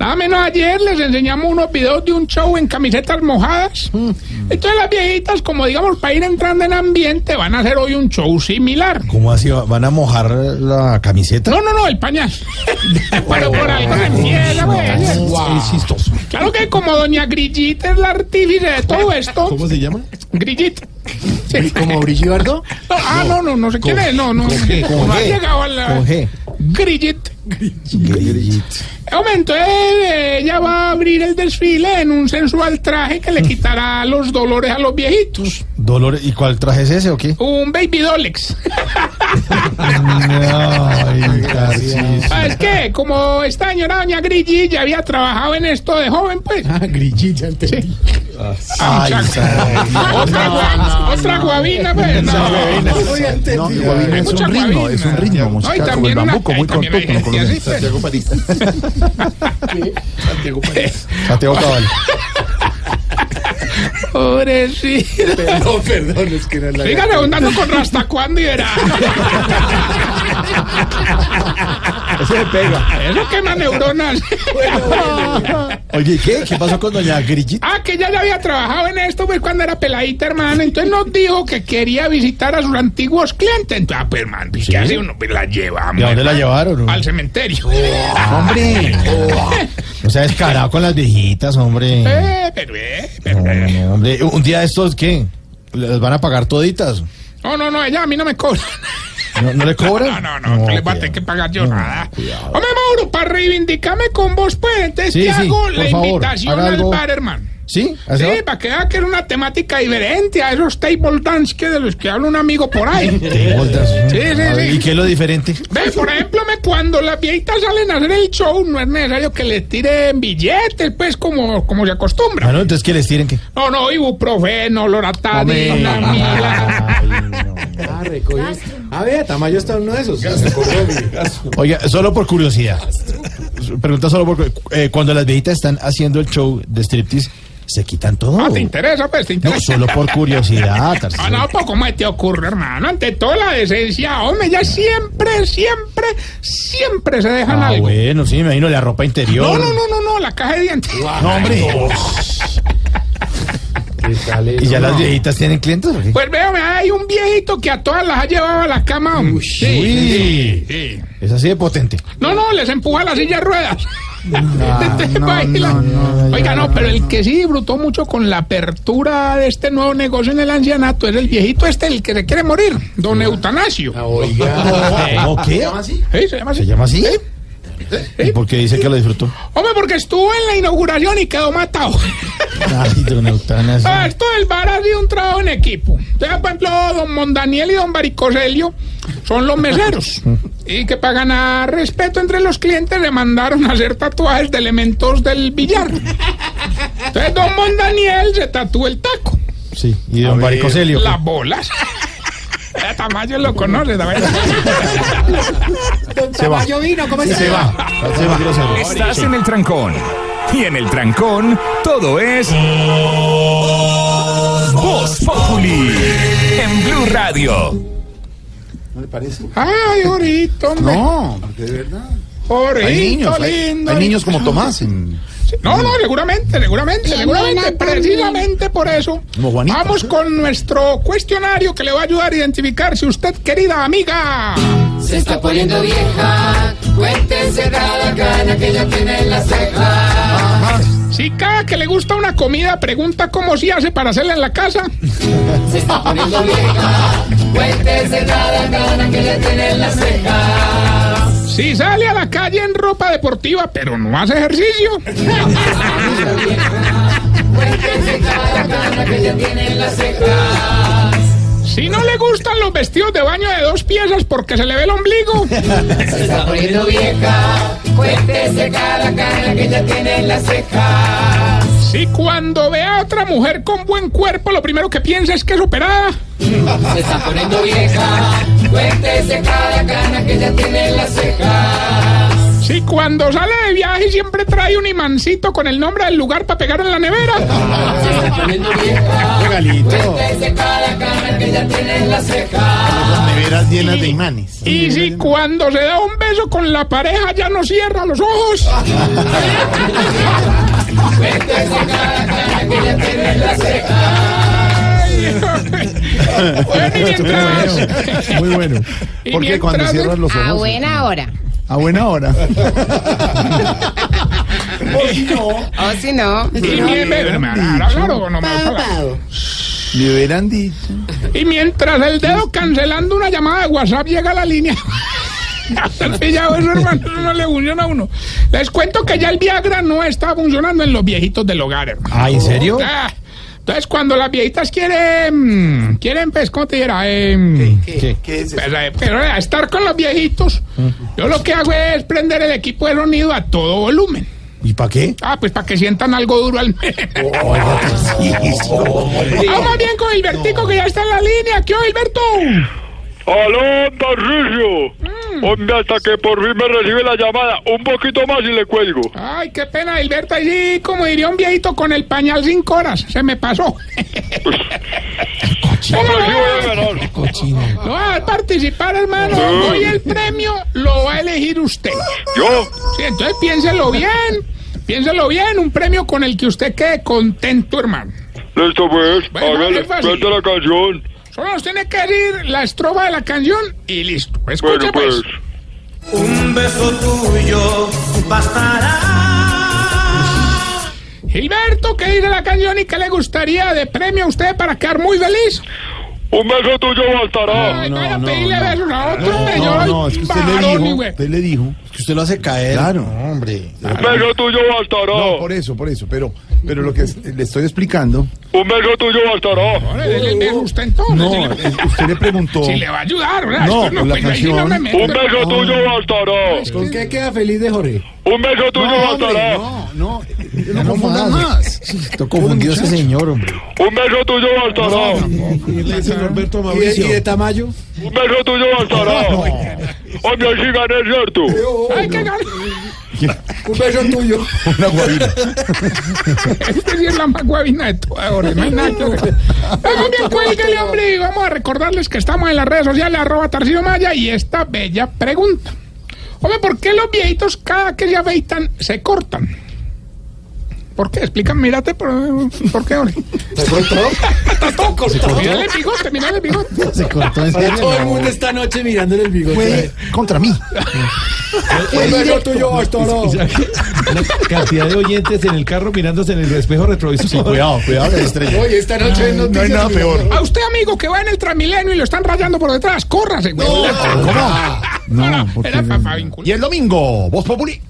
Nada menos ayer les enseñamos unos videos de un show en camisetas mojadas. Entonces las viejitas, como digamos, para ir entrando en ambiente, van a hacer hoy un show similar. ¿Cómo así? ¿Van a mojar la camiseta? No, no, no, el pañal. <laughs> Pero por algo. Es chistoso. Claro que como doña Grillita es la artífice de todo esto. ¿Cómo se llama? Grillita. ¿Como Brillardo? No, ah, no, no, no sé quién es. No, no. No ha llegado a la. G. Grillita. Momento, eh, ella va a abrir el desfile en un sensual traje que le quitará los dolores a los viejitos. Dolores. ¿Y cuál traje es ese o qué? Un baby Dolex. Ay, Tarcisio. ¿Sabes qué? Como esta señora doña Grillita ya había trabajado en esto de joven, pues. Ah, grillita, entendí. Ah, Ay. Otra, gua- otra guabina, pues. No. No, guabina Hay es un ritmo, guabina. es un ritmo No, musical como el bambuco, muy también hay autóctono gente así, colombiano. pues. Santiago <laughs> Cabal. <laughs> Pobrecito. Perdón, perdón, es que era la. Siga redundando con Rasta y verá. <laughs> Eso le pega. Eso quema neuronas. <laughs> Oye, ¿qué? ¿Qué pasó con doña Grillita? Ah, que ya había trabajado en esto pues cuando era peladita, hermano. Entonces nos dijo que quería visitar a sus antiguos clientes. Entonces, ah, pues, hermano, ¿qué hace uno? Pues la llevamos. ¿Y a dónde la hermano, llevaron? Al cementerio. Hombre. <laughs> O sea, descarado con las viejitas, hombre. Eh, pero, eh, pero, eh. no, hombre. Un día de estos, ¿qué? ¿Les van a pagar toditas? No, no, no, ella a mí no me cobra. ¿No, no le cobran? <laughs> No, no, no, no, le va a tener que pagar yo nada. Hombre, Mauro, para reivindicarme con vos, pues, entonces Sí, te sí, hago la favor, invitación al bar, hermano. ¿Sí? ¿A Sí, para que vea que era una temática diferente a esos table dance que de los que habla un amigo por ahí. <laughs> Voltas. Sí, sí, ver, sí. ¿Y qué es lo diferente? Ve, por ejemplo, me, cuando las viejitas salen a hacer el show, no es necesario que les tiren billetes, pues, como, como se acostumbra. Bueno, entonces que les tiren que. No, no, ibuprofeno, loratadina, mila. <laughs> Ah, recogió. Ah, vea, Tamayo está en uno de esos. Oiga, solo por curiosidad. Pregunta solo por. eh, cuando las viejitas están haciendo el show de striptease, Se quitan todo. Ah, ¿te interesa, pues? ¿Te No, interesa? solo por curiosidad. <laughs> Ah, no, pues ¿cómo te ocurre, hermano? Ante todo la decencia, hombre, ya siempre, siempre, siempre se dejan Ah, algo. bueno, sí, me imagino la ropa interior. No, no, no, no, no, la caja de dientes. No, hombre. ¿Y ya las viejitas tienen clientes o qué? Pues véame, hay un viejito que a todas las ha llevado a la cama. Uy. sí, sí. Es así de potente. No, no, les empuja la silla de ruedas. <laughs> Te no, baila. no, no, Oiga, no, pero el que sí disfrutó mucho con la apertura de este nuevo negocio en el ancianato es el viejito este, el que se quiere morir, don Eutanasio. Oiga. <laughs> ¿O qué? ¿Se llama así? Sí, se llama así. ¿Se llama así? ¿Y por qué dice que lo disfrutó? Hombre, porque estuvo en la inauguración y quedó matado. Ay, don. Ah, esto del bar ha sido un trabajo en equipo. Entonces, por ejemplo, don Mondaniel y don Baricoselio son los meseros. y que para ganar respeto entre los clientes le mandaron a hacer tatuajes de elementos del billar. Entonces, don Mondaniel se tatuó el taco. Sí, y don Baricoselio. Las bolas. Eh, Tamayo lo conoce, Tamayo. Se va. vino, ¿cómo Se va. Se va. Estás en el trancón. Y en el trancón, todo es. Voz Populi. En Blue Radio. ¿No le parece? Ay, Jorito. No, de verdad. Jorito, Hay niños, hay, lindo. hay niños como Tomás en... No, no, seguramente, seguramente, seguramente, precisamente por eso. Vamos con nuestro cuestionario que le va a ayudar a identificar si usted, querida amiga. Se está poniendo vieja, cuéntese cada cana que ya tiene en la ceja. Si cada que le gusta una comida pregunta cómo se hace para hacerla en la casa. Se está poniendo vieja, cuéntese cada cana que ya tiene en la ceja. Si sale a la calle en ropa deportiva pero no hace ejercicio. Si no le gustan los vestidos de baño de dos piezas porque se le ve el ombligo. Si cuando ve a otra mujer con buen cuerpo lo primero que piensa es que es operada. Se está poniendo vieja, cuéntese cada cana que ya tiene en la ceja. Si cuando sale de viaje siempre trae un imancito con el nombre del lugar para pegar en la nevera. Se está poniendo vieja, cuéntese cada cana que ya tiene en la ceja. Neveras llenas de imanes. Y si cuando se da un beso con la pareja ya no cierra los ojos. <laughs> Cuéntese cada cana que ya tiene en la ceja. Bueno, y mientras, Muy bueno. Y Porque cuando cierras los ojos... A buena hora. A buena hora. O si no. y, mi- me- me- claro, no me gusta la- Me hubieran dicho. y mientras el dedo cancelando una llamada de WhatsApp llega a la línea. ¿Han pillado eso, hermano? Eso no le funciona a uno. Les cuento que ya el Viagra no está funcionando en los viejitos del hogar, hermano. Ah, ¿en serio? Ah, Entonces, cuando las viejitas quieren, quieren, pues, ¿cómo te dirá? Em, ¿Qué? ¿Qué es eso? pues, eh, pero a estar con los viejitos, yo lo que hago es prender el equipo de sonido a todo volumen. ¿Y para qué? Ah, pues para que sientan algo duro al menos. <laughs> Vamos bien con Hilbertico que ya está en la línea. ¿Qué, Hilberto? ¡Aló, Tarcisio! Mm. Hombre, hasta que por fin me recibe la llamada. Un poquito más y le cuelgo. Ay, qué pena, Hilberto. Ahí sí, como diría un viejito con el pañal cinco horas. Se me pasó. Hombre, sí voy a ganar. No va a participar, hermano. Hoy el premio lo va a elegir usted. ¿Yo? Sí, entonces piénselo bien. Piénselo bien. Un premio con el que usted quede contento, hermano. Listo, pues. Bueno, cuente la canción. Solo nos tiene que decir la estrofa de la canción y listo. Escuche, Bueno, pues. Un beso tuyo bastará. Gilberto, ¿qué dice la canción y qué le gustaría de premio a usted para quedar muy feliz? Un beso tuyo bastará. Ay, vaya a pedirle besos a otro, No, hombre. no, yo no, es que usted Es que usted lo hace caer. Claro. No, hombre. Un beso tuyo bastará. No, por eso, por eso. Pero, pero lo que es- le estoy explicando. Un beso tuyo beso a usted entonces. No, si, le, eh, usted le preguntó. si le va a ayudar, ¿verdad? No, con la no canción. me meto, Un beso tuyo bastará. ¿Con qué queda feliz de Jorge? Un beso tuyo No, bastará. no, no, no, No confunda más. más. Esto confundió ese señor, hombre. Un beso tuyo bastará. Y le dice Norberto Mauricio. ¿Y de, Tamayo? Un beso tuyo bastará. <laughs> Hombre, sí gané, ¿cierto? Ay, qué Un beso tuyo. Una guabina. Este sí es la más guabina de toda ahora, no hay nada que ver. Hombre, y vamos a recordarles que estamos en las redes sociales, arroba Tarcillo Maya, y esta bella pregunta. Hombre, ¿por qué los viejitos cada que se afeitan se cortan? ¿Por qué? Explícame, mírate, por, ¿por qué, hombre? ¿Se cortó? Está todo cortado. ¿Se cortó? Mírale el bigote, mírale el bigote. Se cortó en serio. todo el no. mundo esta noche mirándole el bigote. Fue contra mí. Beso tuyo. Una cantidad de oyentes en el carro mirándose en el espejo retrovisor. Sí, cuidado, cuidado, que estrella. Oye, esta noche hay no hay nada peor. A usted, amigo, que va en el Transmilenio y lo están rayando por detrás, córrase, güey. ¿Cómo? No, porque... Era para vincular. Y el domingo, Voz Populi.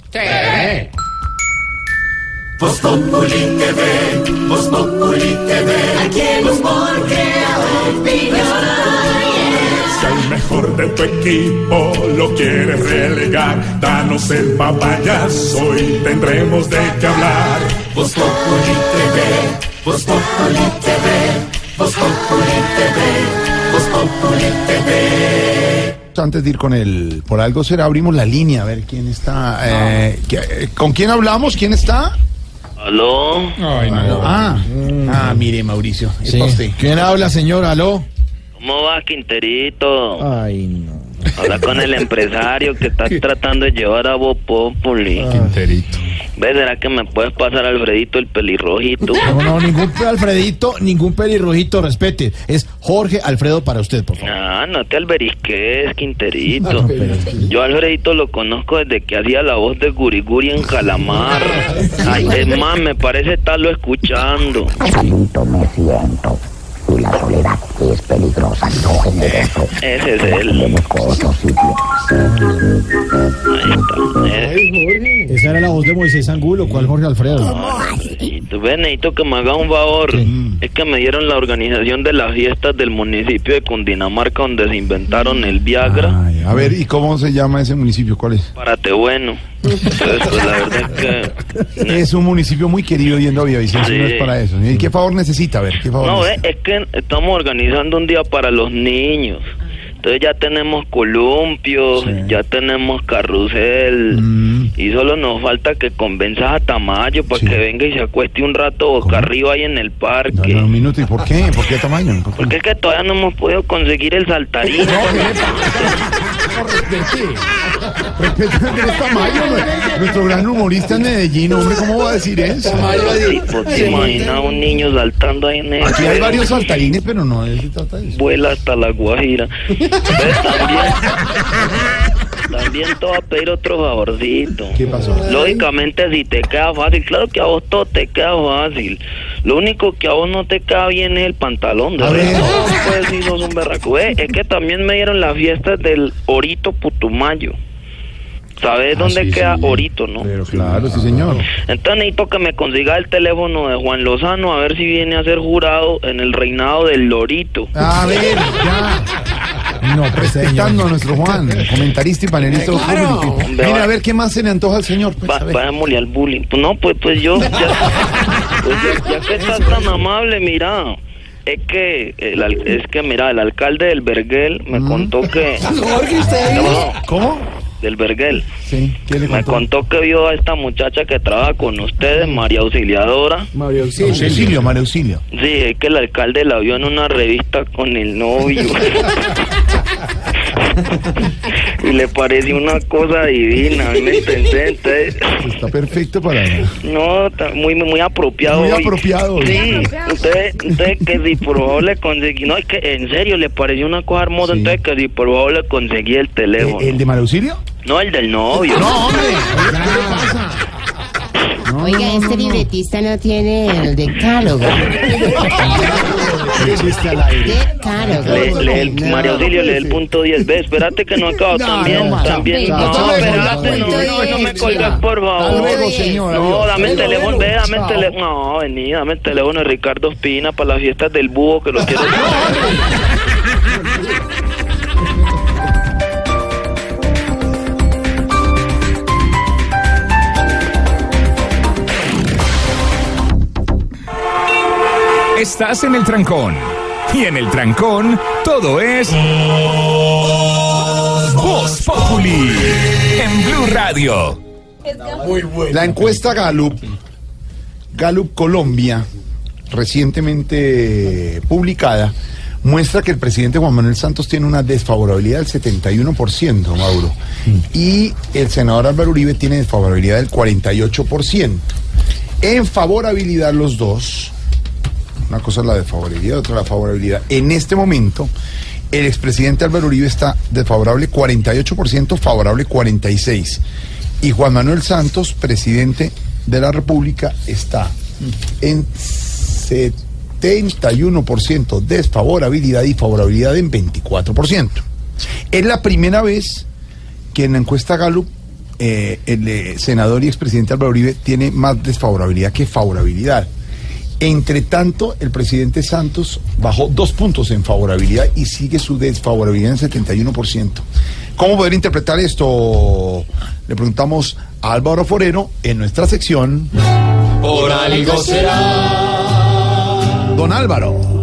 Voz Populi TV, Voz Populi TV. Aquí el humor crea opinión. Si al mejor de tu equipo lo quieres relegar, danos el papayazo y tendremos de qué hablar. Voz Populi TV, Voz Populi TV, Voz Populi TV, Voz Populi TV. Antes de ir con el por algo será, abrimos la línea a ver quién está. eh, ¿qué- eh, ¿Con quién hablamos? ¿Quién está? ¿Aló? Ay, no. Ah, ah, mire, Mauricio. Sí. ¿Quién habla, señor? ¿Aló? ¿Cómo vas, Quinterito? Ay, no. Habla con el empresario que está tratando de llevar a Voz Populi. Quinterito. ¿Ves? ¿Será que me puedes pasar Alfredito el pelirrojito? No, no, ningún Alfredito, ningún pelirrojito, respete. Es Jorge Alfredo para usted, por favor. Ah, no te alberisques, Quinterito. No, pero- Yo a Alfredito lo conozco desde que hacía la voz de Guriguri en Calamar. <laughs> Ay, es más, me parece estarlo escuchando. Solito me siento y la soledad es peligrosa. No genere esto. Ese es él. Busco otro sitio. Ahí está. Esa era la voz de Moisés Angulo, ¿cuál Jorge Alfredo? y tú ves, necesito que me haga un favor. Es que me dieron la organización de las fiestas del municipio de Cundinamarca donde se inventaron el Viagra. Ay, a ver, ¿y cómo se llama ese municipio? ¿Cuál es? Párate bueno. Entonces, pues la verdad es que... <laughs> Es un municipio muy querido yendo a Villavicencio, Sí. no es para eso. ¿Y qué favor necesita? A ver, ¿qué favor No, necesita? ve, es que estamos organizando un día para los niños. Entonces ya tenemos columpios, ya tenemos carrusel Mm. y solo nos falta que convenzas a Tamayo para que venga y se acueste un rato boca arriba ahí en el parque. No, un minuto, ¿y por qué? ¿Por qué tamaño? ¿Por qué? Porque es que todavía no hemos podido conseguir el saltarín. Respeta a Andrés Tamayo, nue- nuestro gran humorista en Medellín, hombre, ¿cómo va a decir eso? Sí, pues, te imaginas un niño saltando ahí en el Aquí hay varios saltarines, pero no trata de eso. vuela hasta la Guajira. Entonces, también, también te voy a pedir otro favorcito. ¿Qué pasó? Lógicamente, si te queda fácil, claro que a vos todo te queda fácil. Lo único que a vos no te queda bien es el pantalón. De A ver. resto, pues sí sos un berraco. Es que también me dieron las fiestas del Orito Putumayo. ¿Sabes dónde Ah, sí, queda sí. Orito, no? Pero claro, sí, señor. Entonces necesito que me consiga el teléfono de Juan Lozano a ver si viene a ser jurado en el reinado del Lorito. A ver, ya. No, respetando a nuestro Juan, comentarista y panelista. Claro. público. Mire, a ver, ¿qué más se le antoja al señor? Pues, Va, al bullying. Pues no, pues, pues yo, ya, pues ya, ya que estás tan amable, mira, es que, el al- es que mira, el alcalde del Berguel me contó que... <laughs> ¿Cómo? Del Berguel. Sí, ¿qué le Me contó? contó que vio a esta muchacha que trabaja con ustedes, María Auxiliadora. María Auxilio. Auxilio, María Auxilio. Sí, es que el alcalde la vio en una revista con el novio. <laughs> y le pareció una cosa divina, ¿me entendés? Entonces, Está perfecto para... no, está muy, muy apropiado. Muy hoy. apropiado hoy. Sí, entonces, entonces que si por favor le conseguí, no, es que en serio le pareció una cosa hermosa, entonces que si por favor le conseguí el teléfono. ¿El de María Auxilio? No, el del novio. No, hombre. <laughs> Oiga, este libretista no tiene el decálogo. Decálogo. Le, lee el, María Auxilio, lee el punto 10. Ve, espérate que no No, también. no, también. No, espérate, no, no, no me 10, colgas, por favor. No, dame el teléfono, ve, dame el teléfono. No, vení, dame el teléfono de Ricardo Espina para las fiestas del búho que lo <laughs> quiero. Estás en el trancón. Y en el trancón, todo es. Voz Populi. En Blue Radio. Muy bueno. La encuesta Gallup, Gallup Colombia, recientemente publicada, muestra que el presidente Juan Manuel Santos tiene una desfavorabilidad del 71%, Mauro. Y el senador Álvaro Uribe tiene desfavorabilidad del 48%. En favorabilidad los dos, una cosa es la desfavorabilidad, otra la favorabilidad. En este momento, el expresidente Álvaro Uribe está desfavorable 48%, favorable 46%. Y Juan Manuel Santos, presidente de la República, está en 71% desfavorabilidad y favorabilidad en 24%. Es la primera vez que en la encuesta Gallup eh, el eh, senador y expresidente Álvaro Uribe tiene más desfavorabilidad que favorabilidad. Entre tanto, el presidente Santos bajó dos puntos en favorabilidad y sigue su desfavorabilidad en 71%. ¿Cómo poder interpretar esto? Le preguntamos a Álvaro Forero en nuestra sección. Por algo será. Don Álvaro.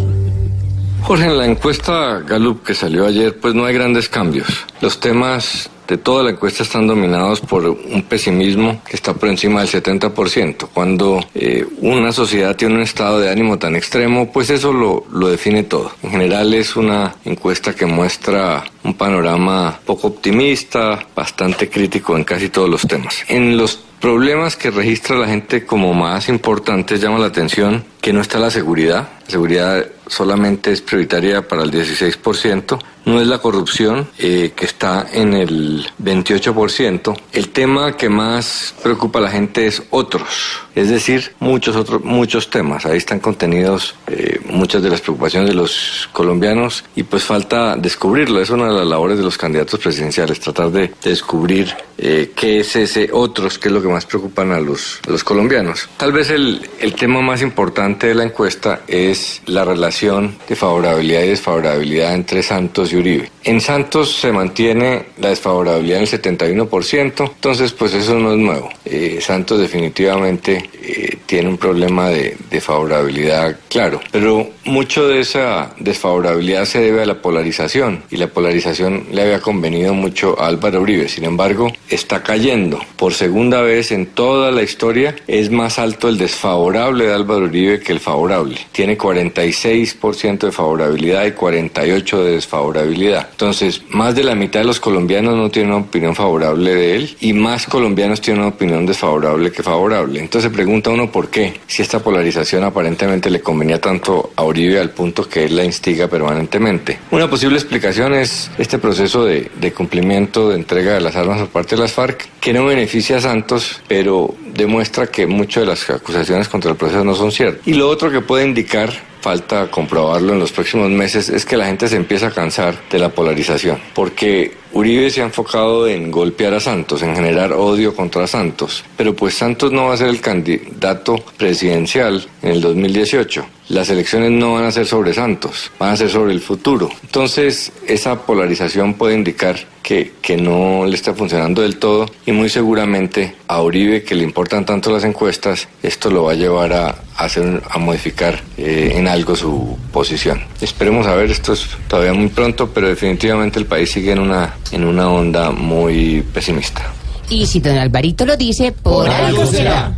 Jorge, en la encuesta Gallup que salió ayer, pues no hay grandes cambios. Los temas de toda la encuesta están dominados por un pesimismo que está por encima del 70%. Cuando eh, una sociedad tiene un estado de ánimo tan extremo, pues eso lo, lo define todo. En general es una encuesta que muestra un panorama poco optimista, bastante crítico en casi todos los temas. En los problemas que registra la gente como más importantes llama la atención que no está la seguridad. La seguridad solamente es prioritaria para el 16%. No es la corrupción, eh, que está en el 28%. El tema que más preocupa a la gente es otros, es decir, muchos otros, muchos temas. Ahí están contenidos eh, muchas de las preocupaciones de los colombianos y pues falta descubrirlo. Es una de las labores de los candidatos presidenciales, tratar de, de descubrir eh, qué es ese otros, qué es lo que más preocupan a los, los colombianos. Tal vez el, el tema más importante de la encuesta es la relación de favorabilidad y desfavorabilidad entre Santos y En Santos se mantiene la desfavorabilidad en el 71%, entonces pues eso no es nuevo. Eh, Santos definitivamente eh, tiene un problema de, de favorabilidad claro, pero mucho de esa desfavorabilidad se debe a la polarización y la polarización le había convenido mucho a Álvaro Uribe. Sin embargo, está cayendo por segunda vez en toda la historia. Es más alto el desfavorable de Álvaro Uribe que el favorable. Tiene 46% de favorabilidad y 48% de desfavorabilidad. Entonces, más de la mitad de los colombianos no tienen una opinión favorable de él y más colombianos tienen una opinión desfavorable que favorable. Entonces, se pregunta uno por qué, si esta polarización aparentemente le convenía tanto a Uribe al punto que él la instiga permanentemente. Una posible explicación es este proceso de, de cumplimiento de entrega de las armas por parte de las FARC, que no beneficia a Santos, pero demuestra que muchas de las acusaciones contra el proceso no son ciertas. Y lo otro que puede indicar falta comprobarlo en los próximos meses es que la gente se empieza a cansar de la polarización, porque Uribe se ha enfocado en golpear a Santos, en generar odio contra Santos, pero pues Santos no va a ser el candidato presidencial en el 2018. Las elecciones no van a ser sobre Santos, van a ser sobre el futuro. Entonces, esa polarización puede indicar que, que no le está funcionando del todo y muy seguramente a Uribe, que le importan tanto las encuestas, esto lo va a llevar a, a hacer, a modificar eh, en algo su posición. Esperemos a ver, esto es todavía muy pronto, pero definitivamente el país sigue en una, en una onda muy pesimista. Y si don Alvarito lo dice, por, algo será.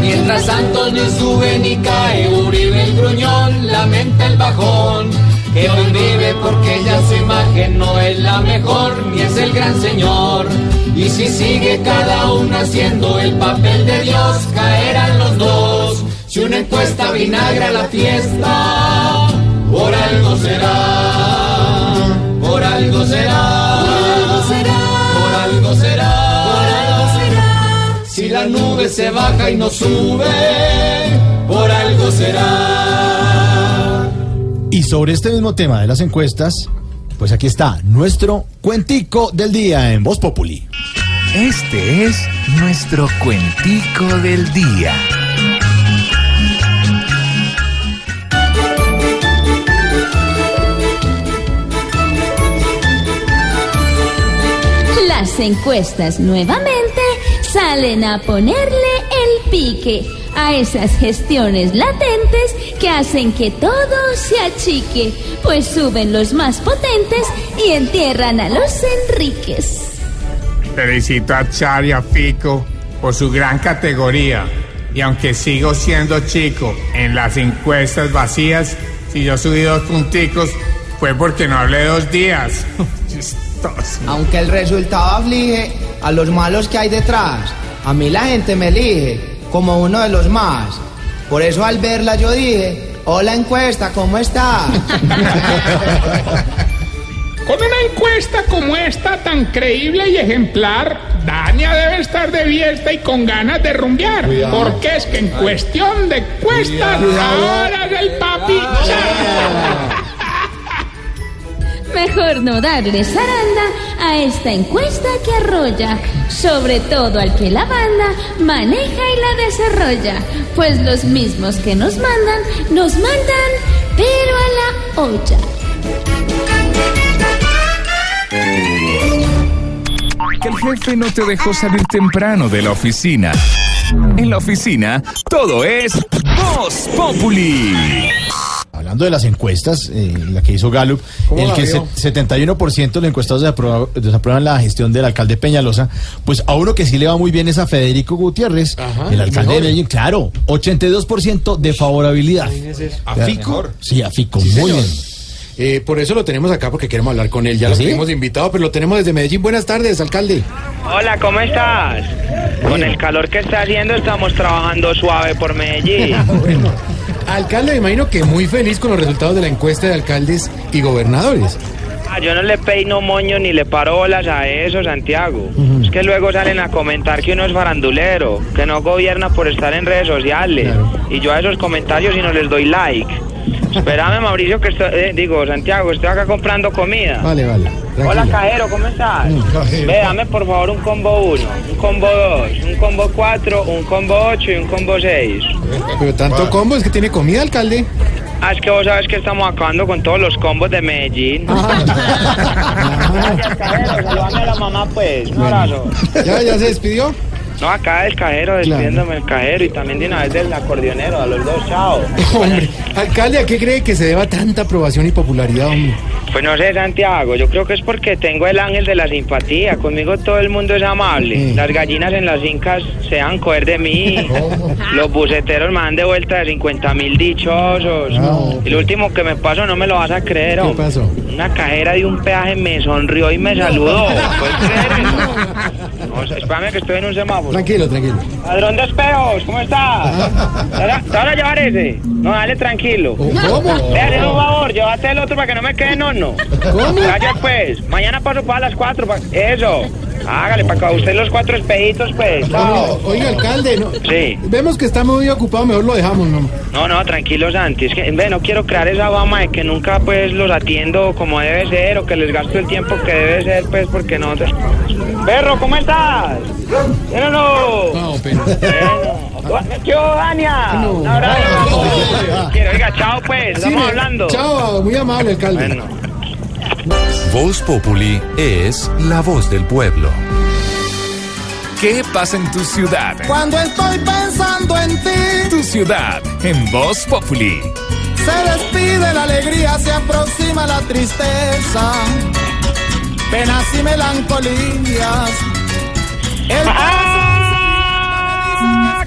Mientras Santos ni sube ni cae, Uribe el gruñón lamenta el bajón. Que hoy vive porque ya su imagen no es la mejor, ni es el gran señor. Y si sigue cada uno haciendo el papel de Dios, caerán los dos. Si una encuesta vinagra la fiesta, por algo será, por algo será, por algo será, por algo será. Si la nube se baja y no sube, por algo será. Y sobre este mismo tema de las encuestas, pues aquí está nuestro cuentico del día en Voz Populi. Este es nuestro cuentico del día. Las encuestas nuevamente salen a ponerle el pique a esas gestiones latentes que hacen que todo se achique, pues suben los más potentes y entierran a los Enríquez. Felicito a Char y a Fico por su gran categoría. Y aunque sigo siendo chico en las encuestas vacías, si yo subí dos punticos fue porque no hablé dos días. <laughs> Aunque el resultado aflige a los malos que hay detrás, a mí la gente me elige como uno de los más. Por eso al verla yo dije, hola encuesta, ¿cómo está? <laughs> Con una encuesta como esta tan creíble y ejemplar, Dania debe estar de fiesta y con ganas de rumbear. Cuidado. Porque es que en cuestión de cuestas, Cuidado. ahora es el papi. Mejor no darle zaranda a esta encuesta que arrolla, sobre todo al que la banda maneja y la desarrolla, pues los mismos que nos mandan, nos mandan, pero a la olla. Que el jefe no te dejó salir temprano de la oficina. En la oficina, todo es Voz Populi. Hablando de las encuestas, eh, la que hizo Gallup, ¿Cómo el que vio? se- 71% de los encuestados desaprueba- desaprueban la gestión del alcalde Peñalosa, pues a uno que sí le va muy bien es a Federico Gutiérrez, el alcalde mejor. de Medellín, claro, 82% de favorabilidad. ¿A Fico? Sí, a Fico, Sí, muy señor. bien. Eh, por eso lo tenemos acá, porque queremos hablar con él. Ya ¿Ah, lo sí? tuvimos invitado, pero lo tenemos desde Medellín. Buenas tardes, alcalde. Hola, ¿cómo estás? Con el calor que está haciendo estamos trabajando suave por Medellín. <laughs> Bueno, alcalde, me imagino que muy feliz con los resultados de la encuesta de alcaldes y gobernadores. Ah, yo no le peino moño ni le paro bolas a eso, Santiago. Es que luego salen a comentar que uno es farandulero, que no gobierna por estar en redes sociales. Y yo a esos comentarios y no les doy like. Espérame, Mauricio, que estoy, eh, digo, Santiago, estoy acá comprando comida. Vale, vale. Hola, cajero, ¿cómo estás? Mm, cajero. Ve, dame por favor un combo 1, un combo 2, un combo 4, un combo 8 y un combo 6. Pero tanto combo es que tiene comida, alcalde. Ah, es que vos sabes que estamos acabando con todos los combos de Medellín. <laughs> Gracias, cajero. Saludame a la mamá, pues. Un abrazo. ¿Ya, ya se despidió? No, acá el cajero, despidiéndome el cajero y también de una vez del acordeonero, a los dos, chao. <laughs> Hombre, alcalde, ¿a qué cree que se deba tanta aprobación y popularidad, hombre? Pues no sé, Santiago, yo creo que es porque tengo el ángel de la simpatía. Conmigo todo el mundo es amable. Las gallinas en las fincas se dan coger de mí. <laughs> Los buceteros me dan de vuelta de 50 mil dichosos. Y lo último que me pasó no me lo vas a creer, ¿Qué hombre. pasó? Una cajera de un peaje me sonrió y me saludó. ¿Puedes creer? <laughs> No, espérame que estoy en un semáforo. Tranquilo, tranquilo. Ladrón de espejos, ¿cómo estás? ¿Te vas a- llevar ese? No, dale tranquilo. ¿Cómo? Hazle un favor, llévate el otro para que no me quede nono. ¿Cómo? Vaya pues, mañana paso para las cuatro. pa- Eso. Hágale, para que usted los cuatro espejitos, pues. Chao. Oiga, alcalde, no, Sí. vemos que está muy ocupado, mejor lo dejamos, ¿no? No, no, tranquilo, Santi. Es que, no quiero crear esa fama de que nunca, pues, los atiendo como debe ser o que les gasto el tiempo que debe ser, pues, porque no... Perro, ¿cómo estás? ¿Bien o no? No, pero... Bueno. ¿Qué hubo, Dania? Un abrazo. Quiero, oiga, chao, pues. Estamos hablando. Chao, muy amable, alcalde. Bueno. Voz Populi es la voz del pueblo. ¿Qué pasa en tu ciudad? Cuando estoy pensando en ti, Tu ciudad en Voz Populi. se despide la alegría, se aproxima la tristeza, penas y melancolías. El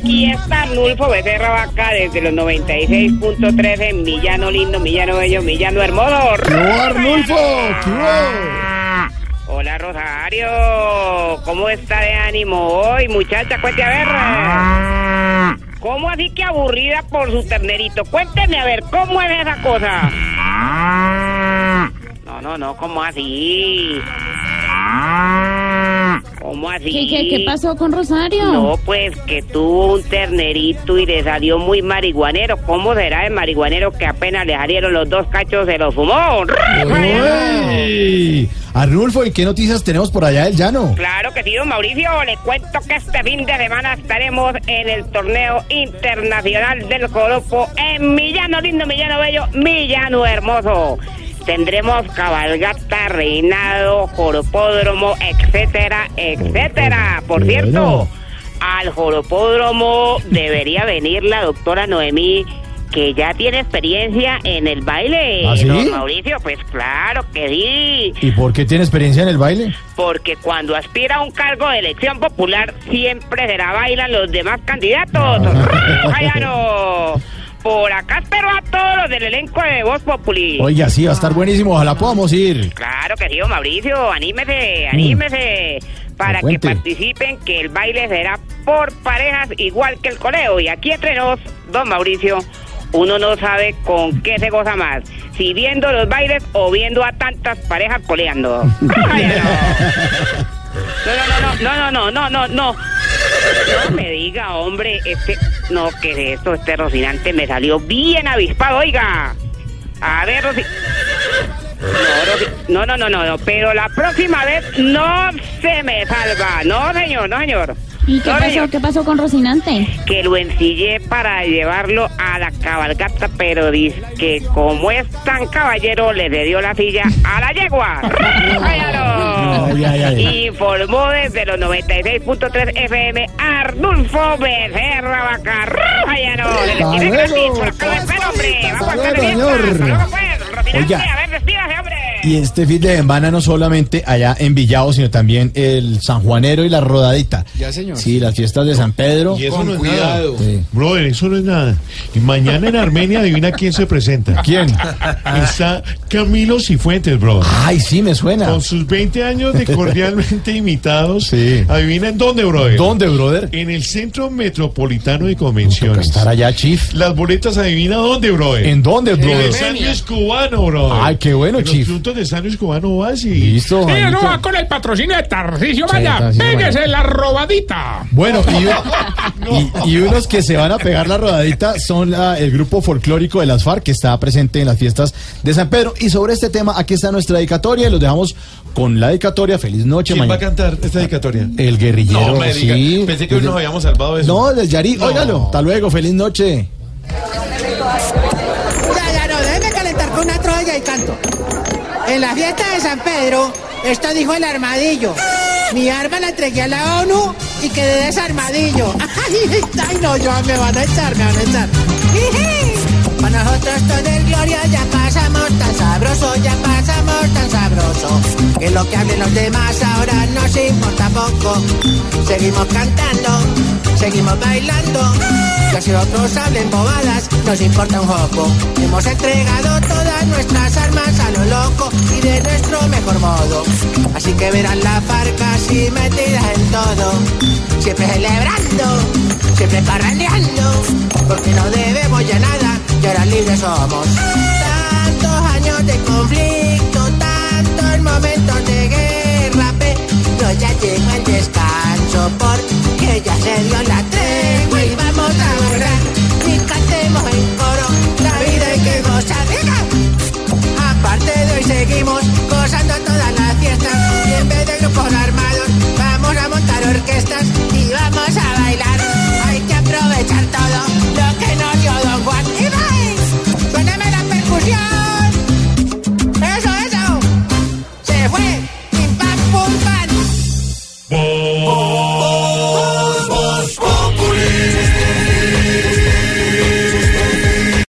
Aquí está Arnulfo Becerra Vaca desde los 96.3 en Millano Lindo, Millano Bello, Millano Hermoso. ¿Qué hubo, Arnulfo? ¿Qué? Hola Rosario, ¿cómo está de ánimo hoy, muchacha? Cuente a ver. ¿Cómo así que aburrida por su ternerito? Cuénteme a ver, ¿cómo es esa cosa? No, no, no, ¿cómo así? ¿Cómo así? ¿Qué, qué, qué pasó con Rosario? No, pues que tuvo un ternerito y le salió muy marihuanero. ¿Cómo será el marihuanero que apenas le salieron los dos cachos se los fumó? Uy. Arnulfo, ¿y qué noticias tenemos por allá del llano? Claro que sí, don Mauricio. Le cuento que este fin de semana estaremos en el torneo internacional del Joropo en Millano Lindo, Millano Bello, Millano Hermoso. Tendremos cabalgata, reinado, joropódromo, etcétera, etcétera. Por cierto, al joropódromo debería venir la doctora Noemí que ya tiene experiencia en el baile. ¿Ah, sí? Don Mauricio, pues claro que sí. ¿Y por qué tiene experiencia en el baile? Porque cuando aspira a un cargo de elección popular, siempre será bailan los demás candidatos. ¡Jayaro! Por acá espero a todos los del elenco de Voz Populi. Oiga, sí, va a estar buenísimo. Ojalá podamos ir. Claro que sí, don Mauricio, anímese, anímese. Para que participen, que el baile será por parejas igual que el coleo. Y aquí entre nos, don Mauricio, uno no sabe con qué se goza más. Si viendo los bailes o viendo a tantas parejas coleando. <laughs> No. No, no, no, no, no, no, no, no. No me diga, hombre, este... No, que es esto? Este Rocinante me salió bien avispado, oiga. A ver, Roci... No, Roci- No, no, no, no, no, pero la próxima vez no se me salva. No, señor, no, señor. ¿Y qué pasó? ¿Qué pasó con Rocinante? Que lo ensillé para llevarlo a la cabalgata, pero dice que como es tan caballero, le dio la silla a la yegua. <laughs> Informó desde los 96.3 FM Arnulfo Becerra Vaca. ¡Ráyalo! ¡Le hombre! ¡Vamos a estar bien! señor. ¡Hasta luego, pues! Rocinante, Oiga. a ver, despídase, hombre. Y este fin de semana no solamente allá en Villavo, sino también el San Juanero y la Rodadita. Ya, señor. Sí, las fiestas de San Pedro. Y eso Con no es cuidado. nada. Sí. Brother, eso no es nada. Y mañana en Armenia, adivina quién se presenta. ¿Quién? Está Camilo Cifuentes, brother. Ay, sí, me suena. Con sus 20 años de cordialmente <laughs> imitados. Sí. Adivina en dónde, brother. ¿Dónde, brother? En el Centro Metropolitano de Toca Convenciones. estar allá, Chief. Las boletas, adivina dónde, brother. ¿En dónde, En el brother? sándwich cubano, brother. Ay, qué bueno, en Chief. los sándwich cubano vas y... Listo, Sí, no Juanito. va con el patrocinio de Tarcisio Maya. Péguese la robadita. Bueno, y, <laughs> y- y unos que se van a pegar la rodadita son la- el grupo folclórico de las FARC que está presente en las fiestas de San Pedro. Y sobre este tema, aquí está nuestra dedicatoria y los dejamos con la dedicatoria. Feliz noche, ¿Quién va a cantar esta dedicatoria? El guerrillero. No me diga. sí. Pensé que hoy nos habíamos salvado de eso. No, del Yari. No. Óigalo. Hasta luego. Feliz noche. Ya, ya, no, déjeme calentar con una troya y canto. En la fiesta de San Pedro, esto dijo el armadillo. Mi arma la entregué a la ONU y quedé desarmadillo. <laughs> Ay, no, yo me van a echar, me van a echar. Para nosotros todo el gloria ya pasamos tan sabroso, ya pasamos tan sabroso. Que lo que hablen los demás ahora nos importa poco. Seguimos cantando, seguimos bailando. Que si otros hablen bobadas, nos importa un poco. Hemos entregado todas nuestras armas a lo loco y de nuestro mejor modo. Así que verán la farca así metidas en todo. Siempre celebrando, siempre parrandeando. Porque no debemos ya nada y ahora libres somos. Tantos años de conflicto, tantos momentos de guerra, pero ya llegó el descanso porque ya se dio la tregua y vamos a borrar y cantemos en coro la vida hay que gozar. Aparte de hoy seguimos gozando todas las fiestas y en vez de grupos armados vamos a montar orquestas